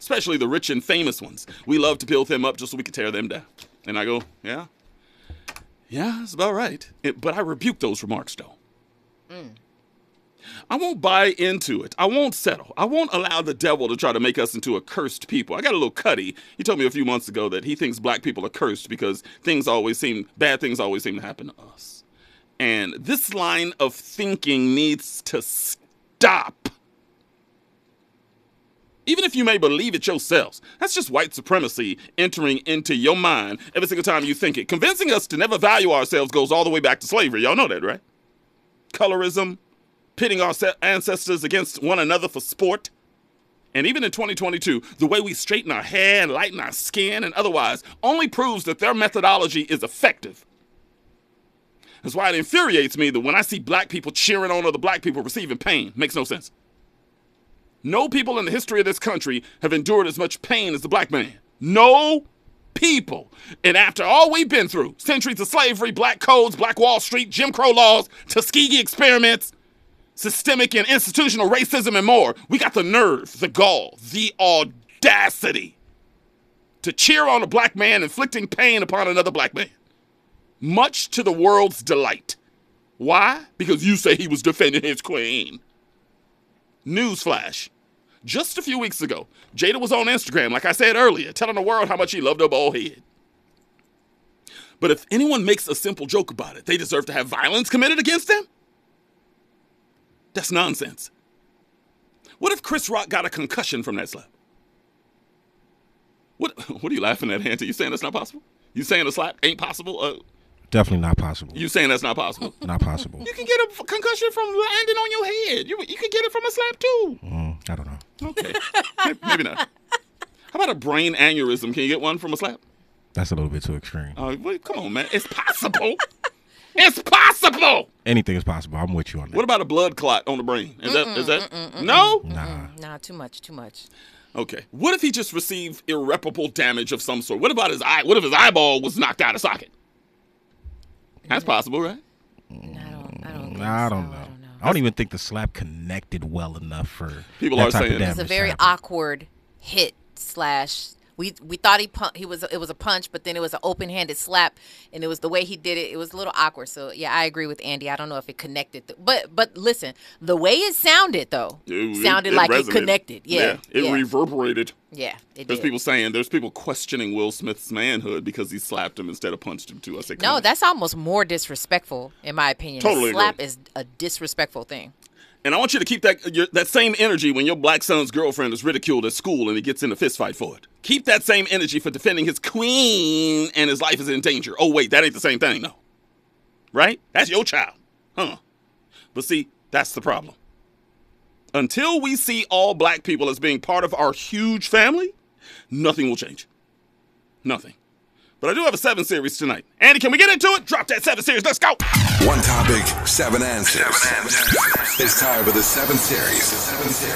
Especially the rich and famous ones. We love to build them up just so we can tear them down. And I go, yeah, yeah, that's about right. It, but I rebuke those remarks, though. Mm. I won't buy into it. I won't settle. I won't allow the devil to try to make us into a cursed people. I got a little cutty. He told me a few months ago that he thinks black people are cursed because things always seem, bad things always seem to happen to us. And this line of thinking needs to stop. Even if you may believe it yourselves, that's just white supremacy entering into your mind every single time you think it. Convincing us to never value ourselves goes all the way back to slavery. Y'all know that, right? Colorism, pitting our ancestors against one another for sport. And even in 2022, the way we straighten our hair and lighten our skin and otherwise only proves that their methodology is effective. That's why it infuriates me that when I see black people cheering on other black people receiving pain, makes no sense. No people in the history of this country have endured as much pain as the black man. No people. And after all we've been through centuries of slavery, black codes, black Wall Street, Jim Crow laws, Tuskegee experiments, systemic and institutional racism, and more we got the nerve, the gall, the audacity to cheer on a black man inflicting pain upon another black man. Much to the world's delight. Why? Because you say he was defending his queen. Newsflash. Just a few weeks ago, Jada was on Instagram, like I said earlier, telling the world how much he loved her bald head. But if anyone makes a simple joke about it, they deserve to have violence committed against them? That's nonsense. What if Chris Rock got a concussion from that slap? What What are you laughing at, Hanta? You saying that's not possible? You saying a slap ain't possible? Uh, Definitely not possible. you saying that's not possible? Not possible. You can get a concussion from landing on your head. You you can get it from a slap too. Mm, I don't know. Okay, Maybe- maybe not. How about a brain aneurysm? Can you get one from a slap? That's a little bit too extreme. Oh, wait, come on, man. It's possible. it's possible. Anything is possible. I'm with you on that. What about a blood clot on the brain? Is that is that no? mm-mm. Nah, too much, too much. Okay. What if he just received irreparable damage of some sort? What about his eye? What if his eyeball was knocked out of socket? That's mm. possible, right? No, I don't know. No, I don't mm, know. I don't even think the slap connected well enough for People that are type saying of it. damage. It's a very to awkward hit slash. We we thought he pun- he was it was a punch, but then it was an open handed slap, and it was the way he did it. It was a little awkward. So yeah, I agree with Andy. I don't know if it connected, th- but but listen, the way it sounded though It- sounded it like it connected. Yeah, it yeah. reverberated. Yeah, it There's did. people saying there's people questioning Will Smith's manhood because he slapped him instead of punched him too. I say, No, that's almost more disrespectful, in my opinion. Totally a slap agree. is a disrespectful thing. And I want you to keep that your, that same energy when your black son's girlfriend is ridiculed at school and he gets in a fist fight for it. Keep that same energy for defending his queen and his life is in danger. Oh wait, that ain't the same thing, no. Right? That's your child, huh? But see, that's the problem. Until we see all black people as being part of our huge family, nothing will change. Nothing. But I do have a seven series tonight. Andy, can we get into it? Drop that seven series. Let's go. One topic, seven answers. Seven answers. It's time for the seven series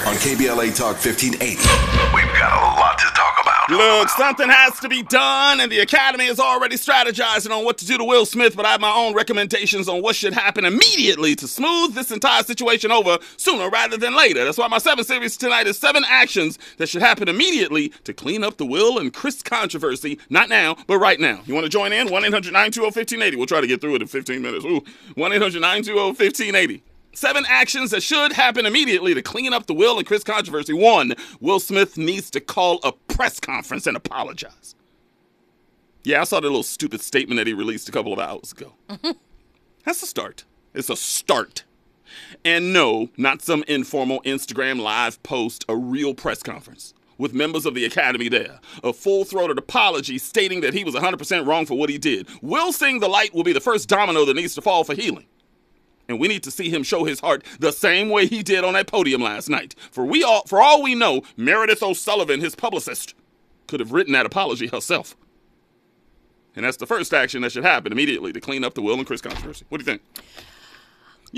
on KBLA Talk 1580. We've got a lot to talk about. Look, something has to be done, and the Academy is already strategizing on what to do to Will Smith, but I have my own recommendations on what should happen immediately to smooth this entire situation over sooner rather than later. That's why my seven series tonight is seven actions that should happen immediately to clean up the Will and Chris controversy. Not now, but right now. You want to join in? 1 800 920 1580. We'll try to get through it in 15 minutes. Ooh, 1 800 920 1580. Seven actions that should happen immediately to clean up the Will and Chris controversy. One, Will Smith needs to call a press conference and apologize. Yeah, I saw the little stupid statement that he released a couple of hours ago. That's a start. It's a start. And no, not some informal Instagram live post, a real press conference. with members of the Academy there. A full throated apology stating that he was 100% wrong for what he did. Will Sing the Light will be the first domino that needs to fall for healing. And we need to see him show his heart the same way he did on that podium last night. For we all for all we know, Meredith O'Sullivan, his publicist, could have written that apology herself. And that's the first action that should happen immediately to clean up the Will and Chris controversy. What do you think?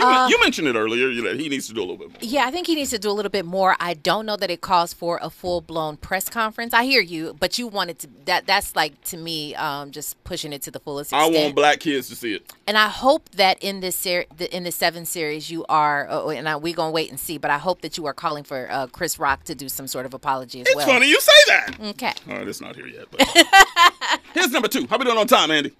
You, Uh, you mentioned it earlier you- that he needs to do a little bit more. Yeah, I think he needs to do a little bit more. I don't know that it calls for a full blown press conference. I hear you, but you wanted to that that's like to me um, just pushing it to the fullest I want black kids to see it. and I hope that in this ser- the, in the seven series you are oh, and I, we gonna wait and see. But I hope that you are calling for uh, Chris Rock to do some sort of apology as It's well. funny you say that. Okay. All right, it's not here yet. But here's number two. How we doing on time, Andy?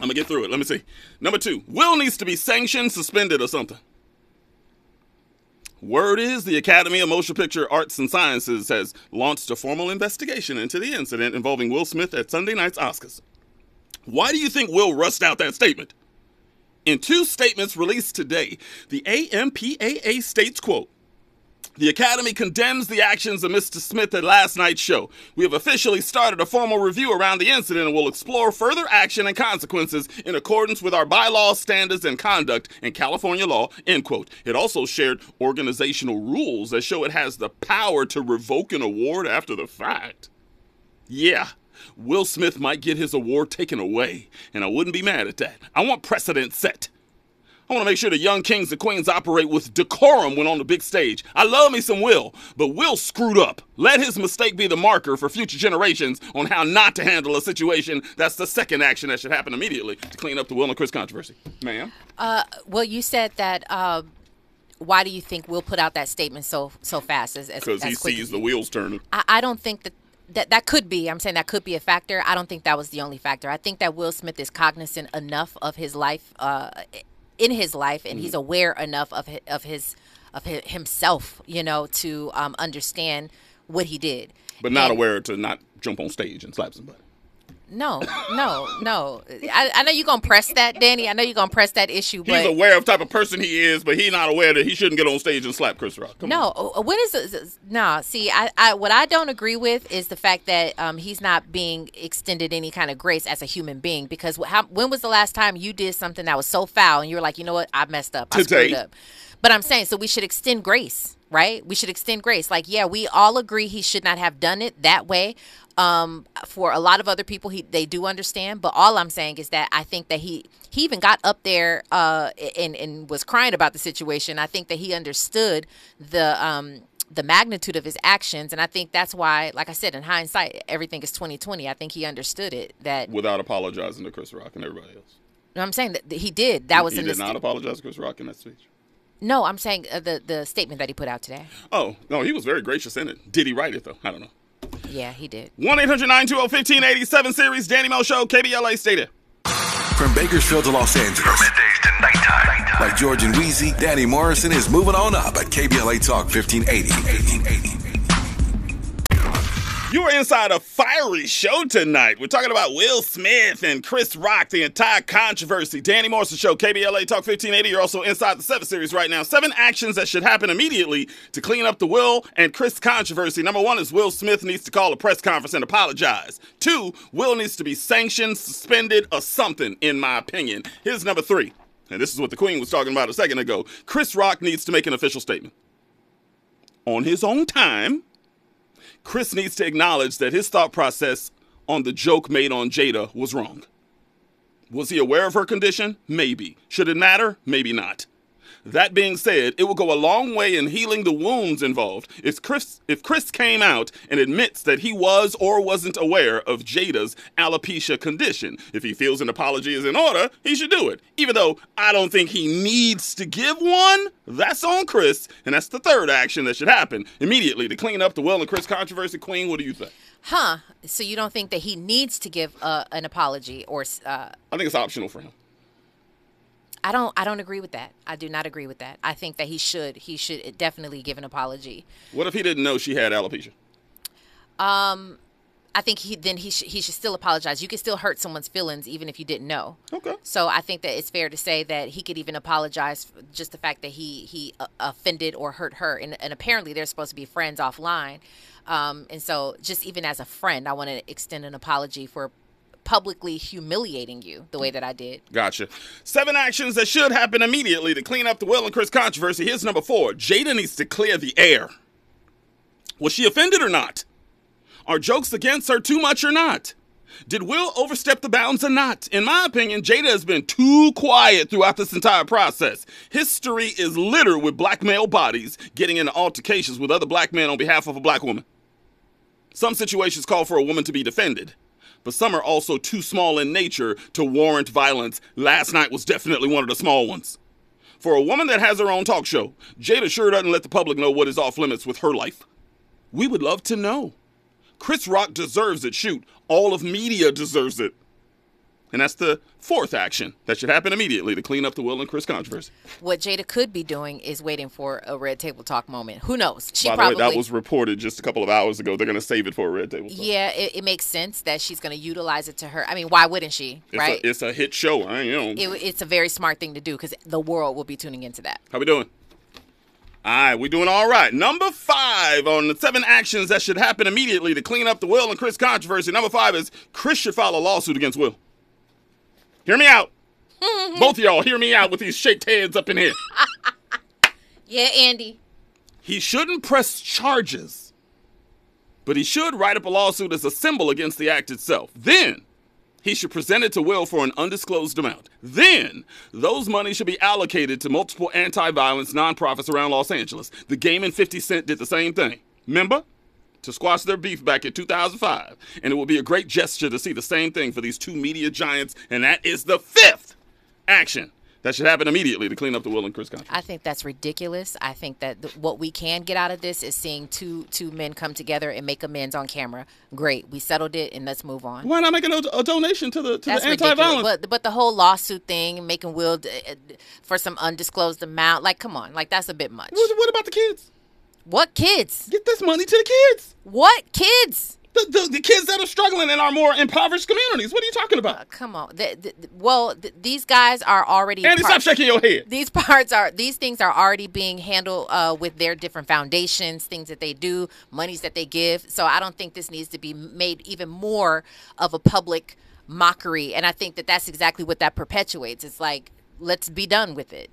I'm gonna get through it. Let me see. Number two. Will needs to be sanctioned, suspended, or something. Word is the Academy of Motion Picture Arts and Sciences has launched a formal investigation into the incident involving Will Smith at Sunday night's Oscars. Why do you think Will rushed out that statement? In two statements released today, the AMPAA states, quote, the Academy condemns the actions of Mr. Smith at last night's show. We have officially started a formal review around the incident and will explore further action and consequences in accordance with our bylaws, standards, and conduct in California law. End quote. It also shared organizational rules that show it has the power to revoke an award after the fact. Yeah, Will Smith might get his award taken away, and I wouldn't be mad at that. I want precedent set. I want to make sure the young kings and queens operate with decorum when on the big stage. I love me some Will, but Will screwed up. Let his mistake be the marker for future generations on how not to handle a situation. That's the second action that should happen immediately to clean up the Will and Chris controversy. Ma'am? Uh, well, you said that. Uh, why do you think Will put out that statement so so fast? As, as, Because he sees as the wheels turning. I, I don't think that, that that could be. I'm saying that could be a factor. I don't think that was the only factor. I think that Will Smith is cognizant enough of his life, uh, in his life, and Mm-hmm. he's aware enough of his, of his of hi- himself, you know, to um, understand what he did. But not aware to not jump on stage and slap somebody. No, no, no. I, I know you're gonna press that, Danny. I know you're gonna press that issue, He's aware of type of person he is, but he's not aware that he shouldn't get on stage and slap Chris Rock. Come no. uh, When is this? No. See, I, I what I don't agree with is the fact that um, he's not being extended any kind of grace as a human being. Because how, when was the last time you did something that was so foul and you were like, you know what, I messed up, I Today. screwed up. But I'm saying, so we should extend grace, right? We should extend grace. Like, yeah, we all agree he should not have done it that way. Um, for a lot of other people, he they do understand. But all I'm saying is that I think that he he even got up there uh, and and was crying about the situation. I think that he understood the um, the magnitude of his actions, and I think that's why, like I said, in hindsight, everything is 2020. I think he understood it. That Without apologizing to Chris Rock and everybody else. what I'm saying that he did. That was he in did the not apologize to Chris Rock in that speech. no. I'm saying uh, the the statement that he put out today. Oh, no, he was very gracious in it. Did he write it, though? I don't know. Yeah, he did. 1 800 920 1587 series, Danny Mo Show, KBLA Stadium. From Bakersfield to Los Angeles. From middays to nighttime. Like George and Weezy, Danny Morrison is moving on up at KBLA Talk 1580. You are inside a fiery show tonight. We're talking about Will Smith and Chris Rock, the entire controversy. Danny Morrison Show, KBLA Talk 1580. You're also inside the 7 series right now. Seven actions that should happen immediately to clean up the Will and Chris controversy. Number one is Will Smith needs to call a press conference and apologize. Two, Will needs to be sanctioned, suspended, or something, in my opinion. Here's number three. And this is what the Queen was talking about a second ago. Chris Rock needs to make an official statement. On his own time, Chris needs to acknowledge that his thought process on the joke made on Jada was wrong. Was he aware of her condition? Maybe. Should it matter? Maybe not. That being said, it will go a long way in healing the wounds involved if Chris if Chris came out and admits that he was or wasn't aware of Jada's alopecia condition. If he feels an apology is in order, he should do it. Even though I don't think he needs to give one, that's on Chris, and that's the third action that should happen immediately to clean up the Will and Chris controversy. Queen, what do you think? Huh? So you don't think that he needs to give uh, an apology, or uh, I think it's optional for him. I don't. I don't agree with that. I do not agree with that. I think that he should. He should definitely give an apology. What if he didn't know she had alopecia? Um, I think he then he should he should still apologize. You can still hurt someone's feelings even if you didn't know. Okay. So I think that it's fair to say that he could even apologize for just the fact that he he uh, offended or hurt her, and, and apparently they're supposed to be friends offline. Um, and so just even as a friend, I want to extend an apology for publicly humiliating you the way that I did. Gotcha. Seven actions that should happen immediately to clean up the Will and Chris controversy. Here's number four. Jada needs to clear the air. Was she offended or not? Are jokes against her too much or not? Did Will overstep the bounds or not? In my opinion, Jada has been too quiet throughout this entire process. History is littered with black male bodies getting into altercations with other black men on behalf of a black woman. Some situations call for a woman to be defended, but some are also too small in nature to warrant violence. Last night was definitely one of the small ones. For a woman that has her own talk show, Jada sure doesn't let the public know what is off limits with her life. We would love to know. Chris Rock deserves it. Shoot, all of media deserves it. And that's the fourth action that should happen immediately to clean up the Will and Chris controversy. What Jada could be doing is waiting for a red table talk moment. Who knows? She By probably way, that was reported just a couple of hours ago. They're going to save it for a red table. talk. Yeah, it, it makes sense that she's going to utilize it to her. I mean, why wouldn't she? It's, right? a, it's a hit show. I you know. it, it's a very smart thing to do because the world will be tuning into that. How we doing? All right, we're doing all right. Number five on the seven actions that should happen immediately to clean up the Will and Chris controversy. Number five is Chris should file a lawsuit against Will. Hear me out. Both of y'all, hear me out with these shaped heads up in here. Yeah, Andy. He shouldn't press charges, but he should write up a lawsuit as a symbol against the act itself. Then he should present it to Will for an undisclosed amount. Then those monies should be allocated to multiple anti-violence nonprofits around Los Angeles. The Game and 50 Cent did the same thing. Remember? To squash their beef back in 2005. And it would be a great gesture to see the same thing for these two media giants. And that is the fifth action that should happen immediately to clean up the Will and Chris controversy. I think that's ridiculous. I think that th- what we can get out of this is seeing two two men come together and make amends on camera. Great, we settled it, and let's move on. Why not make a, a donation to the to That's the anti-violence? But but the whole lawsuit thing, making Will d- uh, for some undisclosed amount, like come on, like that's a bit much. What, what about the kids? What kids? Get this money to the kids. What kids? The, the, the kids that are struggling in our more impoverished communities. What are you talking about? Come on. The, the, well, th- these guys are already. Andy, stop shaking your head. These parts are these things are already being handled uh, with their different foundations, things that they do, monies that they give. So I don't think this needs to be made even more of a public mockery. And I think that that's exactly what that perpetuates. It's like let's be done with it.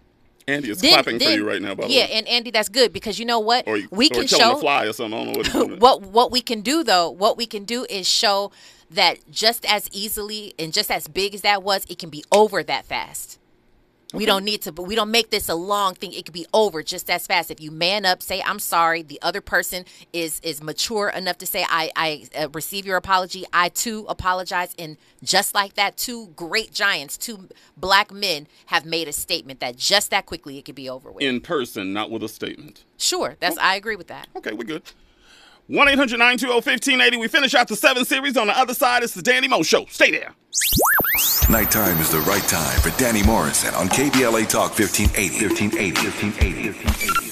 Andy is Then- clapping for you right now, by the yeah, way. and Andy, that's good because you know what Or, you- we or can show fly or something. I don't know what doing. what what we can do though what we can do is show that just as easily and just as big as that was it can be over that fast we don't need to but we don't make this a long thing. It could be over just as fast. If you man up say i'm sorry the other person is is mature enough to say i i uh, receive your apology. I too apologize. And just like that two great giants two black men have made a statement that just that quickly it could be over with. In person, not with a statement. sure. That's i agree with that. Okay, we're good. 1 800 920 1580. We finish out the seven series. On the other side, it's the Danny Mo Show. Stay there. Nighttime is the right time for Danny Morrison on KBLA Talk 1580. 1580. 1580.